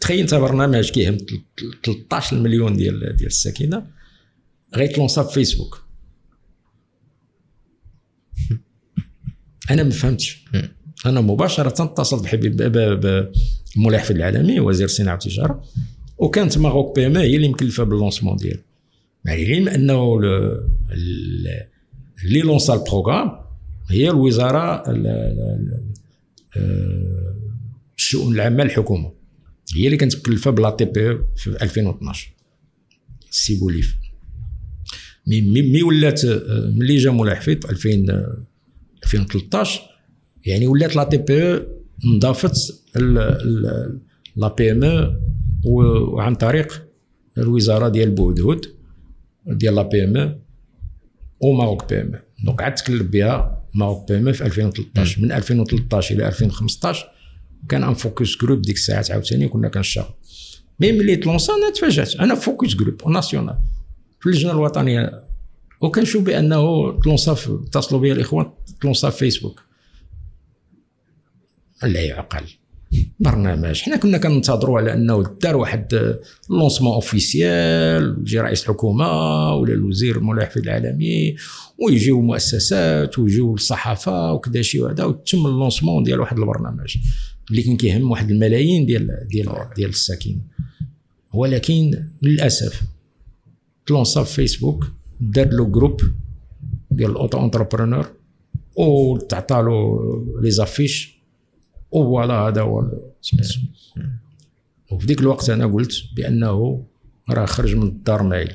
Speaker 2: تخيل انت برنامج كيهم 13 مليون ديال ديال الساكنة غيتلونسا في فيسبوك أنا ما فهمتش. أنا مباشرة اتصلت بحبيب بمولاي حفيظ العالمي وزير الصناعه والتجاره وكانت Maroc PME هي اللي مكلفة بال lancement ديالو. مع العلم انه اللي لونسا ال programme هي الوزارة الشؤون العامة للحكومة. هي اللي كانت مكلفة ب la TPE في 2012 سي بوليف. مي مي ولات ملي جا مولاي حفيظ 2000 2013 يعني ولات la TPE نضافت la PME وعن طريق الوزارة ديال بوهدود ديال la PME و Maroc PME donc عاد تكلف بها Maroc PME في 2013 من 2013 إلى 2015 كان un focus group ديك الساعات عاوتاني كنا كنشتغل mais ملي تلونسا أنا تفاجأت. أنا focus group national في اللجنة الوطنية. وكنشوف بأنه تلونسا اتصلوا بي الإخوان تلونسا في فيسبوك لا يعقل. برنامج. حنا كنا كننتظروا على أنه دار واحد lancement officiel يجي رئيس الحكومة ولا الوزير مولاي حفيظ العالمي ويجيو مؤسسات ويجيو الصحافه وكذا شي وهذا وتم ال lancement ديال واحد البرنامج اللي كان كيهم واحد الملايين ديال ديال ديال الساكنه ولكن للأسف تلونسا في فيسبوك دار له groupe ديال ال auto-entrepreneur وتعطى له les affiches و voilà هذا هو وفي ذيك الوقت أنا قلت بأنه راه خرج من الدار مايل.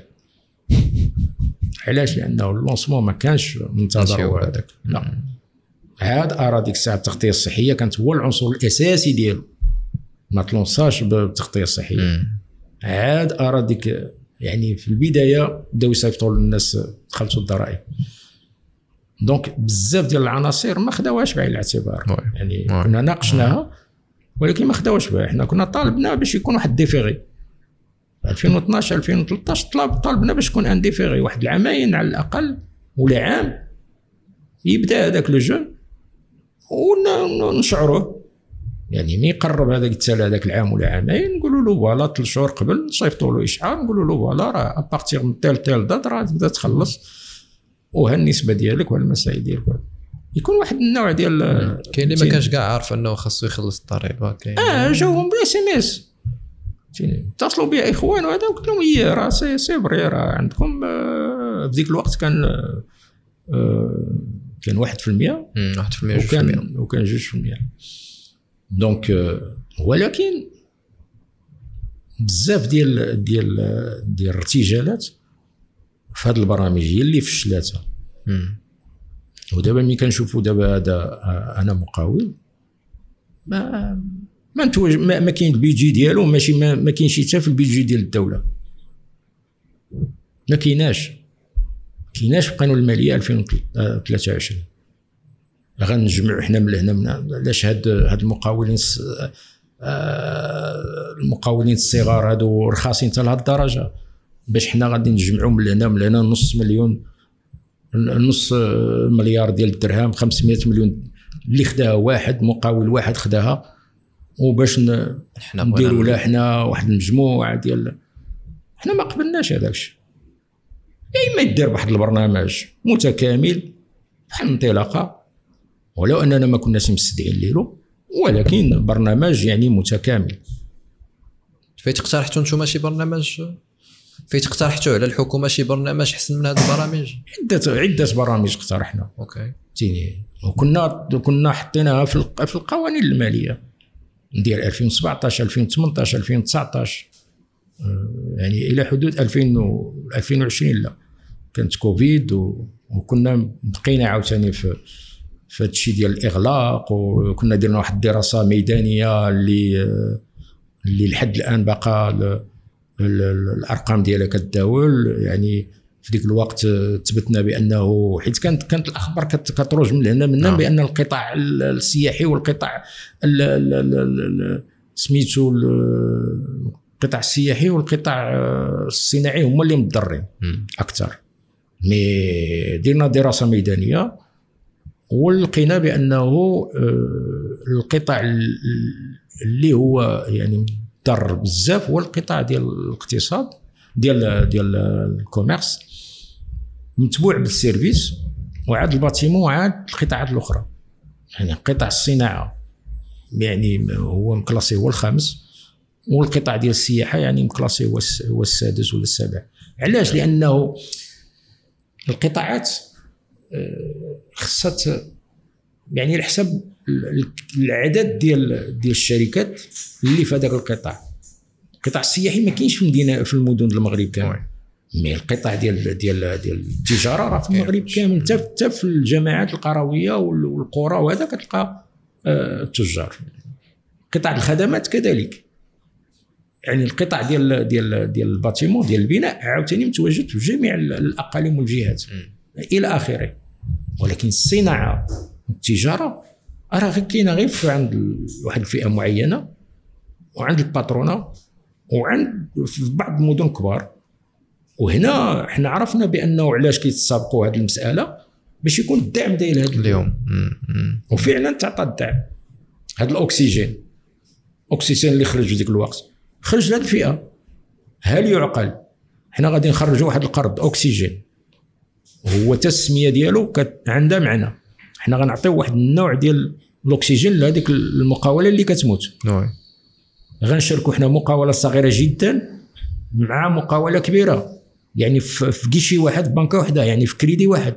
Speaker 2: علاش؟ لأنه ال lancement ما كانش منتظر
Speaker 1: هو.
Speaker 2: هذاك. لا عاد ارى ديك الساعة التغطية الصحية كانت هو العنصر الأساسي ديالو. ما تلونساش بالتغطية
Speaker 1: الصحية.
Speaker 2: عاد ارى ديك يعني في البداية بداو يصيفطوا للناس دخلتوا الضرائب. donc بزاف ديال العناصر ما خداوهاش بعين الاعتبار. يعني. كنا ناقشناها ولكن ما خداوهاش بها حنا كنا طالبنا باش يكون واحد différé 2012 2013 طلب طالبنا باش يكون un différé واحد العامين على الأقل ولا عام يبدا هذاك le jeune ونشعروه يعني mais يقرب هذاك التالي هذاك العام ولا عامين نقولوا له voilà ثلاث شهور قبل نصيفطوا له إشعار نقولوا له voilà راه à partir من telle telle date راه تبدا تخلص. وها النسبة ديالك وها المسائل ديالك. يكون واحد النوع ديال
Speaker 1: كاين اللي ما كانش كاع عارف انه خاصو يخلص الضريبه كاين
Speaker 2: آه جاوهم ب SMS. اتصلوا بي إخوان وهذا قلت لهم هي راه c'est c'est vrai راه عندكم آه، في ذيك الوقت كان آه، آه، كان 1%
Speaker 1: مم، 1% جوج في المية.
Speaker 2: وكان وكان جوج في المية. donc آه، ولكن بزاف ديال ديال ديال الارتجالات في هذه البرامج هي اللي فشلاتها. ودابا ملي كنشوفوا دابا هذا آه، أنا مقاول ما ما نتوج ما, ما كاين البيجي ديالو ماشي ما, ما كاينش حتى في البيجي ديال الدولة. ما كايناش. كايناش في القانون المالية 2023 غنجمعوا حنا من هنا من علاش هاد هاد المقاولين آه، المقاولين الصغار هادو رخاصين حتى لهاد الدرجة؟ باش حنا غادي نجمعوا من هنا من هنا نص مليون نص مليار ديال الدرهم 500 مليون اللي خداها واحد مقاول واحد خداها وباش نديروا
Speaker 1: بغينا
Speaker 2: له حنا واحد المجموعة ديال حنا ما قبلناش هذاك الشيء. يا إما يدير بواحد البرنامج متكامل بحال انطلاقة ولو أننا ما كناش مستدعين له ولكن برنامج يعني متكامل.
Speaker 1: فايت اقترحتوا نتوما شي برنامج؟ فايت اقترحتوا على الحكومة شي برنامج أحسن من هاد البرامج؟
Speaker 2: عده عدة برامج اقترحنا.
Speaker 1: OK.
Speaker 2: فهمتيني وكنا كنا حطيناها في في القوانين المالية. ندير 2017 2018 2019 آه، يعني إلى حدود 2000 و 2020 لا. كانت كوفيد وكنا بقينا عاوتاني في في هذا الشيء ديال الإغلاق. وكنا درنا واحد الدراسة ميدانية اللي اللي لحد الآن ال- الأرقام ديالها كتداول يعني في ذيك الوقت ثبتنا بأنه حيت كانت كانت الأخبار كت- كتروج من هنا من هنا
Speaker 1: نعم.
Speaker 2: بأن القطاع ال- السياحي والقطاع ال- ال- ال- ال- ال- سميتو ال- القطاع السياحي والقطاع الصناعي هما اللي متضررين. أكثر mais درنا دراسة ميدانية ولقينا بأنه آه، القطاع ال- اللي هو يعني مضر بزاف هو القطاع ديال الاقتصاد ديال ديال ال commerce متبوع بال service وعاد الباتيمون وعاد القطاعات الأخرى. يعني قطاع الصناعة يعني هو مكلاسي هو الخامس والقطاع ديال السياحة يعني مكلاسي هو هو السادس ولا السابع. علاش؟ لأنه القطاعات آه، خصها يعني على حسب ال- ال- العدد ديال ديال الشركات اللي في هذاك القطاع. القطاع السياحي ما كاينش في المدينة في المدن المغرب كامل. مي القطاع ديال ديال ديال التجارة راه في المغرب كامل حتى حتى في الجامعات القروية وال- والقرى وهذا كتلقى آه، التجار. قطاع الخدمات كذلك. يعني القطاع ديال ديال ديال الباتيمون ديال البناء عاوتاني متواجد في جميع ال- الأقاليم والجهات. إلى آخره. ولكن الصناعة والتجاره راه غير كاينة غير عند واحد الفئة معينة. وعند الباترونة وعند في بعض المدن الكبار وهنا حنا عرفنا بأنه علاش كيتسابقوا هذه المسألة باش يكون الدعم ديال هذا
Speaker 1: اليوم.
Speaker 2: وفعلا تعطى الدعم. هذا الأكسجين. الاكسجين اللي خرج في ذيك الوقت. خرج لهذه الفئة. هل يعقل؟ حنا غادي نخرجوا واحد القرض أكسجين. هو حتى السميه ديالو كت... عندها معنى. حنا غنعطيو واحد النوع ديال الأكسجين لهذيك المقاولة اللي كتموت. غنشاركوا حنا مقاولة صغيرة جدا مع مقاولة كبيرة. يعني في كيشي واحد في بنكة واحدة يعني في كريدي واحد.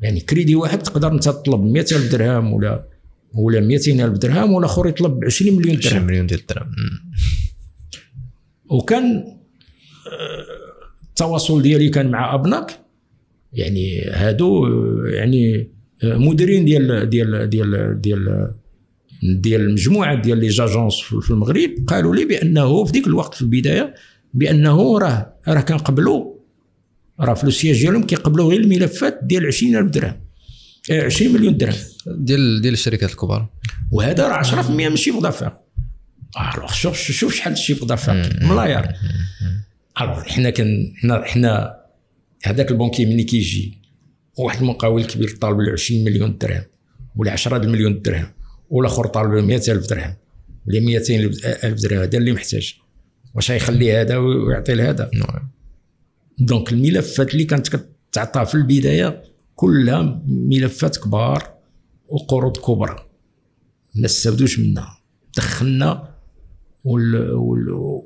Speaker 2: يعني كريدي واحد تقدر أنت تطلب 100000 درهم ولا ولا 200000 درهم والآخر يطلب 20 مليون
Speaker 1: 20
Speaker 2: درهم
Speaker 1: مليون ديال الدرهم.
Speaker 2: وكان التواصل ديالي كان مع أبناك. يعني هادو يعني مديرين ديال ديال ديال ديال ديال مجموعة ديال les agences في المغرب قالوا لي بأنه في ذيك الوقت في البداية بأنه راه راه كنقبلوا راه في ال siège ديالهم كيقبلوا غير الملفات ديال 20000 درهم. 20 مليون درهم.
Speaker 1: ديال ديال الشركات الكبار
Speaker 2: وهذا راه 10% من ال chiffre d'affaires alors شوف شوف شحال ال chiffre d'affaires ملاير. alors حنا كن حنا حنا هذاك البنكي ملي كيجي واحد المقاول كبير طالب له 20 مليون درهم ولا 10 مليون درهم. والآخر طالب له 100000 درهم. ولا 200000 درهم؟ هذا اللي محتاج. واش غيخلي هذا ويعطي لهذا donc الملفات اللي كانت كتعطى في البداية كلها ملفات كبار وقروض كبرى. ما استفدوش منها. دخلنا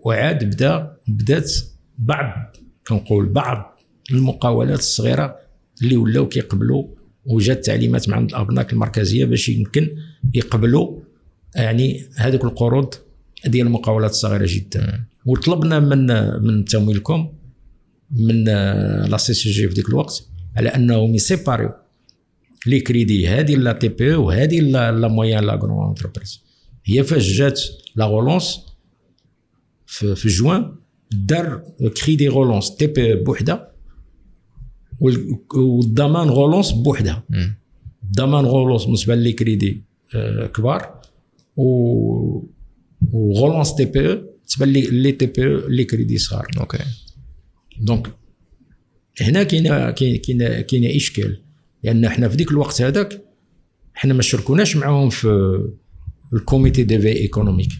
Speaker 2: وعاد بدا بدات بعض كنقول بعض المقاولات الصغيرة اللي ولاو كيقبلوا وجات تعليمات من عند الأبناك المركزية باش يمكن يقبلوا يعني هذوك القروض ديال المقاولات الصغيرة جدا. وطلبنا من من تمويلكم من la CCG في ذيك الوقت على أنهم يسيباريو les crédits. هذه la TPE وهذه la moyenne la grande entreprise. هي فاش جات la relance في, في جوان دار crédit relance. TPE بوحدة والضمان relance بوحدها. الضمان relance بالنسبة les crédits آه، كبار. و و relance TPE تبان les les TPE les crédits صغار.
Speaker 1: OK.
Speaker 2: donc هنا كاين كاين كاين إشكال. لأن إحنا في ذيك الوقت هذاك إحنا ما شاركوناش معاهم في ال comité de veille économique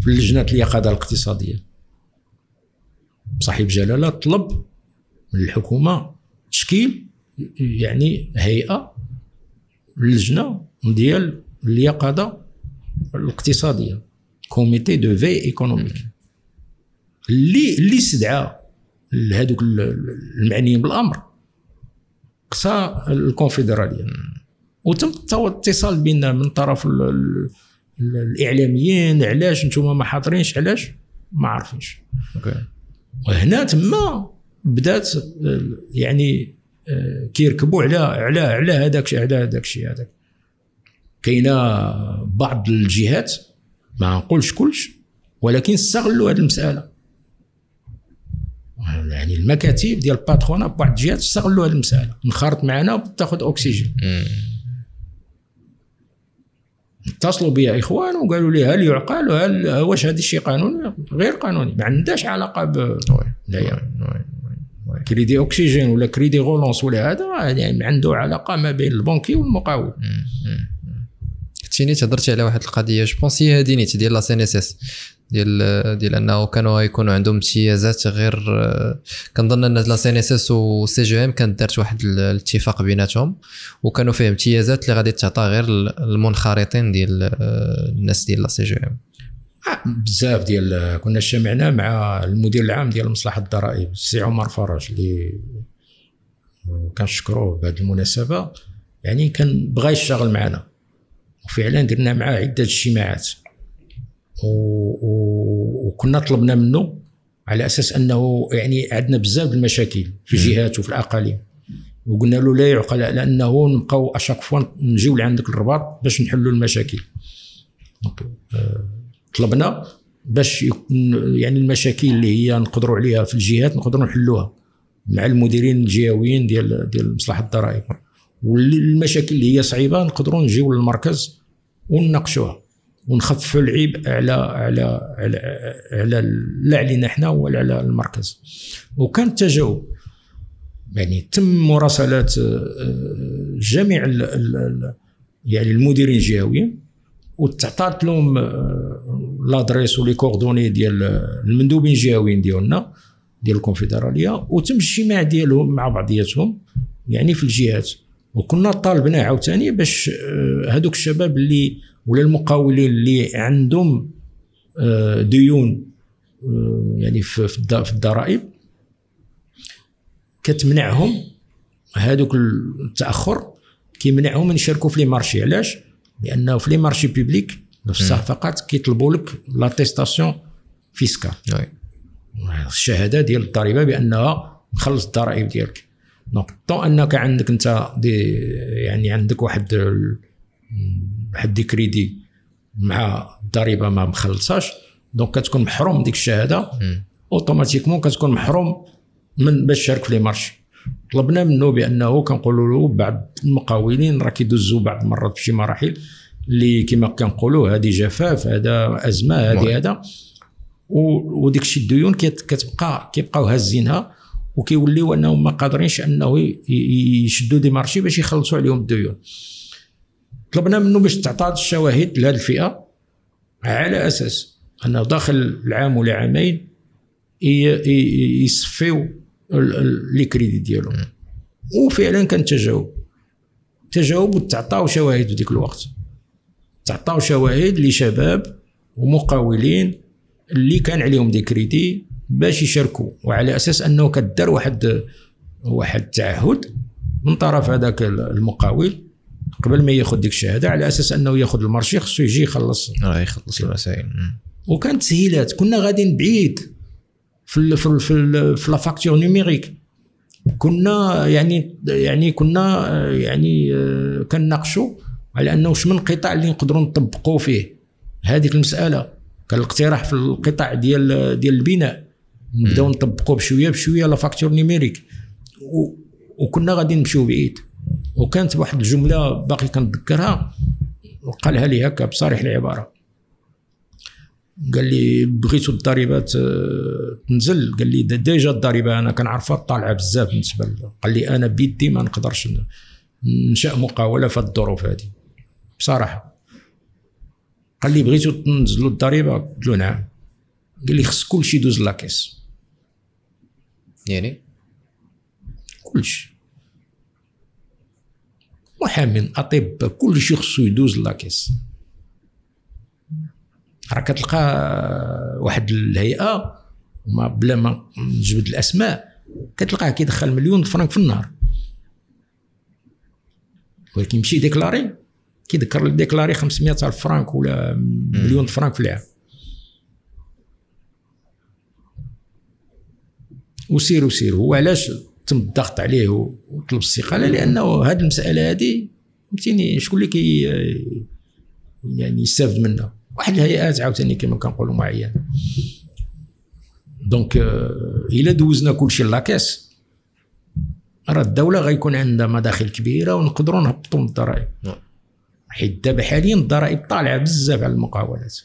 Speaker 2: في اللجنه اليقظة الاقتصادية. صاحب جلالة طلب من الحكومة تشكيل يعني هيئة اللجنه ديال اليقظة الاقتصادية comité de veille économique. اللي اللي استدعى لهذوك المعنيين بالأمر قصى الكونفدرالية. وتم اتصال بيننا من طرف الإعلاميين علاش أنتم ما حاضرينش علاش؟ ما عارفينش. وهنا تما بدات يعني كيركبوا على على على هذاك على هذاك الشيء هذاك. كاينة بعض الجهات ما نقولش كلش ولكن استغلوا هذه المساله. يعني المكاتب ديال الباترونا بواحد الجهات استغلوا هذه المساله. انخرط معنا وتاخذ اكسجين اتصلوا بيا إخوان وقالوا لي هل يعقل؟ وهل واش هذا الشيء قانوني؟ غير قانوني. ما عندهاش علاقة ب لا crédit Oxygène ولا crédit relance ولا هذا يعني عنده علاقة ما بين البنكي والمقاول.
Speaker 1: كنتي نيت على واحد القضية je pense هي هذه نيت ديال la CNSS ديال ديال أنه كانوا يكونوا عندهم امتيازات غير كنظن أن لا سي ان اس اس سي جي ام كانت دارت واحد الاتفاق بيناتهم وكانوا فيه امتيازات اللي غادي تعطى غير المنخرطين ديال الناس ديال لا سي جي ام
Speaker 2: بزاف ديال كنا اجتمعنا مع المدير العام ديال مصلحة الضرائب السي عمر فرج اللي كنشكروه بهذه المناسبة. يعني كان بغى يشتغل معنا. وفعلا درنا معاه عدة اجتماعات. و... و... وكنا طلبنا منه على أساس أنه يعني عندنا بزاف المشاكل في الجهات وفي الأقاليم. وقلنا له لا يعقل لأنه نبقاو اشاك فوا نجيو لعندك الرباط باش نحلوا المشاكل. آه، طلبنا باش يعني المشاكل اللي هي نقدروا عليها في الجهات نقدروا نحلوها مع المديرين الجهويين ديال ديال مصلحة الضرائب. والمشاكل اللي هي صعيبة نقدروا نجيو للمركز ونناقشوها ونخففوا العيب على على على, على لا علينا إحنا ولا على المركز. وكان التجاوب يعني تم مراسلات آه، جميع ال ال يعني المديرين الجهويين وتعطات لهم آه، لادريس ولي كوردوني ديال المندوبين الجهويين ديالنا ديال الكونفدرالية وتم اجتماع ديالهم مع بعضياتهم يعني في الجهات. وكنا طالبنا عاوتاني باش آه، هذوك الشباب اللي ولا المقاولين اللي عندهم آه، ديون آه، يعني في الضرائب كتمنعهم هذوك التأخر كيمنعهم من يشاركوا في لي مارشي. علاش؟ لأنه في لي مارشي بيبليك في الصفقات كيطلبوا لك l'attestation fiscale الشهادة ديال الضريبة بأنها مخلص الضرائب ديالك. donc tant أنك عندك أنت des يعني عندك واحد ال- واحد des crédits مع الضريبة ما مخلصاش donc كتكون محروم من ديك الشهادة automatiquement كتكون محروم من باش تشارك في les marchés طلبنا منه بأنه كنقولوا له بعض المقاولين راه كيدوزوا بعض المرات بشي مراحل اللي كما كنقولوا هذه جفاف هذا
Speaker 1: أزمة.
Speaker 2: هذه هذا وديك الشيء الديون كت- كتبقى كيبقاو هازينها وكيوليو أنهم ما قادرينش أنه يشدوا des marchés باش يخلصوا عليهم الديون طلبنا منه باش تعطى الشواهد لهذه الفئة على أساس أنه داخل العام ولا عامين يصفيو les crédits ديالهم وفعلا كان تجاوب. تجاوب وتعطاو شواهد في ديك الوقت. تعطاو شواهد لشباب ومقاولين اللي كان عليهم دي كريدي باش يشاركوا. وعلى أساس أنه كدار واحد واحد التعهد من طرف هذاك المقاول قبل ما ياخذ ديك الشهادة على أساس أنه ياخذ المارشي خصو يجي يخلص.
Speaker 1: راه يخلص المسائل.
Speaker 2: وكانت تسهيلات كنا غاديين بعيد. في ال في ال في, ال في la facture numérique كنا يعني يعني كنا يعني آه، كنناقشوا على أنه واش من قطاع اللي نقدروا نطبقوا فيه. هذيك المسألة كان الاقتراح في القطاع ديال ديال البناء. نبداو نطبقوا بشوية بشوية la facture numérique و- وكنا غادي نمشيو بعيد. وكانت واحد الجملة باقي كنتذكرها وقالها لي هكا بصريح العبارة. قال لي بغيتوا الضريبات آه، تنزل قال لي déjà الضريبة أنا كنعرفها طالعة بزاف بالنسبة قال لي أنا بيدي ما نقدرش ننشأ مقاولة في الظروف هذه. بصراحة. قال لي بغيتوا تنزلوا الضريبة؟ قلت له نعم. قال لي خص كلشي يدوز la caisse
Speaker 1: يعني؟
Speaker 2: كلشي. محامين أطباء كلشي خصو يدوز la caisse راه كتلقى واحد الهيئة ما بلا ما نجبد الأسماء كتلقاه كيدخل مليون فرنك في النهار. ولكن يمشي déclarer كيذكر déclarer 500 ألف فرنك ولا مليون فرنك في العام. وسير وسير. هو علاش تم الضغط عليه وطلب الاستقالة؟ لأنه هذه المسألة هذه فهمتيني؟ شكون اللي كي يعني يستافد منها؟ واحد الهيئات عاوتاني كما كنقولوا معينه donc آه، إلا دوزنا كل شيء la caisse راه الدولة غيكون عندها مداخل كبيرة ونقدروا نهبطوا من الضرائب.
Speaker 1: نعم.
Speaker 2: حيت دابا حاليا الضرائب طالعة بزاف على المقاولات.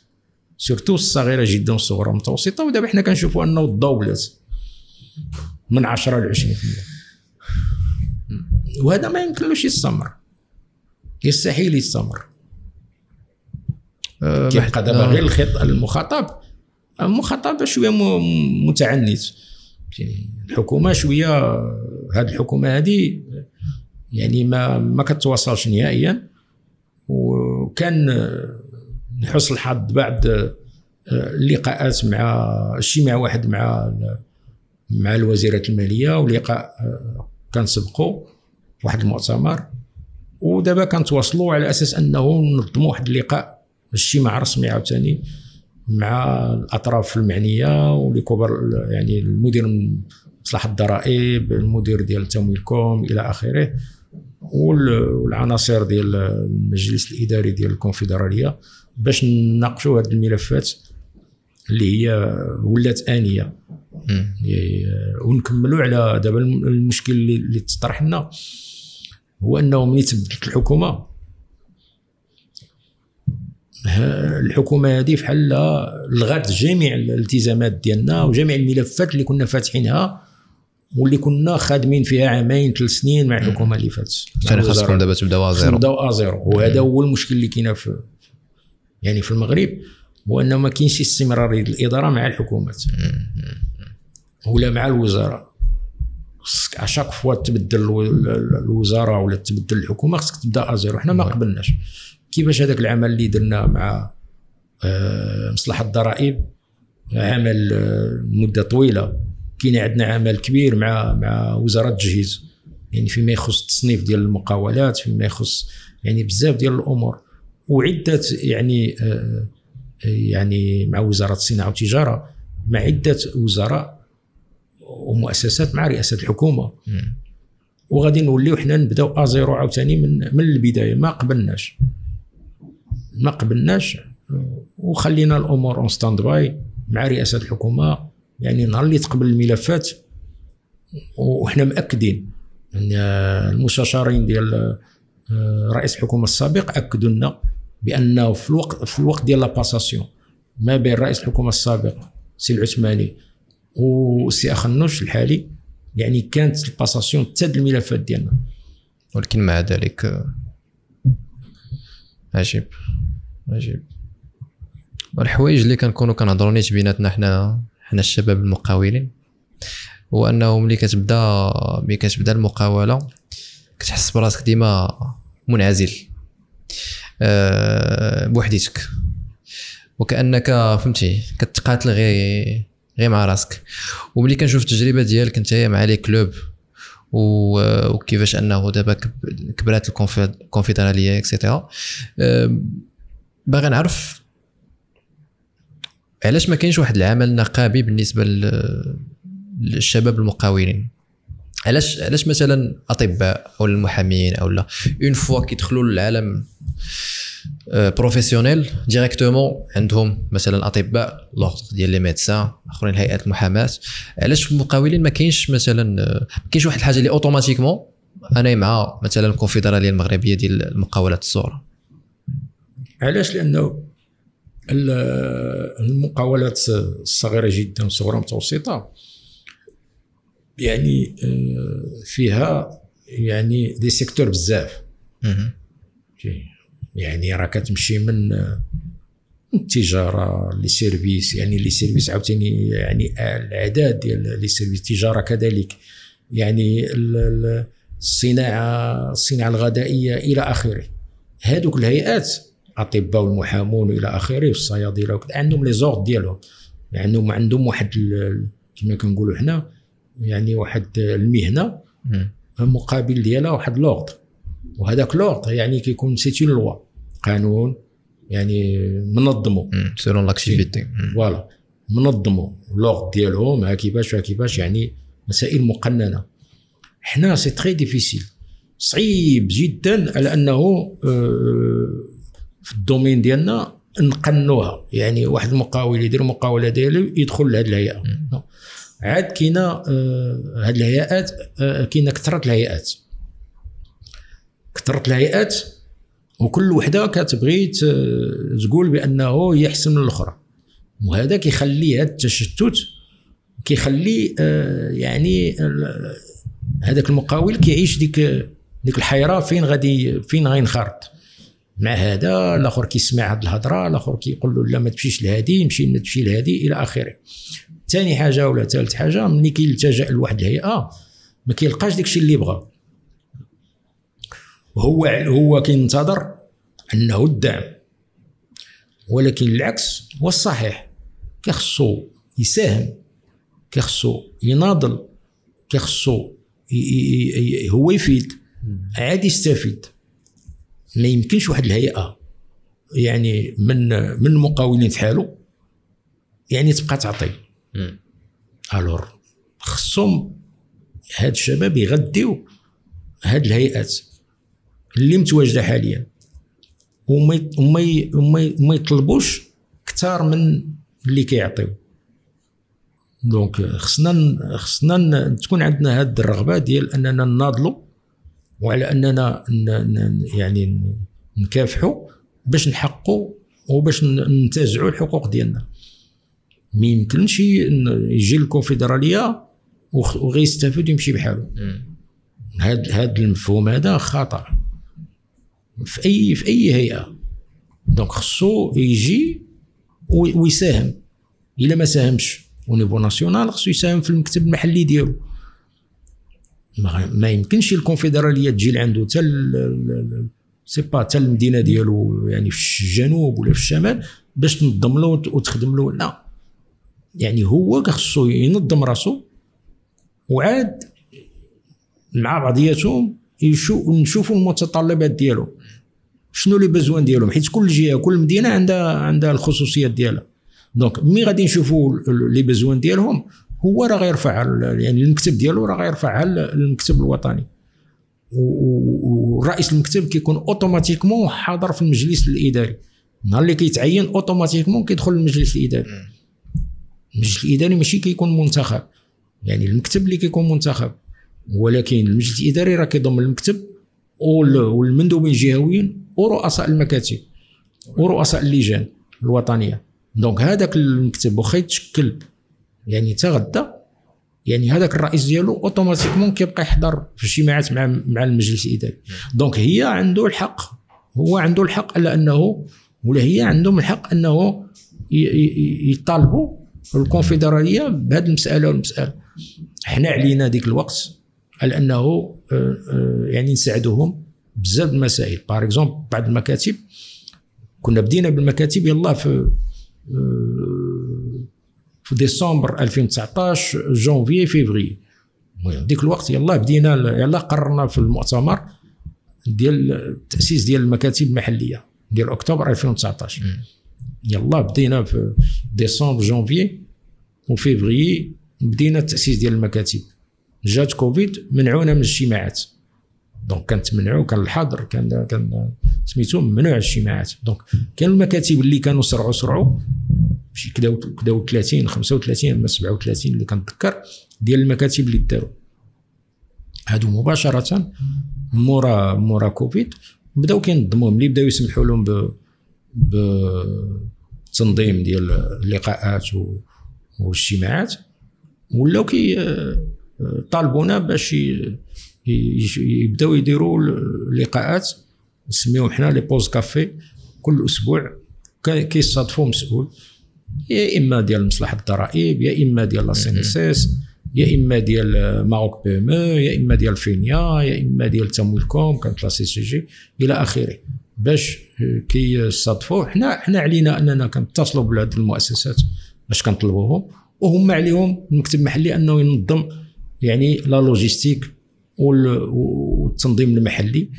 Speaker 2: surtout الصغيرة جدا والصغرى والمتوسطه ودابا حنا كنشوفوا أنه تضوبلات من 10 ل 20% وهذا ما يمكنلوش يستمر. يستحيل يستمر. كيبقى دابا غير الخط المخاطب. المخاطب شوية متعنت. يعني الحكومة شوية هذه الحكومة هذه يعني ما ما كتواصلش نهائيا. وكان لحسن الحظ بعد آه، اللقاءات مع مع واحد مع مع الوزيرة المالية ولقاء آه، كان سبقوا واحد المؤتمر. ودابا كنتواصلوا على أساس أنه ننظموا واحد اللقاء اجتماع رسمي عاوتاني مع الأطراف المعنيه واللي كبر يعني المدير مصلحة الضرائب المدير ديال تمويلكم إلى آخره وال- والعناصر ديال المجلس الإداري ديال الكونفدرالية باش نناقشوا هذه الملفات اللي هي ولات
Speaker 1: آنية.
Speaker 2: يعني، آه، ونكملوا على دابا الم- المشكل اللي, تطرح لنا هو أنه ملي تبدلت الحكومة الحكومة هذه بحال لغات جميع الالتزامات ديالنا وجميع الملفات اللي كنا فاتحينها واللي كنا خادمين فيها عامين ثلاث سنين مع الحكومة اللي فاتت. الوزارة.
Speaker 1: خاصكم دابا تبداو zéro
Speaker 2: نبداو à zéro وهذا هو المشكل اللي كاين في يعني في المغرب هو إنه ما كاينش استمراريه الإدارة مع الحكومات ولا مع الوزراء. خصك à chaque fois تبدل الو- ال- الوزارة ولا تبدل الحكومة خصك تبدأ à zéro حنا ما قبلناش. كيفاش هذاك العمل اللي درنا مع آه، مصلحة الضرائب؟ عمل آه، مدة طويلة. كاين عندنا عمل كبير مع مع وزارة التجهيز. يعني فيما يخص التصنيف ديال المقاولات فيما يخص يعني بزاف ديال الأمور. وعدة يعني آه، يعني مع وزارة الصناعة والتجارة مع عدة وزراء ومؤسسات مع رئاسة الحكومة. وغادي نوليو حنا نبداو à zéro عاوتاني من من البداية ما قبلناش. ما قبلناش وخلينا الأمور en stand-by مع رئاسة الحكومة يعني نهار اللي تقبل الملفات. وحنا مأكدين إن المستشارين ديال آه، رئيس الحكومة السابق اكدوا لنا بانه في الوقت في الوقت ديال la passation ما بين رئيس الحكومة السابق سي العثماني وسي اخنوش الحالي يعني كانت ال passation تاد الملفات ديالنا.
Speaker 1: ولكن مع ذلك آه، عجيب. عجيب. والحوايج اللي كنكونوا كنهضروا نيت بيناتنا حنا حنا الشباب المقاولين هو أنه ملي كتبدا ملي كتبدا المقاولة كتحس براسك ديما منعزل أه بوحديتك. وكأنك فهمتي كتقاتل غير غير مع راسك. وملي كنشوف التجربة ديالك أنت مع لي كلوب وكيفاش أنه دابا كبرات الكونفدرالية اكسيتيرا باغي نعرف علاش ما كاينش واحد العمل نقابي بالنسبة للشباب المقاولين؟ علاش علاش مثلا أطباء أو المحامين أو لا؟ une fois كيدخلوا للعالم professionnel directement عندهم مثلا أطباء l'ordre ديال les médecins آخرين هيئات المحاماه علاش المقاولين ما كاينش مثلا ما كاينش واحد الحاجة اللي automatiquement أنا مع مثلا الكونفدرالية المغربية ديال المقاولات الصغرى؟
Speaker 2: علاش؟ لأنه المقاولات الصغيرة جدا والصغرى المتوسطه يعني آه، فيها يعني des secteurs بزاف. يعني راه كتمشي من التجارة les services يعني les services عاوتاني يعني الاعداد ديال les services التجارة كذلك. يعني الصناعة الصناعة الغذائية إلى آخره. هذوك الهيئات الاطباء والمحامون إلى آخره والصيادله عندهم les ordres ديالهم. يعني عندهم عندهم واحد كما كنقولوا حنا يعني واحد المهنة مقابل ديالها واحد l'ordre. وهذاك l'ordre يعني كيكون c'est une loi قانون يعني منظمه
Speaker 1: selon l'activité
Speaker 2: voilà منظمه l'ordre ديالهم ها كيفاش ها كيفاش يعني مسائل مقننة. حنا c'est très difficile صعيب جدا على أنه آه، في ال domaine ديالنا نقنوها. يعني واحد المقاول يدير مقاولة ديالو يدخل لهذه الهيئة. عاد كاينة آه، هاد الهيئات آه، كاينة كثرة الهيئات. كثرة الهيئات وكل وحدة كتبغي تقول بأنه هي احسن من الأخرى. وهذا كيخلي هذا التشتت كيخلي آه، يعني هذاك المقاول كيعيش ديك ديك الحيرة فين غادي فين غينخرط. مع هذا الآخر كيسمع هذه الهضرة الآخر كيقول له لا ما تمشيش لهادي مشي تمشي لهادي إلى آخره. ثاني حاجة ولا ثالث حاجة ملي كيلتجأ لواحد الهيئة ما كيلقاش داكشي اللي بغا وهو هو كينتظر أنه الدعم. ولكن العكس هو الصحيح. كيخصو يساهم كيخصو يناضل كيخصو هو يفيد عاد يستفيد. ما يمكنش واحد الهيئة يعني من من المقاولين في حاله يعني تبقى تعطي. الور خصهم هاد الشباب يغديو هاد الهيئات اللي متواجدة حاليا. وما وما وما يطلبوش كثار من اللي كيعطيو. دونك خصنا خصنا تكون عندنا هاد الرغبة ديال أننا نناضلوا وعلى اننا يعني نكافحوا باش نحققوا وباش ننتزعوا الحقوق ديالنا. ما يمكنش يجي الكونفدرالية وغيستافد يمشي بحاله هذا هذا المفهوم هذا خطا في اي في أي هيئة. donc خصو يجي ويساهم. إلا ما ساهمش. au niveau national خصو يساهم في المكتب المحلي ديالو. ما يمكنش الكونفدرالية تجي لعندو حتى c'est pas حتى المدينة ديالو يعني في الجنوب ولا في الشمال باش تنظم له وتخدم له. لا. يعني هو خصو ينظم راسو وعاد مع بعضياتهم نشوفوا المتطلبات ديالو. شنو les besoins ديالهم؟ حيت كل جهة كل مدينة عندها عندها الخصوصيات ديالها. donc مي غادي نشوفوا les besoins ديالهم هو راه غيرفع يعني المكتب ديالو راه غيرفعها للمكتب الوطني. ورئيس المكتب كيكون automatiquement حاضر في المجلس الإداري. نهار اللي كيتعين automatiquement كيدخل المجلس الإداري. المجلس الإداري ماشي كيكون منتخب. يعني المكتب اللي كيكون منتخب. ولكن المجلس الإداري راه كيضم المكتب والمندوبين الجهويين ورؤساء المكاتب ورؤساء اللجان الوطنية. donc هذاك المكتب واخا يتشكل يعني حتى غدا يعني هذاك الرئيس ديالو automatiquement كيبقى يحضر في اجتماعات مع مع المجلس الإداري. donc هي عنده الحق هو عنده الحق على أنه ولا هي عندهم الحق أنه يطالبوا الكونفدرالية بهذه المسألة والمسألة. حنا علينا ديك الوقت على أنه آه، آه، يعني نساعدوهم بزاف المسائل. par exemple بعض المكاتب كنا بدينا بالمكاتب يلا في آه، في ديسمبر 2019 janvier février. المهم. ديك الوقت يلا بدينا يلا قررنا في المؤتمر ديال التأسيس ديال المكاتب المحلية ديال أكتوبر 2019 يلا بدينا في décembre janvier و février بدينا التأسيس ديال المكاتب. جات كوفيد منعونا من الاجتماعات. donc كانت منعو كان الحظر كان كان سميتو ممنوع الاجتماعات. donc كانوا المكاتب اللي كانوا سرعوا سرعوا شي كدا كدا 30 35 ولا 37 اللي كنتذكر ديال المكاتب اللي داروا هادو مباشرة مورا مورا كوفيد. بداو كينظموهم اللي بداو يسمحوا لهم ب بتنظيم ديال اللقاءات والاجتماعات. ولاو كيطالبونا باش يبداو يديروا اللقاءات. نسميوهم حنا les pauses-café. كل أسبوع كيصادفوا مسؤول. يا إما ديال مصلحة الضرائب يا إما ديال la CNSS يا إما ديال Maroc PME يا إما ديال Finéa يا إما ديال تمويلكم كانت la CCG إلى آخره. باش كيصادفوا حنا حنا علينا أننا كنتصلوا بهذه المؤسسات باش كنطلبوهم وهم عليهم المكتب المحلي أنه ينظم يعني la logistique والتنظيم المحلي.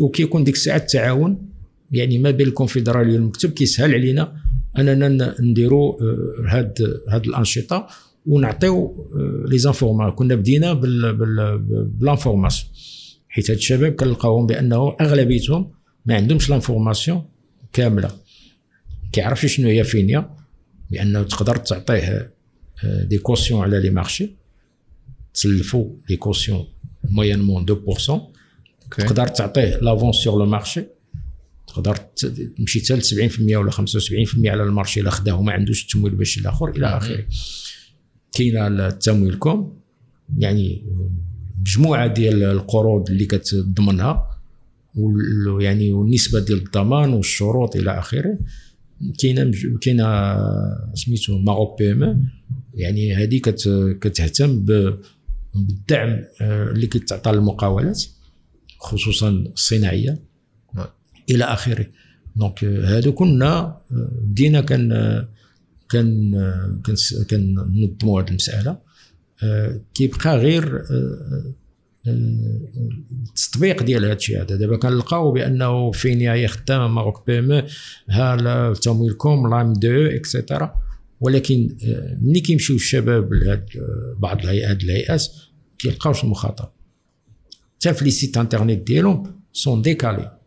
Speaker 2: وكيكون ديك الساعة التعاون يعني ما بين الكونفدرالية والمكتب كيسهل علينا اننا نديروا آه، هاد هاد الأنشطة ونعطيو les informa كنا بدينا بال information حيت هاد الشباب كنلقاوهم بأنه أغلبيتهم ما عندهمش l'information كاملة. كيعرفش شنو هي Finéa بأنه تقدر تعطيه des آه، cautions على les marchés. تسلفوا les cautions moyennant 2% تقدر تعطيه l'avance sur le marché تقدر تمشي حتى ل 70% ولا 75% على ال marché إلا خداه وما عندوش التمويل باش الآخر إلى آخره. كاينة Tamwilcom يعني مجموعة ديال القروض اللي كتضمنها يعني والنسبة ديال الضمان والشروط إلى آخره. كاينة كاينة سميتو Maroc PME يعني هذه كتهتم بالدعم آه، اللي كيتعطى للمقاولات خصوصا الصناعية. نعم. إلى آخره. donc آه، هادو كنا آه، بدينا كان كان كان كننظموا هذه المسألة. كيبقى غير التطبيق ديال هذا الشيء هذا. دابا كنلقاو بأنه Finéa هي خدامة Maroc PME ها Tamwilcom l'AMDIE et cetera ولكن آه، ملي كيمشيو الشباب لهاد آه، بعض الهيئات الهيئات كيلقاوش المخاطب. حتى في les sites internet ديالهم sont décalés.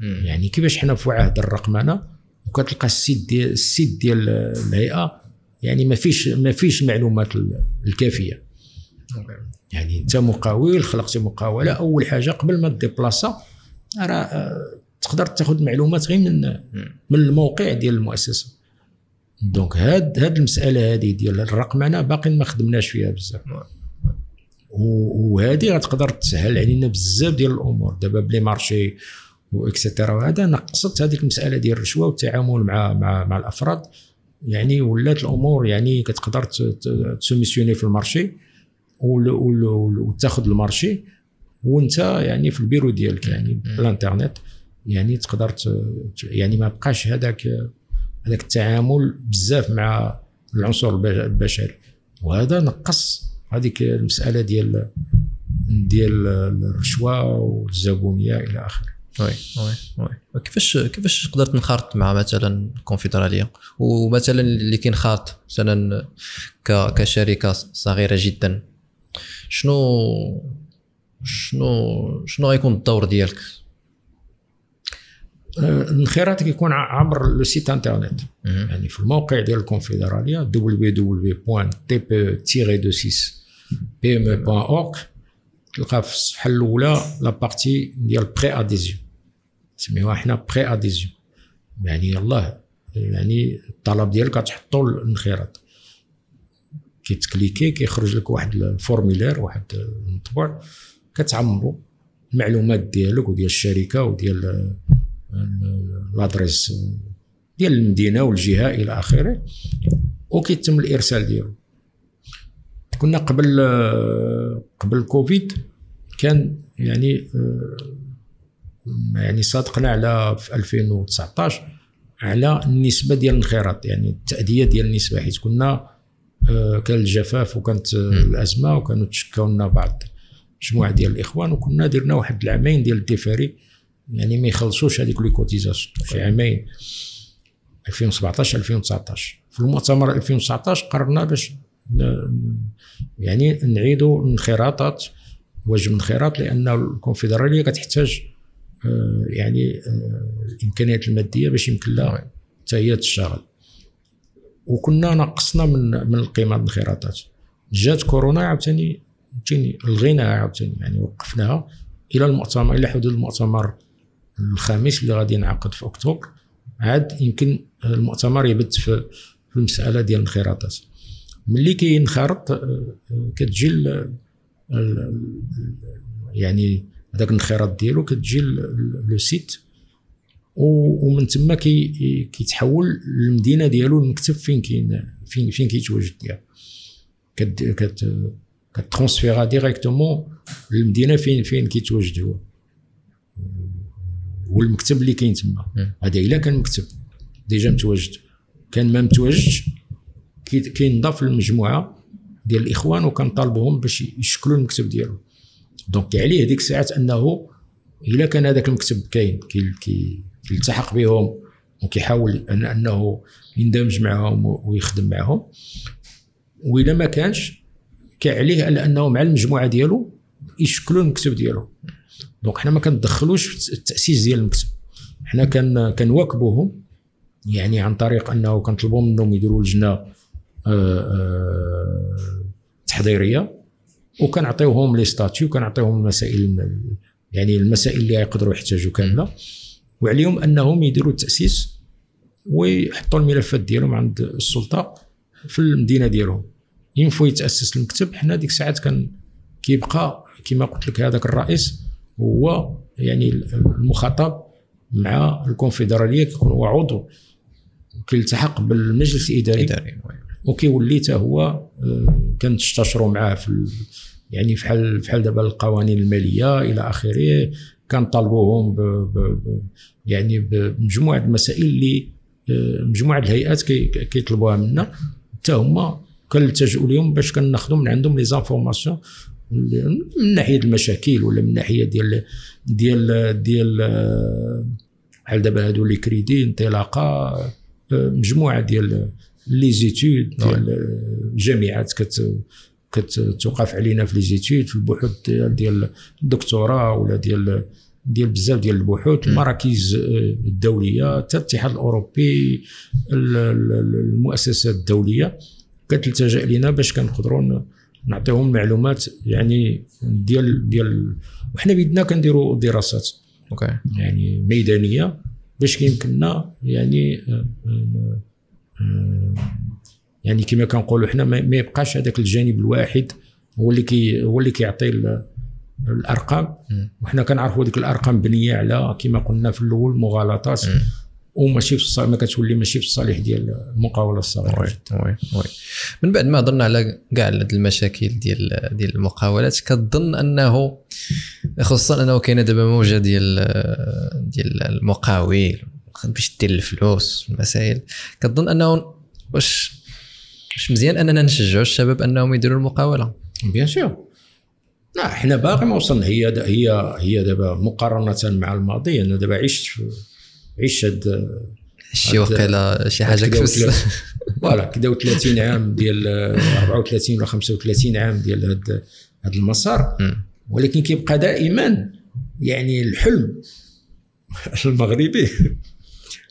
Speaker 2: يعني كيفاش حنا في عهد الرقمنه وكتلقى ال site ديال ال site ديال الهيئة يعني ما فيش ما فيش المعلومات الكافية. يعني أنت مقاول خلقتي مقاولة أول حاجة قبل ما déplaça راه آه، تقدر تاخذ معلومات غير من من الموقع ديال المؤسسة. donc هاد هاد المسألة هذه ديال الرقمنه باقي ما خدمناش فيها بزاف. وهذه غتقدر تسهل علينا بزاف ديال الأمور. دابا ب les marchés و et cetera وهذا نقصت هذيك المسألة ديال الرشوة والتعامل مع مع مع الأفراد. يعني ولات الأمور يعني كتقدر ت soumissionner في ال marché وتاخذ ال marché. وانت يعني في البيرو ديالك يعني بالإنترنت يعني تقدر يعني ما بقاش هذاك هذاك التعامل بزاف مع العنصر البشري. وهذا نقص هذيك المسألة ديال ديال الرشوة والزبونية إلى آخره.
Speaker 1: oui oui oui. كيفاش كيفاش قدرت نخرط مع مثلا الكونفدرالية؟ ومثلا اللي كينخرط مثلا كشركة صغيرة جدا شنو شنو شنو غيكون الدور ديالك؟
Speaker 2: الانخراط كيكون عبر le site internet يعني في الموقع ديال الكونفدرالية www.tpe-pme.org تلقى في الصفحة الأولى la partie ديال pré-adhésion نسميوها حنا pré-adhésion يعني يلاه يعني الطلب ديالك غتحطو الانخراط كيت cliquer كيخرج لك واحد ال formulaire واحد المطبوع كتعمرو المعلومات ديالك وديال الشركة وديال l'adresse ديال المدينة والجهة إلى آخره وكيتم الإرسال ديالو. كنا قبل قبل كوفيد كان يعني يعني صادقنا على في 2019 على النسبة ديال الانخراط يعني التأدية ديال النسبة حيت كنا كان الجفاف وكانت الأزمة وكانوا تشكاو لنا بعض مجموعة ديال الإخوان وكنا درنا واحد العامين ديال ال différé يعني ما يخلصوش هذيك les cotisations شي عامين 2017 2019 في المؤتمر 2019 قررنا باش يعني نعيدوا الانخراطات واجب الانخراط لأن الكونفدرالية كتحتاج آه، يعني آه، الإمكانيات المادية باش يمكن لها حتى هي تشتغل. وكنا نقصنا من من القيمة الانخراطات جات كورونا عاوتاني فهمتيني لغيناها عاوتاني يعني وقفناها إلى المؤتمر إلى حدود المؤتمر الخامس اللي غادي ينعقد في أكتوبر. عاد يمكن المؤتمر يبت في المسألة ديال الانخراطات ملي كينخرط آه، كتجي يعني هذاك الانخراط ديالو كتجي le site. ومن تما كي كيتحول للمدينة ديالو المكتب فين كاين فين فين كيتواجد ديالو. كت كت كترونسفيرا ديريكتومون للمدينة فين فين كيتواجد هو. والمكتب اللي كاين تما. هذا إلا كان مكتب déjà متواجد. كان ما متواجدش كينضاف للمجموعة ديال الإخوان وكنطالبوهم باش يشكلوا المكتب ديالهم donc عليه هذيك الساعات انه الا كان هذاك المكتب كاين كي كيلتحق بهم وكيحاول أن أنه يندمج معهم ويخدم معهم. واذا ما كانش كعليه على أنه مع المجموعة ديالو يشكلوا المكتب ديالو. donc حنا ما كندخلوش في التأسيس ديال المكتب. حنا كان كنواكبوهم يعني عن طريق أنه كنطلبوا منهم يديروا لجنة آه، آه، تحضيرية. وكنعطيوهم لي ستاتيو كنعطيوهم المسائل يعني المسائل اللي يقدروا يحتاجوا كاملة. وعليهم أنهم يديروا التأسيس ويحطوا الملفات ديالهم عند السلطة في المدينة ديالهم. ينفو يتأسس المكتب. حنا ديك الساعات كان كيبقى كما قلت لك هذاك الرئيس هو يعني المخاطب مع الكونفدرالية كيكون هو عضو كيلتحق بالمجلس الإداري. وكيولي حتى هو آه، كنستشروا معاه في يعني فحال بحال دابا القوانين المالية إلى آخره كنطالبوهم ب ب يعني بمجموعة المسائل اللي آه، مجموعة الهيئات كيطلبوها منا. حتى هما كنلتجئوا لهم باش كناخذوا من عندهم لي زانفورماسيون من ناحية المشاكل ولا من ناحية ديال ديال ديال بحال دابا هادو لي كريدي انطلاقة مجموعة ديال لي زيتود ديال الجامعات كت كتوقف علينا في لي زيتود في البحوث ديال, الدكتوراه ولا ديال ديال بزاف ديال البحوث. المراكز الدولية حتى الاتحاد الأوروبي المؤسسات الدولية كتلتجأ لينا باش كنقدروا نعطيهم معلومات يعني ديال ديال وحنا بيدنا كنديروا دراسات
Speaker 1: OK.
Speaker 2: يعني ميدانية باش كيمكننا يعني آه، آه، آه، يعني كما كنقولوا حنا ما يبقاش هذاك الجانب الواحد هو اللي كي هو اللي كيعطي الأرقام. وحنا كنعرفوا ديك الأرقام مبنية على كما قلنا في الأول مغالطات. وماشي في الصالح ما كتولي ماشي في الصالح ديال المقاولة الصغيرة.
Speaker 1: oui oui oui. من بعد ما هضرنا على كاع المشاكل ديال ديال المقاولات كتظن انه خصوصا أنه كاينة دابا موجة ديال ديال المقاول باش دير الفلوس المسائل. كتظن أنه واش واش مزيان أننا نشجعوا الشباب أنهم يديروا المقاولة.
Speaker 2: بيان سور لا حنا باقي ما وصلنا. هي هي هي دابا مقارنة مع الماضي. أنا دابا عشت عيش هاد
Speaker 1: شي وقيلة شي حاجة كفس
Speaker 2: فوالا كدا 30 عام ديال 34 ولا 35 عام ديال هاد هاد المسار. ولكن كيبقى دائما يعني الحلم المغربي.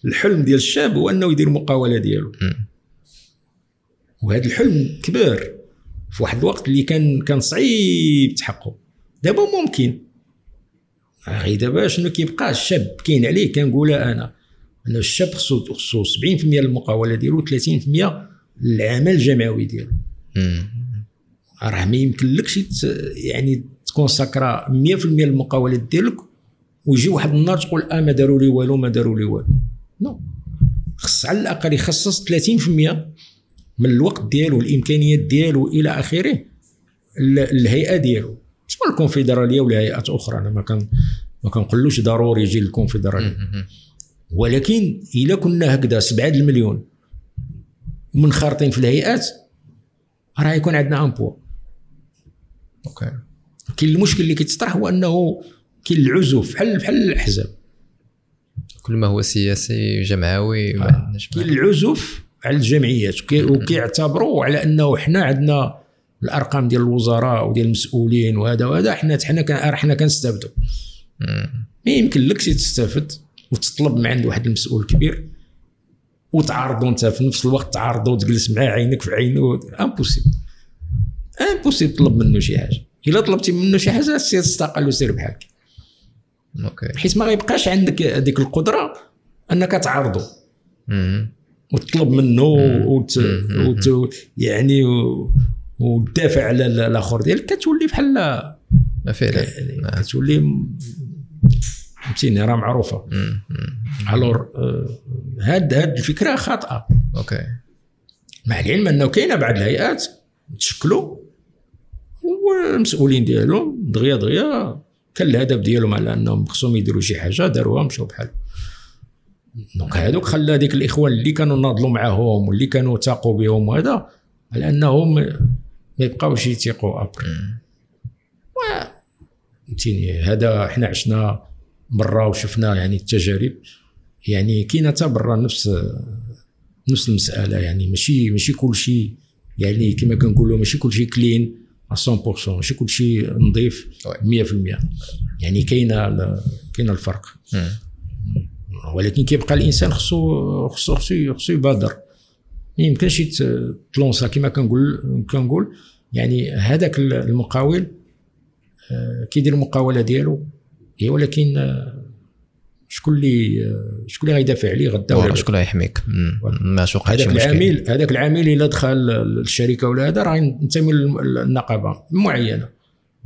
Speaker 2: الحلم ديال الشاب هو أنه يدير المقاوله ديالو. وهذا الحلم كبر في واحد الوقت اللي كان كان صعيب تحققه. دابا ممكن. غير دابا شنو كيبقى؟ الشاب كاين عليه كنقولها أنا. أن الشاب خصو خصو 70% المقاولة ديالو 30% العمل الجمعوي ديالو. راه ما يمكنلكش يعني تكون ساكرا 100% المقاولات ديالك ويجي واحد النهار تقول آه ما داروا لي والو ما داروا لي والو. نو. خص على الأقل يخصص 30% من الوقت ديالو الإمكانيات ديالو إلى آخره الهيئة ديالو. سواء الكونفدرالية ولا هيئات أخرى؟ أنا ما كان ما كنقولوش ضروري يجي الكونفدرالية. ولكن إلا كنا هكذا 7 المليون ومنخرطين في الهيئات راه يكون عندنا ان بوا
Speaker 1: أوكي.
Speaker 2: كاين المشكل اللي كيتطرح هو أنه كاين العزوف بحال بحال الأحزاب.
Speaker 1: كل ما هو سياسي جمعوي
Speaker 2: آه. كاين العزوف على الجمعيات وكي- وكيعتبروا على أنه حنا عندنا الأرقام ديال الوزراء وديال المسؤولين وهذا وهذا حنا حنا حنا كنستافدوا. ما يمكن لكش تستافد وتطلب من عند واحد المسؤول كبير وتعارضوا انت في نفس الوقت تعارضوا وتجلس معاه عينك في عينه impossible impossible تطلب منه شي حاجة. إلا طلبتي منه شي حاجة سير تستقل وسير بحالك.
Speaker 1: OK.
Speaker 2: حيت ما غيبقاش عندك هذيك القدرة أنك تعارضه. وتطلب منه وت... وت... يعني. وتدافع على ال- الآخر ديالك. كتولي بحال
Speaker 1: لا. فعلا
Speaker 2: يعني كتولي فهمتيني راه
Speaker 1: معروفة.
Speaker 2: alors آه، هاد هاد الفكرة خاطئة.
Speaker 1: OK.
Speaker 2: مع العلم أنه كاينة بعض الهيئات تشكلوا والمسؤولين ديالهم دغيا دغيا كان الهدف ديالهم على أنهم خصهم يديروا شي حاجة داروها مشاو بحال. donc هذوك خلى هذيك الإخوان اللي كانوا ناضلوا معاهم واللي كانوا تاقوا بهم وهذا على أنهم ما يبقاوش يتيقوا ابري و- فهمتيني هذا إحنا عشنا برا وشفنا يعني التجارب. يعني كاينة حتى برا نفس نفس المسألة يعني ماشي ماشي كل شيء يعني كما كنقولوا ماشي كل شيء كلين 100% ماشي كل شيء نظيف 100% يعني كاينة كاينة الفرق. ولكن كيبقى الإنسان خصو خصو خصو خصو يبادر ما يمكنش تلونسا كما كنقول كنقول يعني هذاك المقاول آه، كيدير المقاولة ديالو هي ولكن آه، شكون اللي آه، شكون اللي غيدافع عليه غدا ولا؟
Speaker 1: شكون غيحميك مم. ما توقعش
Speaker 2: هذاك. العامل هذاك العامل إلا دخل الشركة ولا هذا راه ينتمي للنقابه معينة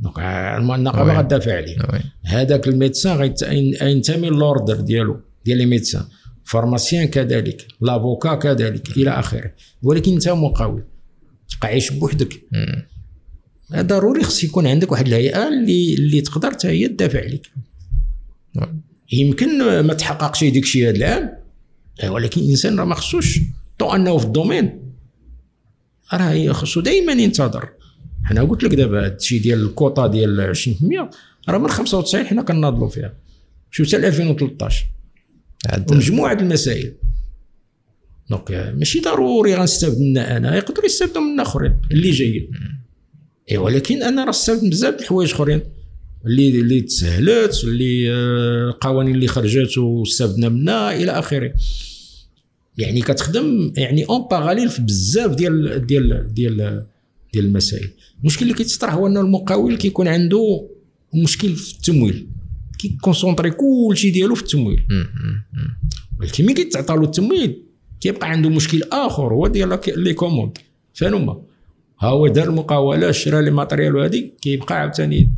Speaker 2: donc النقابة
Speaker 1: oui.
Speaker 2: غتدافع عليه. هذاك ال médecin غيت- ينتمي l'ordre ديالو ديال les médecins pharmacien كذلك l'avocat كذلك إلى آخره. ولكن أنت مقاول تبقى عايش بوحدك. ضروري خص يكون عندك واحد الهيئة اللي اللي تقدر حتى هي تدافع عليك.
Speaker 1: oui.
Speaker 2: يمكن ما تحققش ديك الشيء هذا العام آه، ولكن الإنسان راه ما خصوش. tôt أنه في ال domaine. راه خصو دائما ينتظر. أنا قلت لك دابا هذا الشيء ديال الكوطا ديال 20% راه من 95 حنا كناضلوا فيها. شوف حتى 2013
Speaker 1: عاد
Speaker 2: ومجموعة المسائل. donc آه، ماشي ضروري غنستافد منها أنا يقدروا يستافدوا من آخرين اللي جايين. اي ولكن أنا راه استافدت من بزاف الحوايج آخرين. اللي اللي تسهلت اللي آه، القوانين اللي خرجت واستافدنا منها إلى آخره. يعني كتخدم يعني en parallèle في بزاف ديال ديال ديال ديال المسائل. المشكل اللي كيتطرح هو ان المقاول كيكون عنده مشكل في التمويل. كي concentrer كلشي ديالو في التمويل. ولكن ملي كيتعطى له التمويل كيبقى عنده مشكل آخر هو ديال les commandes. فين هما؟ ها هو دار المقاولة شرا les matériels وهذه كيبقى عاوتاني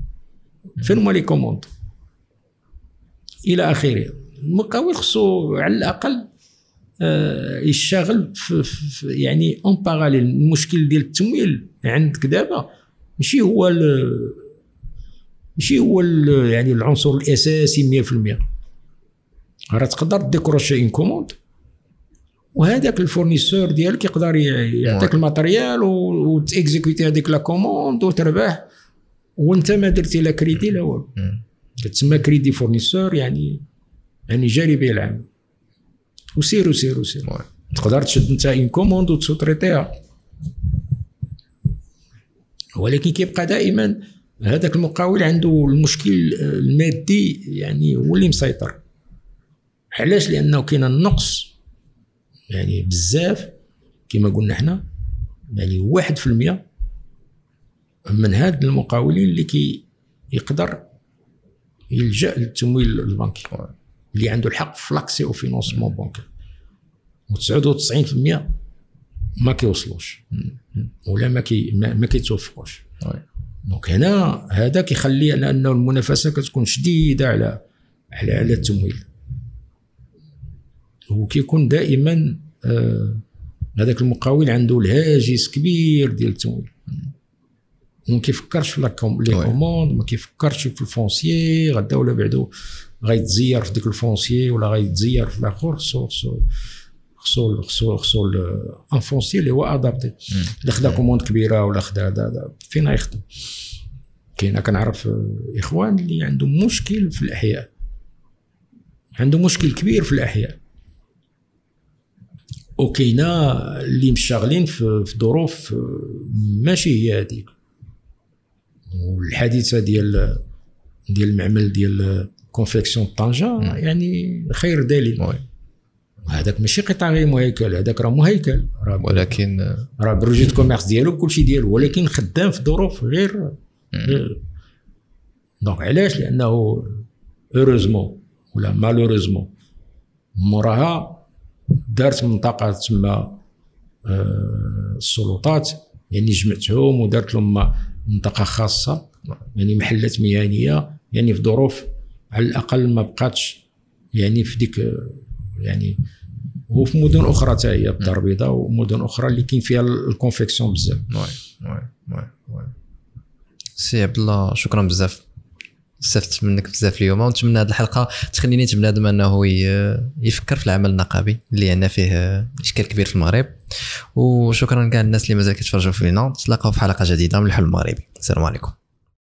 Speaker 2: فين هما les commandes؟ إلى آخره. المقاول خصو على الأقل آه، يشتغل في, في يعني en parallèle المشكل ديال التمويل عندك دابا ماشي هو ماشي هو يعني العنصر الأساسي 100% راه تقدر décrocher une commande وهذاك ال fournisseur ديالك يقدر يعطيك ال matériel وت exécuter هذيك la commande وتربح وانت ما درتي لا كريدي لا والو.
Speaker 1: مم.
Speaker 2: كتسمى crédit fournisseur يعني يعني جاري به العمل وسير وسير وسير
Speaker 1: oui.
Speaker 2: تقدر تشد انت une commande وت sous-traiter ها. ولكن كيبقى دائما هذاك المقاول عنده المشكل المادي يعني هو اللي مسيطر. علاش؟ لأنه كاين النقص يعني بزاف كما قلنا حنا يعني واحد في المية من هاد المقاولين اللي كي يقدر يلجأ للتمويل البنكي اللي عنده الحق في l'accès au financement بنكي. و99% ما كيوصلوش ولا ما كي ما, ما كيتوفقوش donc هنا هذا كيخلي على انه المنافسة كتكون شديدة على على على التمويل. وكيكون دائما آه هذاك المقاول عنده الهاجس كبير ديال التمويل. ما كيفكرش في les commandes ما كيفكرش في ال foncier غدا ولا بعدو غيتزير في ديك ال foncier ولا غيتزير في الآخر خصو خصو خصو خصو خصو un foncier اللي هو adapté. الا خدا commande كبيرة ولا خدا هذا فين غيخدم كاين كنعرف إخوان اللي عندهم مشكل في الأحياء. عنده مشكل كبير في الأحياء. وكاينة اللي مشغلين في ظروف ماشي هي هذيك والحادثة ديال ديال المعمل ديال confection طنجة يعني خير دليل. هذاك ماشي قطاع غير مهيكل هذاك راه مهيكل. راه
Speaker 1: ولكن
Speaker 2: راه ب registre de commerce ديالو بكل شيء ديالو ولكن خدام في ظروف غير donc علاش؟ لأنه heureusement ولا malheureusement موراها دارت منطقة تسمى آه، السلطات يعني جمعتهم ودارت لهم منطقة خاصة يعني محلات مهنية يعني في ظروف على الأقل ما بقاتش يعني في ديك يعني وفي مدن أخرى حتى هي الدار البيضاء ومدن أخرى اللي كاين فيها ال confection بزاف.
Speaker 1: oui oui oui oui. سي عبد الله شكرا بزاف. استفدت منك بزاف اليوم ونتمنى هذه الحلقة تخليني بنادم أنه يفكر في العمل النقابي اللي عندنا فيه إشكال كبير في المغرب. وشكرا كاع الناس اللي مازال كيتفرجوا فينا. نتلاقاو في حلقة جديدة من الحلم المغربي. السلام عليكم.